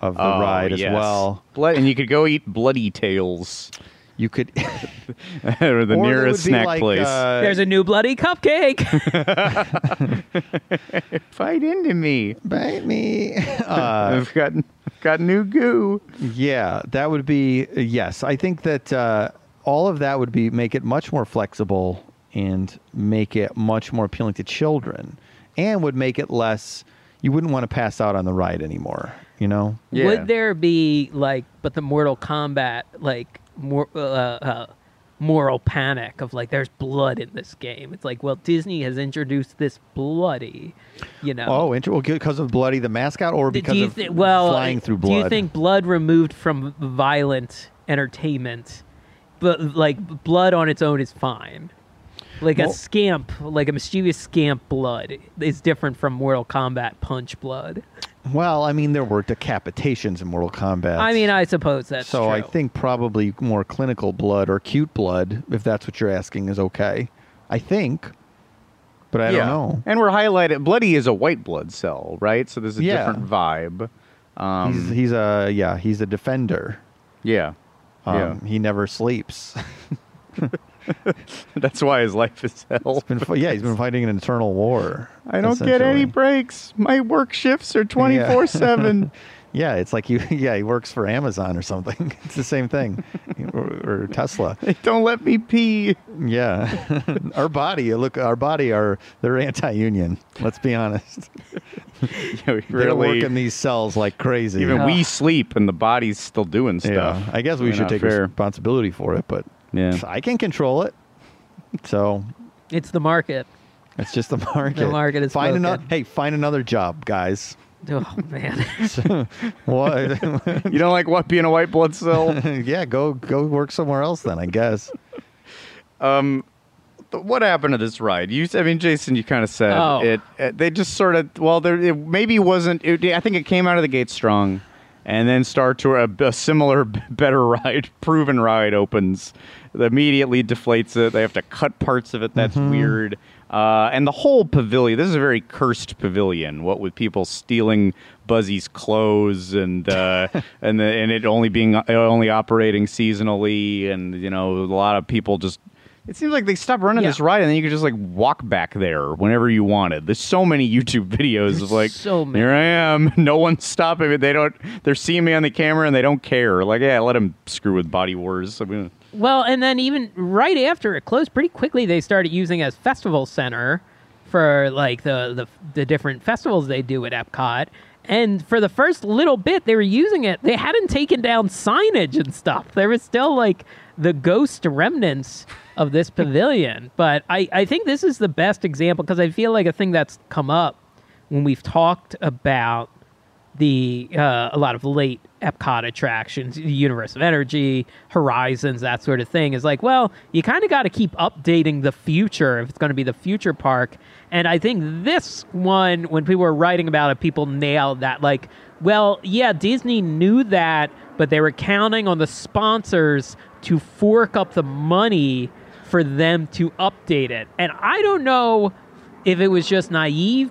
Speaker 2: of the
Speaker 3: Oh,
Speaker 2: ride as
Speaker 3: yes.
Speaker 2: well.
Speaker 3: Blood, and you could go eat bloody tails
Speaker 2: You could
Speaker 3: or the
Speaker 2: or there
Speaker 3: nearest
Speaker 2: would be
Speaker 3: snack
Speaker 2: like,
Speaker 3: place.
Speaker 2: uh,
Speaker 4: There's a new bloody cupcake.
Speaker 3: Fight into me.
Speaker 2: bite me. Uh,
Speaker 3: I've got I've got new goo.
Speaker 2: yeah, that would be yes. I think that uh, all of that would be make it much more flexible and make it much more appealing to children, and would make it less. You wouldn't want to pass out on the ride anymore. You know.
Speaker 3: Yeah.
Speaker 4: Would there be like, but the Mortal Kombat like more uh, uh, moral panic of like, there's blood in this game? It's like, well, Disney has introduced this bloody, you know.
Speaker 2: Oh, inter- well, because of Bloody the mascot, or
Speaker 4: Do
Speaker 2: because
Speaker 4: you
Speaker 2: of
Speaker 4: well,
Speaker 2: flying through blood.
Speaker 4: Do you think blood removed from violent entertainment, but like blood on its own is fine? Like
Speaker 2: Well-
Speaker 4: a scamp, like a mischievous scamp blood is different from Mortal Kombat punch blood.
Speaker 2: Well, I mean, there were decapitations in Mortal Kombat.
Speaker 4: I mean, I suppose that's
Speaker 2: so
Speaker 4: true.
Speaker 2: I think probably more clinical blood or cute blood, if that's what you're asking, is okay. I think, but I
Speaker 3: yeah.
Speaker 2: don't know.
Speaker 3: And we're highlighted. Bloody is a white blood cell, right? So there's a
Speaker 2: Yeah.
Speaker 3: different vibe. Um,
Speaker 2: he's he's a yeah, he's a defender.
Speaker 3: yeah.
Speaker 2: Um, He never sleeps.
Speaker 3: yeah. That's why his life is hell.
Speaker 2: Been yeah, he's been fighting an eternal war.
Speaker 3: I don't get any breaks. My work shifts are 24 7.
Speaker 2: Yeah, it's like he yeah he works for Amazon or something. It's the same thing, or, or Tesla.
Speaker 3: They don't let me pee.
Speaker 2: Yeah, our body look our body are they're anti-union. Let's be honest.
Speaker 3: Yeah, we
Speaker 2: They're
Speaker 3: really,
Speaker 2: working these cells like crazy.
Speaker 3: even we sleep and the body's still doing stuff.
Speaker 2: Yeah, I guess we
Speaker 3: Really
Speaker 2: should take
Speaker 3: fair.
Speaker 2: responsibility for it, but
Speaker 3: Yeah.
Speaker 2: I can control it. So
Speaker 4: it's the market.
Speaker 2: it's just the market.
Speaker 4: The market is
Speaker 2: find another.
Speaker 4: broken.
Speaker 2: Hey, find another job, guys.
Speaker 4: Oh man,
Speaker 2: what?
Speaker 3: You don't like what being a white blood cell?
Speaker 2: yeah, go go work somewhere else then. I guess.
Speaker 3: Um, but what happened to this ride? You, I mean, Jason, you kind of said
Speaker 4: Oh.
Speaker 3: it, it. They just sort of. Well, there it maybe wasn't. It, I think it came out of the gate strong, and then Star Tour, a, a similar, better ride, proven ride opens. Immediately deflates it. They have to cut parts of it. That's weird. Uh, and the whole pavilion. This is a very cursed pavilion. What with people stealing Buzzy's clothes and uh, and the, and it only being only operating seasonally, and you know a lot of people just. It seems like they stopped running
Speaker 4: Yeah.
Speaker 3: this ride, and then you could just like walk back there whenever you wanted. There's so many YouTube videos of like,
Speaker 4: so many.
Speaker 3: here I am. No one's stopping me. They don't. They're seeing me on the camera, and they don't care. Like, yeah, let them screw with Body Wars. I mean,
Speaker 4: Well, and then even right after it closed, pretty quickly they started using it as festival center for like the the, the different festivals they do at Epcot. And for the first little bit, they were using it. They hadn't taken down signage and stuff. There was still like the ghost remnants of this pavilion. But I, I think this is the best example because I feel like a thing that's come up when we've talked about the uh, a lot of late Epcot attractions, the Universe of Energy, Horizons, that sort of thing, is like, well, you kind of got to keep updating the future if it's going to be the future park. And I think this one, when people were writing about it, people nailed that. Like, well, yeah, Disney knew that, but they were counting on the sponsors to fork up the money for them to update it. And I don't know if it was just naive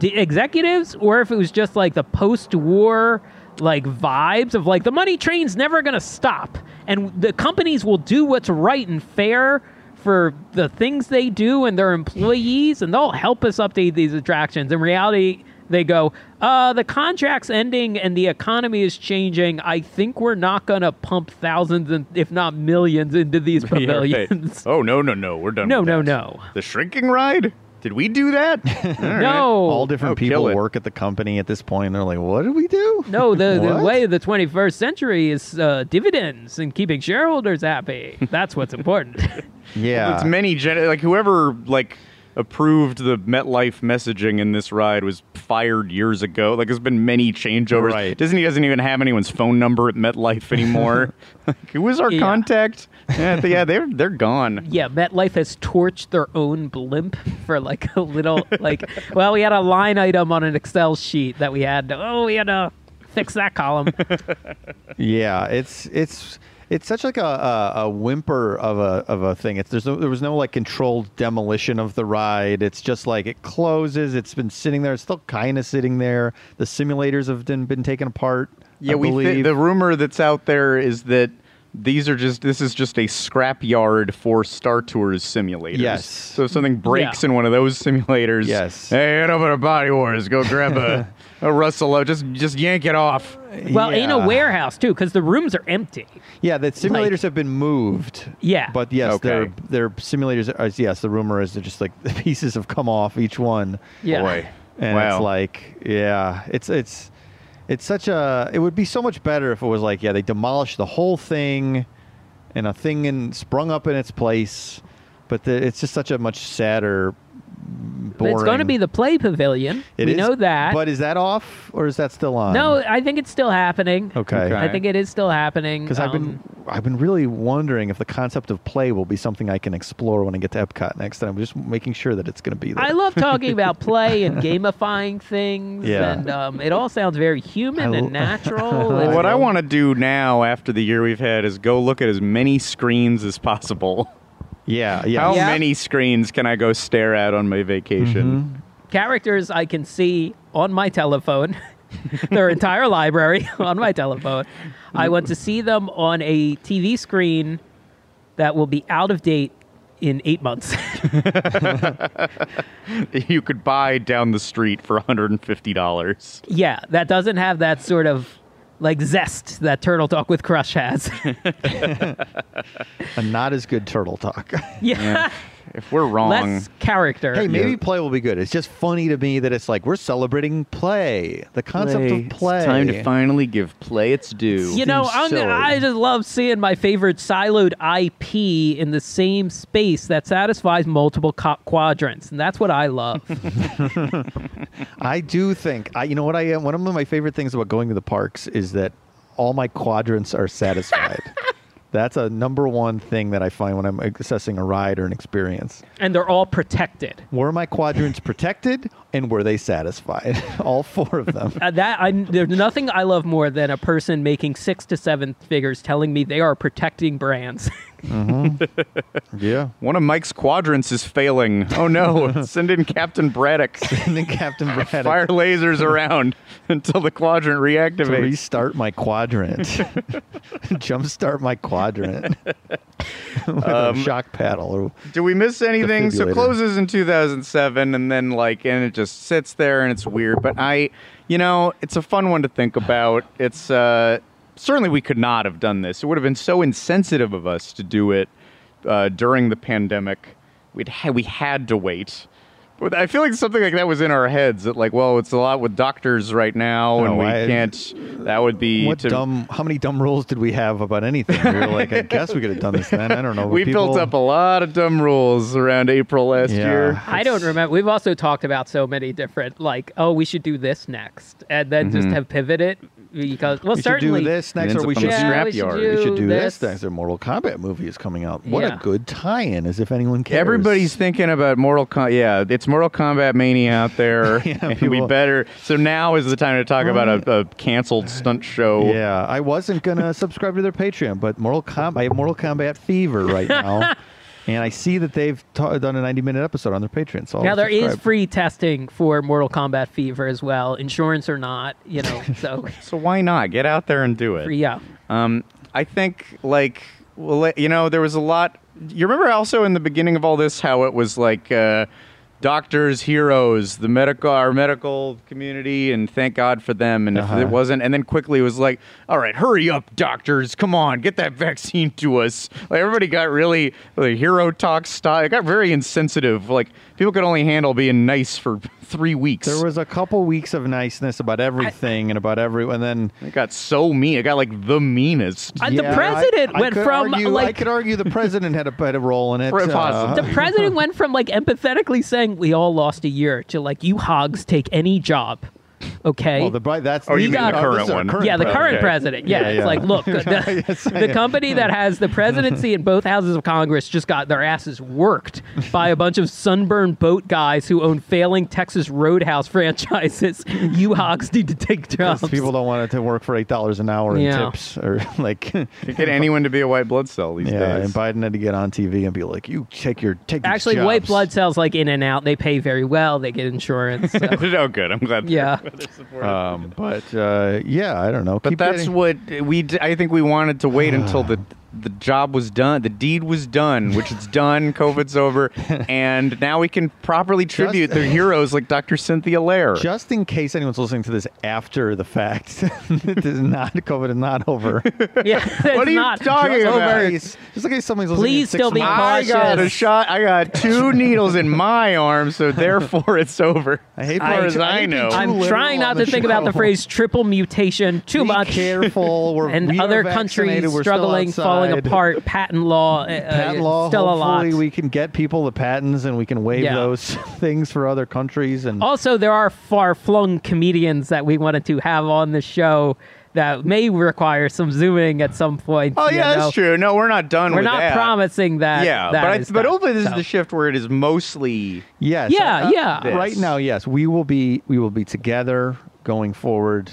Speaker 4: executives or if it was just like the post-war like vibes of like the money train's never going to stop and the companies will do what's right and fair for the things they do and their employees and they'll help us update these attractions in reality they go uh, the contract's ending and the economy is changing i think we're not going to pump thousands and if not millions into these
Speaker 3: Yeah, right.
Speaker 4: pavilions
Speaker 3: Oh no, no, no. We're done.
Speaker 4: no no
Speaker 3: that.
Speaker 4: no
Speaker 3: The shrinking ride? Did we do that? All right.
Speaker 4: no
Speaker 2: All different
Speaker 3: Oh, kill
Speaker 2: people
Speaker 3: it.
Speaker 2: work at the company at this point. And they're like, "What did we do?"
Speaker 4: No, the, the
Speaker 2: What?
Speaker 4: way of the 21st century is uh, dividends and keeping shareholders happy. That's what's important.
Speaker 2: Yeah,
Speaker 3: It's many gen- like whoever like approved the MetLife messaging in this ride was fired years ago. Like there's been many changeovers.
Speaker 2: Right.
Speaker 3: Disney doesn't even have anyone's phone number at MetLife anymore. like, who was our
Speaker 4: Yeah.
Speaker 3: contact? Yeah, th- yeah, they're they're gone.
Speaker 4: yeah, MetLife has torched their own blimp for like a little, like, well, we had a line item on an Excel sheet that we had to, oh, we had to fix that column.
Speaker 2: Yeah, it's it's it's such like a, a, a whimper of a of a thing. It's there's no, there was no like controlled demolition of the ride. It's just like it closes. It's been sitting there. It's still kind of sitting there. The simulators have been been taken apart.
Speaker 3: Yeah,
Speaker 2: I
Speaker 3: we
Speaker 2: believe.
Speaker 3: the rumor that's out there is that these are just this is just a scrap yard for Star Tours simulators.
Speaker 2: Yes.
Speaker 3: So if something breaks
Speaker 4: Yeah.
Speaker 3: in one of those simulators,
Speaker 2: Yes.
Speaker 3: Hey, head over to Body Wars. Go grab a, a Russell. Just just yank it off.
Speaker 4: Well, in a warehouse too, because the rooms are empty.
Speaker 2: Yeah, the simulators
Speaker 4: Like-
Speaker 2: have been moved.
Speaker 4: Yeah.
Speaker 2: But yes,
Speaker 3: Okay.
Speaker 2: they're they're simulators. Are, yes, the rumor is they're just like the pieces have come off each one.
Speaker 4: Yeah.
Speaker 3: Boy.
Speaker 2: And
Speaker 3: wow.
Speaker 2: it's like, yeah, it's it's it's such a. It would be so much better if it was like, yeah, they demolished the whole thing, and a thing and sprung up in its place. But the, it's just such a much sadder, boring.
Speaker 4: it's going to be the play pavilion.
Speaker 2: It
Speaker 4: we
Speaker 2: is-
Speaker 4: know that.
Speaker 2: But is that off or is that still on?
Speaker 4: no, I think it's still happening.
Speaker 2: Okay.
Speaker 3: Okay.
Speaker 4: I think it is still happening.
Speaker 2: Because I've been
Speaker 4: Um,
Speaker 2: I've been really wondering if the concept of play will be something I can explore when I get to Epcot next. And I'm just making sure that it's going to be there.
Speaker 4: I love talking about play and gamifying things,
Speaker 2: Yeah.
Speaker 4: and um, it all sounds very human
Speaker 2: I
Speaker 4: and natural.
Speaker 3: Well,
Speaker 4: and-
Speaker 3: what I want to do now, after the year we've had, is go look at as many screens as possible.
Speaker 2: Yeah, yeah.
Speaker 3: How
Speaker 4: Yeah.
Speaker 3: many screens can I go stare at on my vacation? Mm-hmm.
Speaker 4: characters I can see on my telephone, their entire library on my telephone. I want to see them on a TV screen that will be out of date in eight months.
Speaker 3: You could buy down the street for $150.
Speaker 4: yeah, that doesn't have that sort of like zest that Turtle Talk with Crush has.
Speaker 2: A not as good turtle talk.
Speaker 4: yeah.
Speaker 3: If we're wrong,
Speaker 4: Less character.
Speaker 2: hey, maybe play will be good. It's just funny to me that it's like we're celebrating play, the concept of play.
Speaker 3: It's time to finally give play its due.
Speaker 4: You know,
Speaker 2: seems
Speaker 4: I'm,
Speaker 2: silly.
Speaker 4: Just love seeing my favorite siloed IP in the same space that satisfies multiple co- quadrants, and that's what I love.
Speaker 2: I do think I. You know what I am. One of my favorite things about going to the parks is that all my quadrants are satisfied. That's a number one thing that I find when I'm assessing a ride or an experience.
Speaker 4: and they're all protected.
Speaker 2: Were my quadrants protected and were they satisfied? all four of them.
Speaker 4: Uh, that I, there's nothing I love more than a person making six to seven figures telling me they are protecting brands.
Speaker 2: yeah.
Speaker 3: One of Mike's quadrants is failing. Oh no! Send in Captain Braddock.
Speaker 2: Send in Captain Braddock
Speaker 3: Fire lasers around until the quadrant
Speaker 2: to
Speaker 3: reactivates.
Speaker 2: restart my quadrant. Jumpstart my quadrant.
Speaker 3: Um,
Speaker 2: shock paddle.
Speaker 3: Do we miss anything? So closes in 2007, and then like, and it just sits there, and it's weird. But I, you know, it's a fun one to think about. It's uh, certainly we could not have done this. It would have been so insensitive of us to do it uh, during the pandemic. We'd ha- we had to wait. But I feel like something like that was in our heads. That like, well, it's a lot with doctors right now, and
Speaker 2: Oh,
Speaker 3: we
Speaker 2: I-
Speaker 3: can't. That would be
Speaker 2: what
Speaker 3: to,
Speaker 2: dumb? How many dumb rules did we have about anything? We were like, I guess we could have done this then. I don't know.
Speaker 3: We
Speaker 2: People-
Speaker 3: built up a lot of dumb rules around April last
Speaker 2: Yeah.
Speaker 3: year.
Speaker 4: I don't remember. We've also talked about so many different, like, oh, we should do this next, and then just have pivoted because, well,
Speaker 2: we should
Speaker 4: certainly
Speaker 2: do this next,
Speaker 3: ends
Speaker 2: or we should,
Speaker 3: the
Speaker 4: Yeah, we should do
Speaker 2: we should do this.
Speaker 4: this.
Speaker 2: next. The Mortal Kombat movie is coming out. What
Speaker 4: Yeah.
Speaker 2: a good tie-in! As if anyone cares.
Speaker 3: Everybody's thinking about Mortal Kombat. Yeah, it's Mortal Kombat mania out there.
Speaker 2: Yeah,
Speaker 3: and we better. So now is the time to talk about a, a canceled stunt show.
Speaker 2: Yeah, I wasn't gonna subscribe to their Patreon, but Mortal Kombat, I have Mortal Kombat fever right now, and I see that they've ta- done a 90-minute episode on their Patreon. So I'll
Speaker 4: now there is
Speaker 2: subscribe.
Speaker 4: free testing for Mortal Kombat Fever as well, insurance or not, you know. So
Speaker 3: So why not get out there and do it?
Speaker 4: free, yeah.
Speaker 3: Um, I think like well, you know, there was a lot. You remember also in the beginning of all this how it was like. Uh, Doctors, heroes, the medical, our medical community, and thank God for them. And
Speaker 2: Uh-huh.
Speaker 3: if it wasn't, and then quickly it was like, "All right, hurry up, doctors! Come on, get that vaccine to us!" Like everybody got really like, hero talk style. It got very insensitive. Like people could only handle being nice for three weeks.
Speaker 2: There was a couple weeks of niceness about everything and about every, and then
Speaker 3: it got so mean. It got like the meanest.
Speaker 4: Uh, the president
Speaker 2: I- I
Speaker 4: went
Speaker 2: could
Speaker 4: from
Speaker 2: argue, I could argue the president had a, had a role in it. Uh,
Speaker 4: the president went from like empathetically saying we all lost a year to like you hogs take any job. Okay.
Speaker 2: well, the bri- that's
Speaker 3: Oh, you
Speaker 2: the-
Speaker 4: mean the
Speaker 2: uh,
Speaker 3: current
Speaker 2: this is our
Speaker 3: one.
Speaker 4: yeah, the current
Speaker 3: okay.
Speaker 4: president. Yeah,
Speaker 2: Yeah,
Speaker 4: it's like, look, the,
Speaker 2: Yes,
Speaker 4: the company that has the presidency in both houses of Congress just got their asses worked by a bunch of sunburned boat guys who own failing Texas Roadhouse franchises. you hogs need to take jobs.
Speaker 2: People don't want it to work for eight dollars an hour in
Speaker 4: Yeah.
Speaker 2: tips, or like,
Speaker 3: You get anyone to be a white blood cell these
Speaker 2: yeah.
Speaker 3: days.
Speaker 2: And Biden had to get on TV and be like, "You take your take." these
Speaker 4: Actually, white blood cells like in and out. They pay very well. They get insurance. so-
Speaker 3: oh, good. I'm glad.
Speaker 4: Yeah.
Speaker 3: They're supportive.
Speaker 2: Um, but uh, yeah, I don't know.
Speaker 3: but
Speaker 2: Keep
Speaker 3: that's
Speaker 2: getting-
Speaker 3: what we. D- I think we wanted to wait until the the job was done, the deed was done, which it's done. COVID's over, and now we can properly tribute their heroes like Dr. Cynthia Lair.
Speaker 2: Just in case anyone's listening to this after the fact, it is not COVID is not over.
Speaker 4: Yeah,
Speaker 3: What are you
Speaker 4: not
Speaker 3: talking
Speaker 2: just,
Speaker 3: about?
Speaker 2: in case, just in case somebody's listening. in
Speaker 4: Please
Speaker 2: six
Speaker 4: still be
Speaker 2: months.
Speaker 3: I got a shot. I got two needles in my arm, so therefore it's over.
Speaker 2: I hate
Speaker 3: as far
Speaker 2: being-
Speaker 3: as I
Speaker 2: hate being
Speaker 3: know.
Speaker 4: I'm trying not to
Speaker 2: the
Speaker 4: think about the phrase triple mutation too
Speaker 2: Be
Speaker 4: much.
Speaker 2: careful. We're,
Speaker 4: and
Speaker 2: we
Speaker 4: other countries
Speaker 2: We're still
Speaker 4: struggling, falling
Speaker 2: outside.
Speaker 4: apart. Patent law, uh,
Speaker 2: Patent
Speaker 4: uh,
Speaker 2: law.
Speaker 4: still a lot.
Speaker 2: hopefully, we can get people the patents and we can waive
Speaker 4: Yeah.
Speaker 2: those things for other countries. And
Speaker 4: Also, there are far-flung comedians that we wanted to have on the show that may require some zooming at some point.
Speaker 3: Oh yeah,
Speaker 4: know.
Speaker 3: that's true. No, we're not done
Speaker 4: We're not
Speaker 3: that.
Speaker 4: promising that.
Speaker 3: Yeah,
Speaker 4: that
Speaker 3: but I, but
Speaker 4: done,
Speaker 3: hopefully this
Speaker 4: so.
Speaker 3: is the shift where it is mostly
Speaker 2: yes,
Speaker 4: Yeah,
Speaker 2: uh,
Speaker 4: yeah.
Speaker 3: This.
Speaker 2: Right now, yes, we will be. We will be together going forward.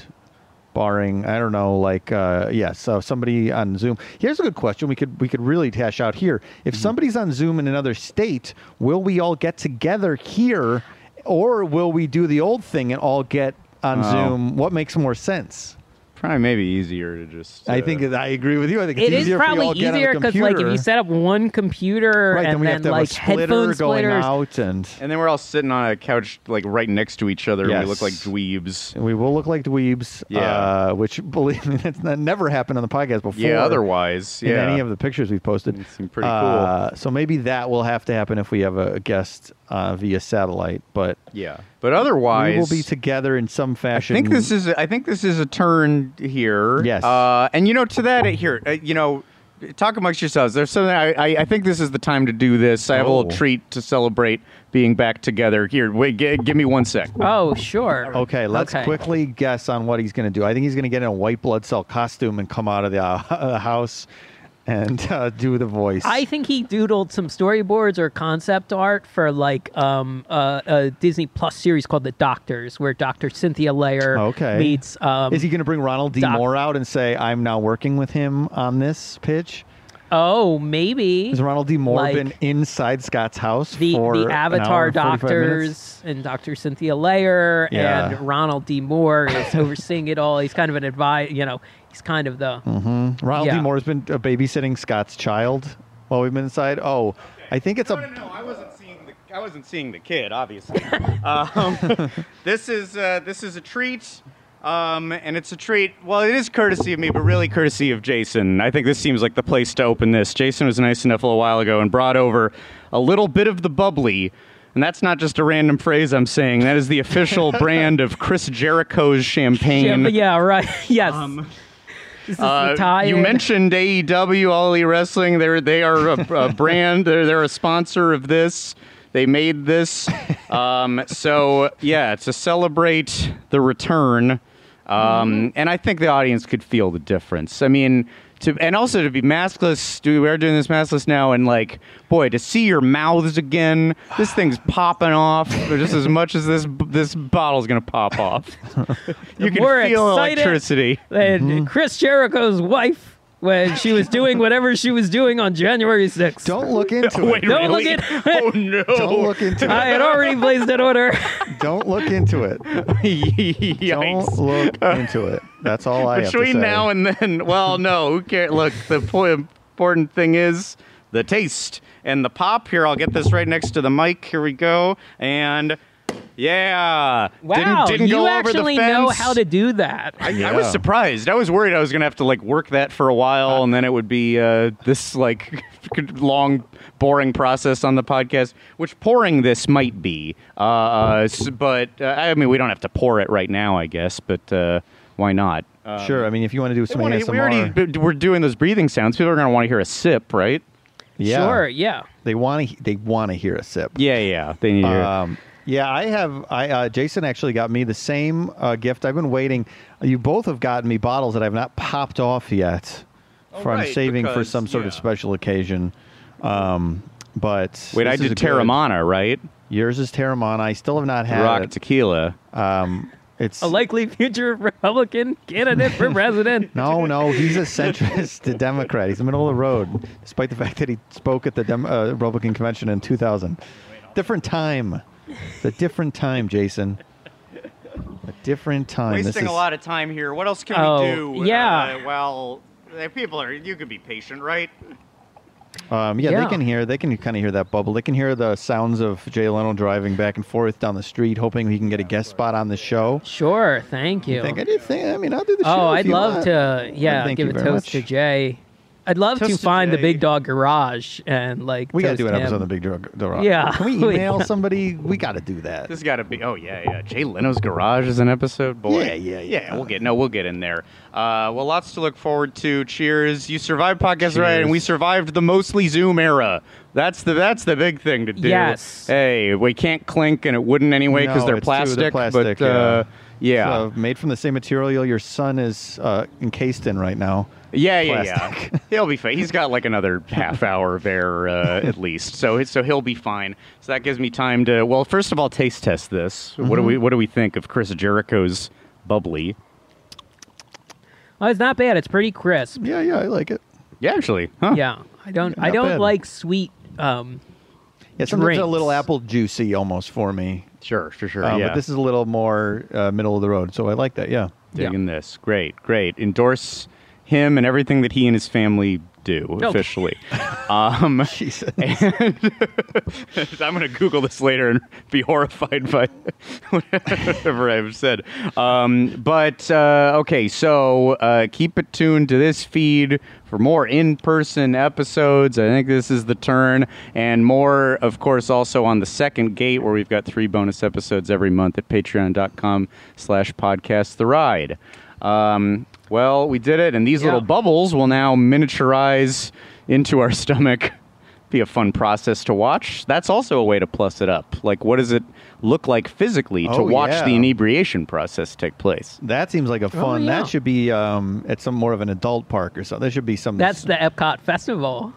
Speaker 2: Barring, I don't know, like uh, yes, so somebody on Zoom. Here's a good question. We could we could really hash out here. If
Speaker 3: Mm-hmm.
Speaker 2: somebody's on Zoom in another state, will we all get together here, or will we do the old thing and all get on
Speaker 3: Oh.
Speaker 2: Zoom? What makes more sense?
Speaker 3: Probably maybe easier to just.
Speaker 2: I
Speaker 3: uh,
Speaker 2: think I agree with you. I think it's
Speaker 4: It is
Speaker 2: easier if we
Speaker 4: probably
Speaker 2: all get on the
Speaker 4: easier because, like, if you set up one computer
Speaker 2: right,
Speaker 4: and
Speaker 2: then we have to have
Speaker 4: like
Speaker 2: a splitter
Speaker 4: headphone
Speaker 2: going
Speaker 4: splitters,
Speaker 2: out, and
Speaker 3: And then we're all sitting on a couch like right next to each other. and We look like dweebs.
Speaker 2: we will look like dweebs.
Speaker 3: Yeah.
Speaker 2: uh, which believe me, that's not, never happened on the podcast before.
Speaker 3: Yeah. Otherwise,
Speaker 2: in
Speaker 3: yeah.
Speaker 2: any of the pictures we've posted.
Speaker 3: It seemed pretty
Speaker 2: Uh, so maybe that will have to happen if we have a, a guest uh, via satellite. But
Speaker 3: yeah. But otherwise,
Speaker 2: we will be together in some fashion.
Speaker 3: I think this is. I think this is a turn here.
Speaker 2: Yes.
Speaker 3: Uh, and you know, to that here, uh, you know, talk amongst yourselves. There's something. I, I, I think this is the time to do this. I have a little
Speaker 2: Oh.
Speaker 3: treat to celebrate being back together. Here, wait. G- give me one sec.
Speaker 4: Oh, sure.
Speaker 2: Okay, let's
Speaker 4: Okay.
Speaker 2: quickly guess on what he's going to do. I think he's going to get in a white blood cell costume and come out of the uh, house and uh, do the voice.
Speaker 4: I think he doodled some storyboards or concept art for like um, uh, a Disney Plus series called The Doctors, where Dr. Cynthia Lair
Speaker 2: Okay.
Speaker 4: meets. Um,
Speaker 2: Is he going to bring Ronald D.
Speaker 4: Doc-
Speaker 2: Moore out and say, "I'm now working with him on this pitch"?
Speaker 4: oh, maybe
Speaker 2: Has Ronald D. Moore
Speaker 4: Like
Speaker 2: been inside Scott's house
Speaker 4: the
Speaker 2: for
Speaker 4: the
Speaker 2: hour
Speaker 4: Avatar
Speaker 2: and 45 minutes?
Speaker 4: doctors and Dr. Cynthia Lair
Speaker 2: Yeah.
Speaker 4: and Ronald D. Moore is overseeing it all. He's kind of an advice, you know, he's kind of the
Speaker 2: Ronald D. Moore has been uh, babysitting Scott's child while we've been inside. Oh, I think it's a.
Speaker 3: no, no, I wasn't seeing the. I wasn't seeing the kid, obviously. um, this is uh, this is a treat. Um, and it's a treat. Well, it is courtesy of me, but really courtesy of Jason. I think this seems like the place to open this. Jason was nice enough a little while ago and brought over a little bit of the bubbly. And that's not just a random phrase I'm saying. That is the official brand of Chris Jericho's champagne.
Speaker 4: yeah, yeah, right. yes. this is
Speaker 3: Uh, you mentioned AEW, All Elite Wrestling. They're they are a, a brand. They're they're a sponsor of this. They made this. Um, so yeah, to celebrate the return, um, and I think the audience could feel the difference. I mean. To, and also to be maskless, do we're doing this maskless now, and like, boy, to see your mouths again, this thing's popping off just as much as this this bottle's gonna pop off. you can
Speaker 4: more
Speaker 3: feel
Speaker 4: excited
Speaker 3: electricity.
Speaker 4: And
Speaker 2: Mm-hmm.
Speaker 4: Chris Jericho's wife when she was doing whatever she was doing on January 6th.
Speaker 2: Don't look into it.
Speaker 3: Wait,
Speaker 2: it.
Speaker 4: Don't look
Speaker 3: really?
Speaker 4: at-
Speaker 3: oh no!
Speaker 2: Don't look into it.
Speaker 4: I had already placed an order.
Speaker 2: Don't look into it. Don't look into it. That's all I have to
Speaker 3: Between now and then, well, no, who cares? Look, the po- important thing is the taste and the pop. Here, I'll get this right next to the mic. Here we go, and yeah,
Speaker 4: Wow,
Speaker 3: didn't, didn't
Speaker 4: you
Speaker 3: go
Speaker 4: actually
Speaker 3: over the fence.
Speaker 4: know how to do that.
Speaker 3: I, I
Speaker 2: Yeah.
Speaker 3: was surprised. I was worried I was going to have to like work that for a while, and then it would be uh, this like long, boring process on the podcast. Which pouring this might be, uh, s- but uh, I mean we don't have to pour it right now, I guess. But uh, why not? Uh,
Speaker 2: Sure. I mean, if you want to do
Speaker 3: they
Speaker 2: some
Speaker 3: wanna-
Speaker 2: ASMR,
Speaker 3: we already we're doing those breathing sounds. People are going to want to hear a sip, right?
Speaker 2: yeah,
Speaker 4: Sure, yeah.
Speaker 2: they want to. They want to hear a sip.
Speaker 3: Yeah, yeah. They need to hear.
Speaker 2: Um, yeah, I have. I uh, Jason actually got me the same uh, gift. I've been waiting. You both have gotten me bottles that I've not popped off yet.
Speaker 3: Oh,
Speaker 2: from
Speaker 3: right,
Speaker 2: saving for some sort of special occasion. Um, but
Speaker 3: Wait, I
Speaker 2: this is
Speaker 3: did
Speaker 2: good.
Speaker 3: Right?
Speaker 2: Yours is Teremana. I still have not had
Speaker 3: Rock
Speaker 2: it.
Speaker 3: tequila.
Speaker 2: Um, it's
Speaker 4: A likely future Republican candidate for president.
Speaker 2: no, no. He's a centrist Democrat. He's in the middle of the road, despite the fact that he spoke at the Dem- uh, Republican convention in 2000. Different time. It's a different time, Jason. A different time. This
Speaker 3: Wasting a lot of time here. What else can
Speaker 4: Oh,
Speaker 3: we do?
Speaker 4: yeah.
Speaker 3: Uh, well, People are. You could be patient, right?
Speaker 2: Um, yeah,
Speaker 4: Yeah.
Speaker 2: they can hear. They can kind of hear that bubble. They can hear the sounds of Jay Leno driving back and forth down the street, hoping he can get a guest spot on the show.
Speaker 4: Sure, thank you.
Speaker 2: I think I did think. I mean, I'll do the show.
Speaker 4: oh, I'd love
Speaker 2: want.
Speaker 4: to. Yeah,
Speaker 2: thank
Speaker 4: give a toast
Speaker 2: much.
Speaker 4: to Jay. I'd love
Speaker 3: Toast
Speaker 4: to
Speaker 3: to
Speaker 4: find the Big Dog Garage and like.
Speaker 2: We got to do an episode
Speaker 4: him.
Speaker 2: of the Big Dog Garage.
Speaker 4: Yeah.
Speaker 2: Can we email somebody? We got to do that.
Speaker 3: This got to be. Oh yeah, yeah. Jay Leno's Garage is an episode. Boy.
Speaker 2: Yeah, yeah, yeah.
Speaker 3: We'll get no. We'll get in there. Uh, well, lots to look forward to. Cheers. You survived podcast right, and we survived the mostly Zoom era. That's the that's the big thing to do.
Speaker 4: Yes.
Speaker 3: Hey, we can't clink, and it wouldn't anyway because
Speaker 2: No,
Speaker 3: they're
Speaker 2: it's true,
Speaker 3: plastic.
Speaker 2: they're plastic,
Speaker 3: But uh,
Speaker 2: yeah.
Speaker 3: yeah.
Speaker 2: So, made from the same material your son is uh, encased in right now.
Speaker 3: Yeah, yeah, yeah. he'll be fine. He's got like another half hour there uh, at least, so so he'll be fine. So that gives me time to well, first of all, taste test this. What
Speaker 2: Mm-hmm.
Speaker 3: do we what do we think of Chris Jericho's bubbly?
Speaker 4: Oh, it's not bad. It's pretty crisp.
Speaker 2: Yeah, yeah, I like it.
Speaker 3: Yeah, actually, huh?
Speaker 4: Yeah, I don't. I don't
Speaker 2: bad.
Speaker 4: like sweet. Um,
Speaker 2: Yeah, sometimes a little apple juicy almost for me.
Speaker 3: Sure, sure, sure.
Speaker 2: Um,
Speaker 3: yeah,
Speaker 2: But this is a little more uh, middle of the road, so I like that. Yeah.
Speaker 3: digging this. Great, great. Endorse him and everything that he and his family do officially. um,
Speaker 2: Jesus.
Speaker 3: and I'm going to Google this later and be horrified by whatever I've said. Um, but uh, okay, so uh, keep it tuned to this feed for more in-person episodes. I think this is the turn, and more, of course, also on the second gate where we've got three bonus episodes every month at Patreon.com/slash Podcast The Ride. Um, well, we did it, and these
Speaker 4: Yeah.
Speaker 3: little bubbles will now miniaturize into our stomach. Be a fun process to watch. That's also a way to plus it up. Like, what does it look like physically to
Speaker 2: Oh,
Speaker 3: watch
Speaker 2: yeah.
Speaker 3: the inebriation process take place?
Speaker 2: That seems like a fun.
Speaker 4: yeah.
Speaker 2: That should be um, at some more of an adult park or something. There should be some.
Speaker 4: that's the Epcot Festival.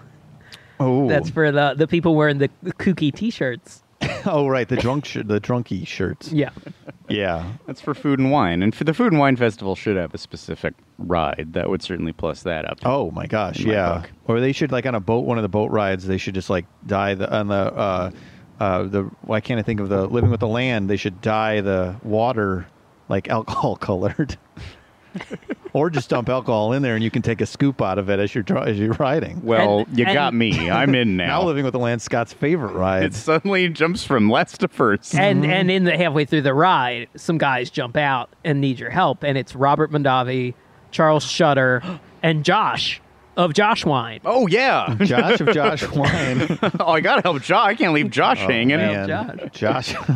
Speaker 2: oh,
Speaker 4: That's for the the people wearing the, the kooky T-shirts.
Speaker 2: oh right, the drunk sh- the drunky shirts.
Speaker 4: Yeah.
Speaker 2: Yeah.
Speaker 3: That's for Food and Wine, and for the Food and Wine Festival should have a specific ride that would certainly plus that up.
Speaker 2: Oh my gosh,
Speaker 3: In my
Speaker 2: yeah.
Speaker 3: book.
Speaker 2: Or they should like on a boat, one of the boat rides, they should just like dye the on the uh, uh, the why can't I think of the living with the land? They should dye the water like alcohol colored, or just dump alcohol in there and you can take a scoop out of it as you're as you're riding.
Speaker 3: Well,
Speaker 4: And-
Speaker 3: you
Speaker 4: and-
Speaker 3: got me. I'm in now.
Speaker 2: Now living with the land, Scott's favorite ride.
Speaker 3: it suddenly jumps from last to first.
Speaker 4: And and in the halfway through the ride, some guys jump out and need your help, and it's Robert Mondavi, Charles Shutter, and Josh of Josh Wine.
Speaker 3: oh yeah.
Speaker 2: Josh of Josh Wine.
Speaker 3: oh, I gotta help Josh. I can't leave Josh hanging.
Speaker 2: Man,
Speaker 4: Josh.
Speaker 2: Josh.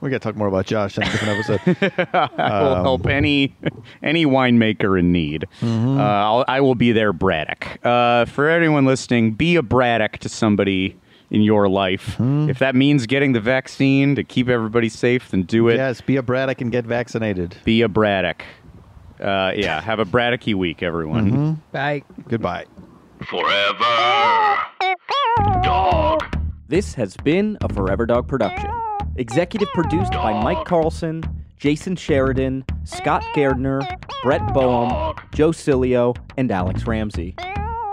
Speaker 2: we got to talk more about Josh in a different episode.
Speaker 3: I will help any any winemaker in need. Uh, I'll, I will be their Braddock. Uh, for anyone listening, be a Braddock to somebody in your life. If that means getting the vaccine to keep everybody safe, then do it.
Speaker 2: yes, be a Braddock and get vaccinated.
Speaker 3: Be a Braddock. Uh, yeah, have a Braddocky week, everyone.
Speaker 4: Bye.
Speaker 2: Goodbye.
Speaker 5: Forever. Dog.
Speaker 6: This has been a Forever Dog production. Executive produced by Mike Carlson, Jason Sheridan, Scott Gardner, Brett Boehm, Joe Cilio, and Alex Ramsey.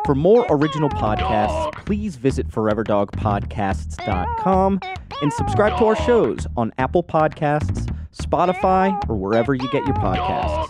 Speaker 6: For more original podcasts, please visit foreverdogpodcasts.com and subscribe to our shows on Apple Podcasts, Spotify, or wherever you get your podcasts.